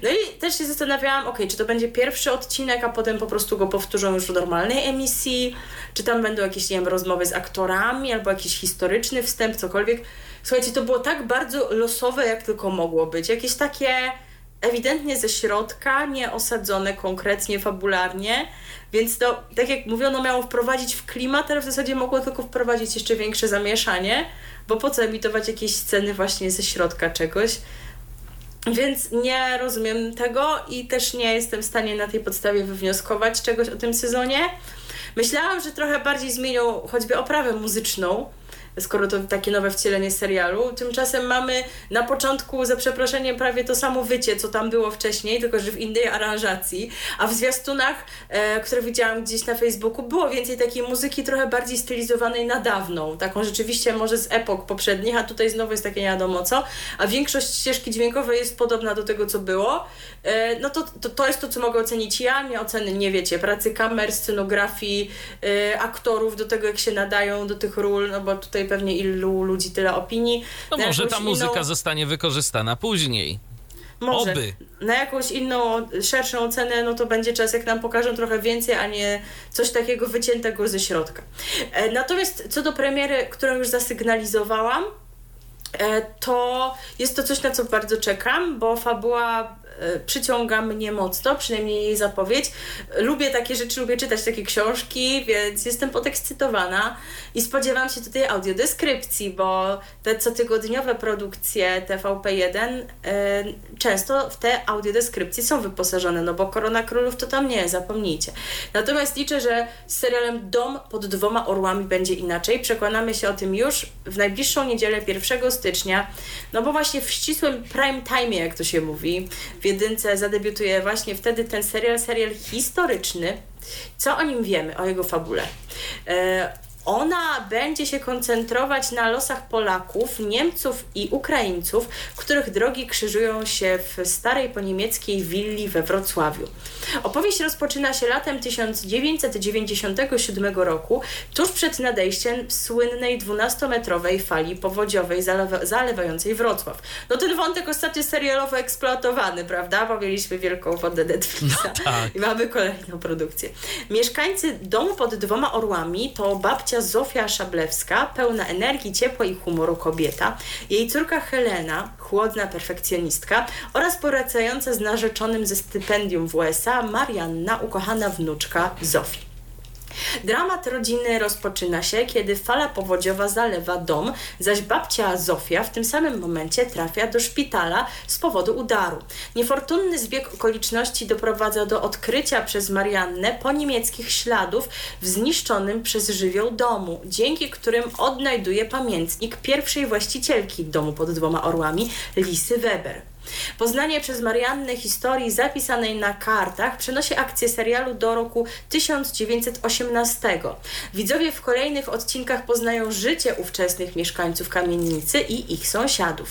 No i też się zastanawiałam, ok, czy to będzie pierwszy odcinek, a potem po prostu go powtórzą już w normalnej emisji, czy tam będą jakieś, nie wiem, rozmowy z aktorami, albo jakiś historyczny wstęp, cokolwiek. Słuchajcie, to było tak bardzo losowe, jak tylko mogło być. Jakieś takie ewidentnie ze środka, nie osadzone konkretnie, fabularnie, więc to, tak jak mówiono, miało wprowadzić w klimat, ale w zasadzie mogło tylko wprowadzić jeszcze większe zamieszanie, bo po co emitować jakieś sceny właśnie ze środka czegoś. Więc nie rozumiem tego i też nie jestem w stanie na tej podstawie wywnioskować czegoś o tym sezonie. Myślałam, że trochę bardziej zmienią choćby oprawę muzyczną, skoro to takie nowe wcielenie serialu. Tymczasem mamy na początku, za przeproszeniem, prawie to samo wycie, co tam było wcześniej, tylko że w innej aranżacji. A w zwiastunach, e, które widziałam gdzieś na Facebooku, było więcej takiej muzyki trochę bardziej stylizowanej na dawną. Taką rzeczywiście może z epok poprzednich, a tutaj znowu jest takie nie wiadomo co. A większość ścieżki dźwiękowej jest podobna do tego, co było. E, no to, to, to jest to, co mogę ocenić ja. Nie oceny, nie wiecie, pracy kamer, scenografii, e, aktorów, do tego, jak się nadają do tych ról, no bo tutaj pewnie ilu ludzi, tyle opinii. No może ta muzyka inną- zostanie wykorzystana później. może. Oby. Na jakąś inną, szerszą ocenę, no to będzie czas, jak nam pokażą trochę więcej, a nie coś takiego wyciętego ze środka. E, natomiast co do premiery, którą już zasygnalizowałam, e, to jest to coś, na co bardzo czekam, bo fabuła przyciąga mnie mocno, przynajmniej jej zapowiedź. Lubię takie rzeczy, lubię czytać takie książki, więc jestem podekscytowana i spodziewam się tutaj audiodeskrypcji, bo te cotygodniowe produkcje TVP1 e, często w te audiodeskrypcje są wyposażone, no bo Korona Królów to tam nie, zapomnijcie. Natomiast liczę, że z serialem Dom pod dwoma orłami będzie inaczej. Przekonamy się o tym już w najbliższą niedzielę 1 stycznia, no bo właśnie w ścisłym prime time, jak to się mówi, jedynce zadebiutuje właśnie wtedy ten serial, serial historyczny. Co o nim wiemy, o jego fabule? E, ona będzie się koncentrować na losach Polaków, Niemców i Ukraińców, których drogi krzyżują się w starej poniemieckiej willi we Wrocławiu. Opowieść rozpoczyna się latem 1997 roku, tuż przed nadejściem słynnej 12-metrowej fali powodziowej zalewa- zalewającej Wrocław. No ten wątek ostatnio serialowo eksploatowany, prawda? Bo mieliśmy wielką wodę Netflixa tak. i mamy kolejną produkcję. Mieszkańcy domu pod dwoma orłami to babcia Zofia Szablewska, pełna energii, ciepła i humoru kobieta, jej córka Helena, chłodna perfekcjonistka oraz poracająca z narzeczonym ze stypendium w USA Marianna, ukochana wnuczka Zofii. Dramat rodziny rozpoczyna się, kiedy fala powodziowa zalewa dom, zaś babcia Zofia w tym samym momencie trafia do szpitala z powodu udaru. Niefortunny zbieg okoliczności doprowadza do odkrycia przez Mariannę po niemieckich śladów w zniszczonym przez żywioł domu, dzięki którym odnajduje pamiętnik pierwszej właścicielki domu pod dwoma orłami, Lisy Weber. Poznanie przez Mariannę historii zapisanej na kartach przenosi akcję serialu do roku 1918. Widzowie w kolejnych odcinkach poznają życie ówczesnych mieszkańców kamienicy i ich sąsiadów.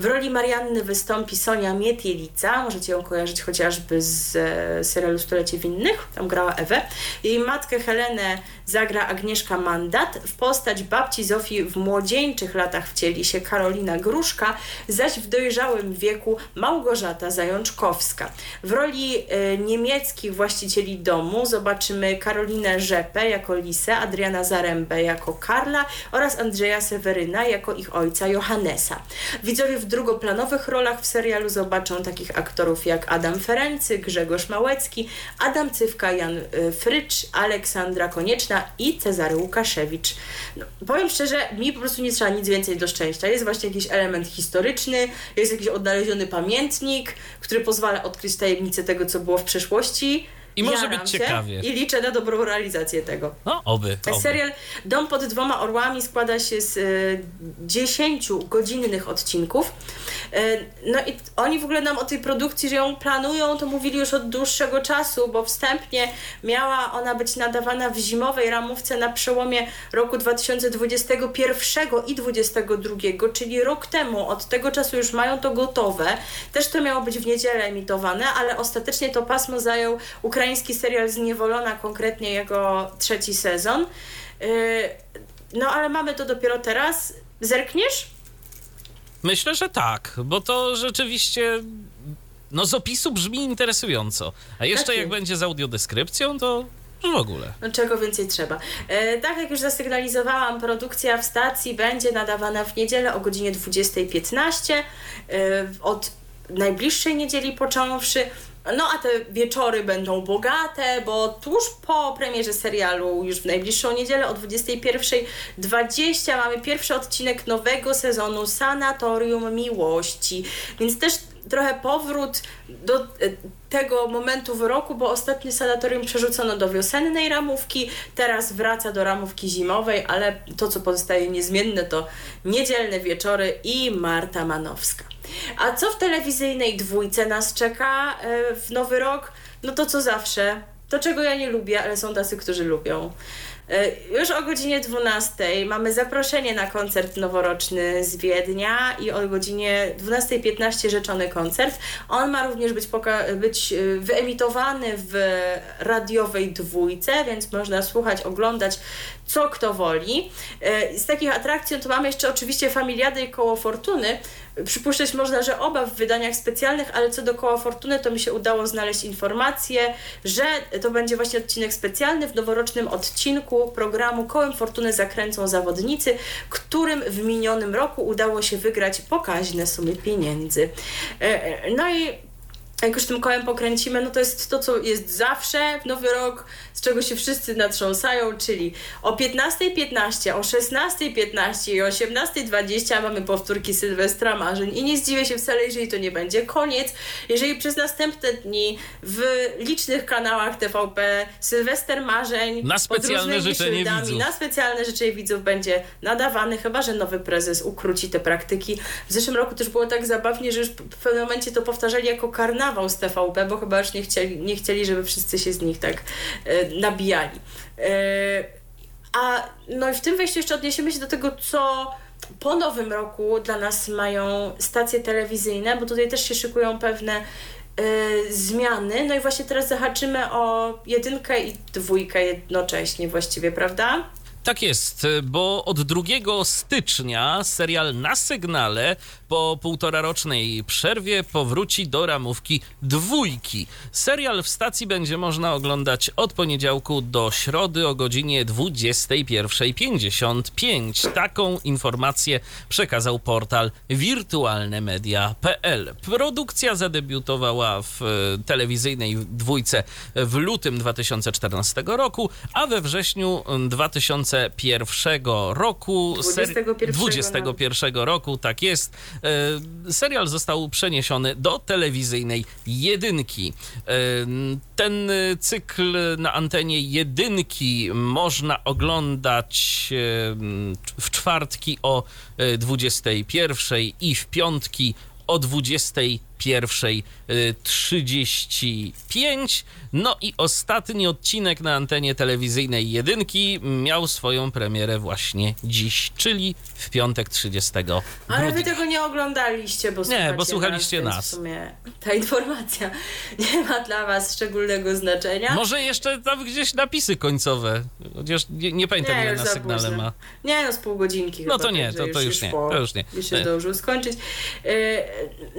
W roli Marianny wystąpi Sonia Mietielica, możecie ją kojarzyć chociażby z e, serialu Stolecie Winnych, tam grała Ewę. Jej matkę Helenę zagra Agnieszka Mandat, w postać babci Zofii w młodzieńczych latach wcieli się Karolina Gruszka, zaś w dojrzałym wieku wieku Małgorzata Zajączkowska. W roli e, niemieckich właścicieli domu zobaczymy Karolinę Rzepę jako Lisę, Adriana Zarembę jako Karla oraz Andrzeja Seweryna jako ich ojca Johannesa. Widzowie w drugoplanowych rolach w serialu zobaczą takich aktorów jak Adam Ferency, Grzegorz Małecki, Adam Cywka, Jan y, Frycz, Aleksandra Konieczna i Cezary Łukaszewicz. No, powiem szczerze, mi po prostu nie trzeba nic więcej do szczęścia. Jest właśnie jakiś element historyczny, jest jakiś pamiętnik, który pozwala odkryć tajemnicę tego, co było w przeszłości. I może być ciekawie. I liczę na dobrą realizację tego. No, oby. oby. Serial Dom pod dwoma orłami składa się z y, 10 godzinnych odcinków. Y, no i oni w ogóle nam o tej produkcji, że ją planują, to mówili już od dłuższego czasu, bo wstępnie miała ona być nadawana w zimowej ramówce na przełomie roku 2021 i 2022, czyli rok temu. Od tego czasu już mają to gotowe. Też to miało być w niedzielę emitowane, ale ostatecznie to pasmo zajął ukraiński serial Zniewolona, konkretnie jego trzeci sezon. Yy, No ale mamy to dopiero teraz. Zerkniesz? Myślę, że tak, bo to rzeczywiście. No, z opisu brzmi interesująco. A jeszcze Tak jak będzie z audiodeskrypcją, to w ogóle. No czego więcej trzeba. E, tak jak już zasygnalizowałam, produkcja w stacji będzie nadawana w niedzielę o godzinie 20.15 e, od najbliższej niedzieli począwszy. No a te wieczory będą bogate, bo tuż po premierze serialu, już w najbliższą niedzielę o 21.20 mamy pierwszy odcinek nowego sezonu Sanatorium Miłości. Więc też trochę powrót do e, tego momentu w roku, bo ostatnio sanatorium przerzucono do wiosennej ramówki, teraz wraca do ramówki zimowej, ale to, co pozostaje niezmienne, to niedzielne wieczory i Marta Manowska. A co w telewizyjnej dwójce nas czeka e, w nowy rok? No to co zawsze. To, czego ja nie lubię, ale są tacy, którzy lubią. E, Już o godzinie 12 mamy zaproszenie na koncert noworoczny z Wiednia i o godzinie 12.15 rzeczony koncert. On ma również być, być e, wyemitowany w radiowej dwójce, więc można słuchać, oglądać co kto woli. E, Z takich atrakcji to mamy jeszcze oczywiście Familiadę i Koło Fortuny. Przypuszczać można, że oba w wydaniach specjalnych, ale co do Koła Fortuny to mi się udało znaleźć informację, że to będzie właśnie odcinek specjalny w noworocznym odcinku programu Kołem Fortuny zakręcą zawodnicy, którym w minionym roku udało się wygrać pokaźne sumy pieniędzy. E, e, No i jak już tym kołem pokręcimy, no to jest to, co jest zawsze w Nowy Rok, z czego się wszyscy natrząsają, czyli o 15.15, o 16.15 i o 18.20 mamy powtórki Sylwestra Marzeń i nie zdziwię się wcale, jeżeli to nie będzie koniec, jeżeli przez następne dni w licznych kanałach TVP Sylwester Marzeń Na specjalne życzenie szyldami, widzów. na specjalne życzenie widzów będzie nadawany, chyba że nowy prezes ukróci te praktyki. W zeszłym roku też było tak zabawnie, że już w pewnym momencie to powtarzali jako karnawał z TVP, bo chyba już nie chcieli, nie chcieli żeby wszyscy się z nich tak e, nabijali. E, a no i w tym wejściu jeszcze odniesiemy się do tego, co po nowym roku dla nas mają stacje telewizyjne, bo tutaj też się szykują pewne e, zmiany. No i właśnie teraz zahaczymy o jedynkę i dwójkę jednocześnie właściwie, prawda? Tak jest, bo od 2 stycznia serial na sygnale po półtorarocznej przerwie powróci do ramówki dwójki. Serial w stacji będzie można oglądać od poniedziałku do środy o godzinie 21.55. Taką informację przekazał portal wirtualnemedia.pl. Produkcja zadebiutowała w e, telewizyjnej dwójce w lutym 2014 roku, a we wrześniu 2001 roku 21 21 roku, tak jest. E, Serial został przeniesiony do telewizyjnej jedynki. E, Ten cykl na antenie jedynki można oglądać e, w czwartki o e, 21 i w piątki o 25 21.35. No i ostatni odcinek na antenie telewizyjnej jedynki miał swoją premierę właśnie dziś, czyli w piątek 30 Ale wy grudnia. tego nie oglądaliście, bo słuchacie bo słuchaliście nas. nas. W sumie ta informacja nie ma dla was szczególnego znaczenia. Może jeszcze tam gdzieś napisy końcowe, chociaż nie, nie pamiętam ile już na sygnale późno. ma. Nie, no z pół godzinki No chyba, to nie, to- to już nie, po- to już nie. Już się Nie. zdążył skończyć. Yy,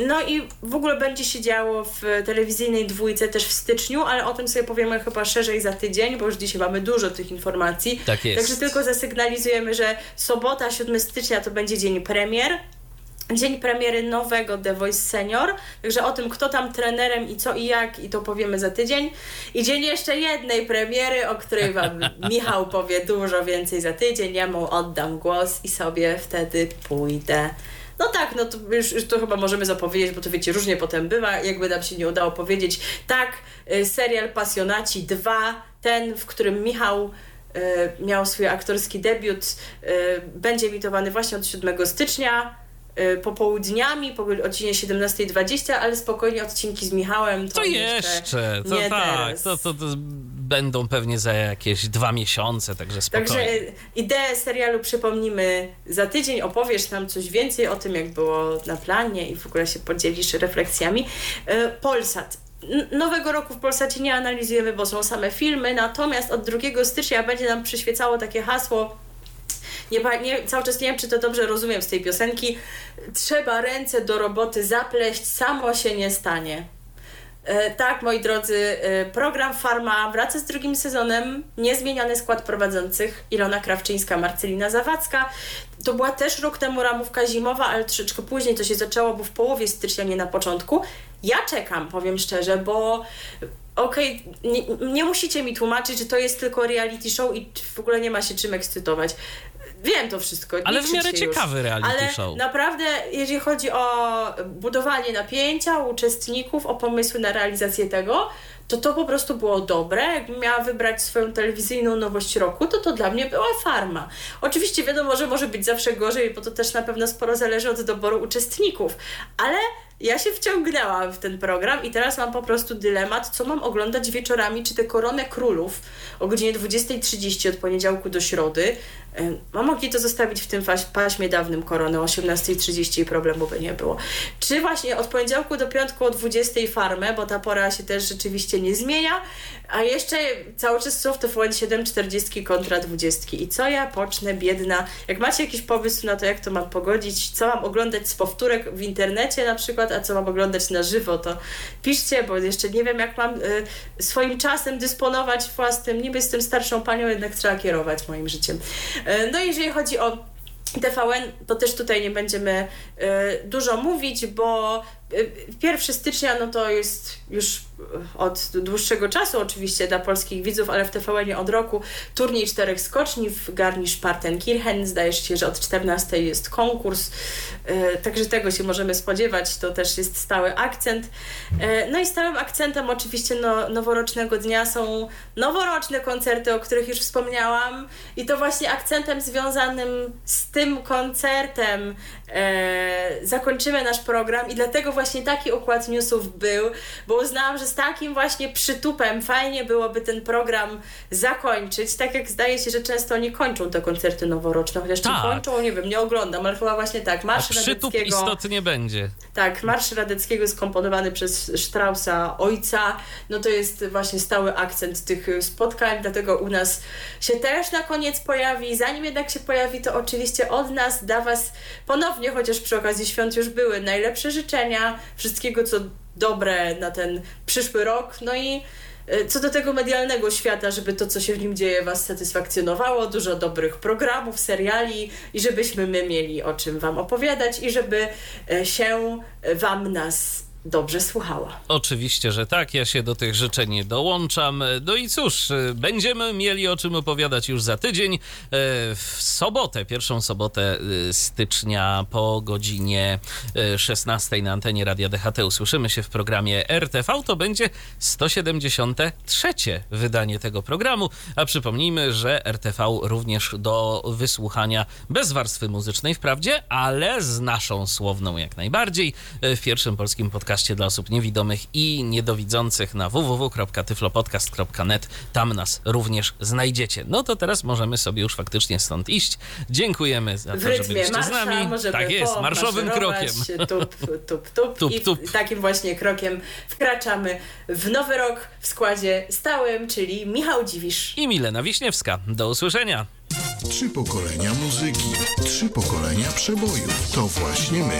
No i w ogóle będzie się działo w telewizyjnej dwójce też w styczniu, ale o tym sobie powiemy chyba szerzej za tydzień, bo już dzisiaj mamy dużo tych informacji. Tak jest. Także tylko zasygnalizujemy, że sobota 7 stycznia to będzie dzień premier. Dzień premiery nowego The Voice Senior, także o tym, kto tam trenerem i co i jak, i to powiemy za tydzień. I dzień jeszcze jednej premiery, o której Wam Michał powie dużo więcej za tydzień. Ja mu oddam głos i sobie wtedy pójdę. No tak, no to już, już to chyba możemy zapowiedzieć, bo to wiecie, różnie potem bywa, jakby nam się nie udało powiedzieć. Tak, y, serial Pasjonaci 2, ten, w którym Michał y, miał swój aktorski debiut, y, będzie emitowany właśnie od 7 stycznia popołudniami, po godzinie 17.20, ale spokojnie odcinki z Michałem to, To jeszcze, to nie tak, teraz. to, to, to będą pewnie za jakieś dwa miesiące, także spokojnie. Także y, ideę serialu przypomnimy za tydzień, opowiesz nam coś więcej o tym, jak było na planie i w ogóle się podzielisz refleksjami. Y, Polsat. Nowego roku w Polsacie nie analizujemy, bo są same filmy, natomiast od 2 stycznia będzie nam przyświecało takie hasło nie, nie, cały czas nie wiem, czy to dobrze rozumiem z tej piosenki. Trzeba ręce do roboty zapleść, samo się nie stanie. E, tak, moi drodzy, e, program Farma wraca z drugim sezonem. Niezmieniany skład prowadzących Ilona Krawczyńska, Marcelina Zawadzka. To była też rok temu ramówka zimowa, ale troszeczkę później to się zaczęło, bo w połowie stycznia, nie na początku. Ja czekam, powiem szczerze, bo okej, nie, nie musicie mi tłumaczyć, że to jest tylko reality show i w ogóle nie ma się czym ekscytować. Wiem to wszystko. Ale w miarę krzyczcie już. ciekawy reality Ale show. naprawdę, jeżeli chodzi o budowanie napięcia u uczestników, o pomysły na realizację tego, to to po prostu było dobre. Jakbym miała wybrać swoją telewizyjną nowość roku, to to dla mnie była farma. Oczywiście wiadomo, że może być zawsze gorzej, bo to też na pewno sporo zależy od doboru uczestników, ale ja się wciągnęłam w ten program i teraz mam po prostu dylemat, co mam oglądać wieczorami, czy tę Koronę Królów o godzinie 20.30 od poniedziałku do środy. Mam mogli to zostawić w tym paśmie dawnym korony o 18.30 i problemu by nie było. Czy właśnie od poniedziałku do piątku o 20.00 farmę, bo ta pora się też rzeczywiście nie zmienia, a jeszcze cały czas są w TVN 7.40 kontra 20. I co ja pocznę, biedna? Jak macie jakiś pomysł na to, jak to mam pogodzić, co mam oglądać z powtórek w internecie na przykład, a co mam oglądać na żywo, to piszcie, bo jeszcze nie wiem, jak mam y, swoim czasem dysponować własnym. Niby jestem starszą panią, jednak trzeba kierować moim życiem. Y, no i jeżeli chodzi o TVN, to też tutaj nie będziemy y, dużo mówić, bo y, 1 stycznia no to jest już od dłuższego czasu oczywiście dla polskich widzów, ale w TVN od roku turniej czterech skoczni w Garmisch-Partenkirchen. Zdaje się, że od 14 jest konkurs, y, także tego się możemy spodziewać. To też jest stały akcent. Y, no i stałym akcentem oczywiście no, noworocznego dnia są noworoczne koncerty, o których już wspomniałam i to właśnie akcentem związanym z tym koncertem e, zakończymy nasz program i dlatego właśnie taki układ newsów był, bo uznałam, że z takim właśnie przytupem fajnie byłoby ten program zakończyć, tak jak zdaje się, że często oni kończą te koncerty noworoczne, chociaż Tak. czy kończą, nie wiem, nie oglądam, ale chyba właśnie tak, A Marsz przytup Radeckiego... istotnie będzie. Tak, Marsz Radeckiego skomponowany przez Straussa ojca, no to jest właśnie stały akcent tych spotkań, dlatego u nas się też na koniec pojawi. Zanim jednak się pojawi, to oczywiście od nas da Was ponownie, chociaż przy okazji świąt już były, najlepsze życzenia, wszystkiego co dobre na ten przyszły rok, no i y, co do tego medialnego świata, żeby to, co się w nim dzieje, Was satysfakcjonowało, dużo dobrych programów, seriali i żebyśmy my mieli o czym Wam opowiadać i żeby e, się e, Wam nas dobrze słuchała. Oczywiście, że tak. Ja się do tych życzeń dołączam. No i cóż, będziemy mieli o czym opowiadać już za tydzień. Y, W sobotę, pierwszą sobotę y, stycznia po godzinie y, 16 na antenie Radia DHT usłyszymy się w programie RTV. To będzie 173 wydanie tego programu. A przypomnijmy, że RTV również do wysłuchania bez warstwy muzycznej wprawdzie, ale z naszą słowną jak najbardziej w pierwszym polskim podcaście podcaście dla osób niewidomych i niedowidzących na www.tyflopodcast.net. Tam nas również znajdziecie. No to teraz możemy sobie już faktycznie stąd iść. Dziękujemy za to, że byliście marsza z nami. Tak jest, marszowym krokiem. Tup, tup, tup. Tup, I tup. takim właśnie krokiem wkraczamy w nowy rok w składzie stałym, czyli Michał Dziwisz. I Milena Wiśniewska. Do usłyszenia. Trzy pokolenia muzyki, trzy pokolenia przebojów. To właśnie my.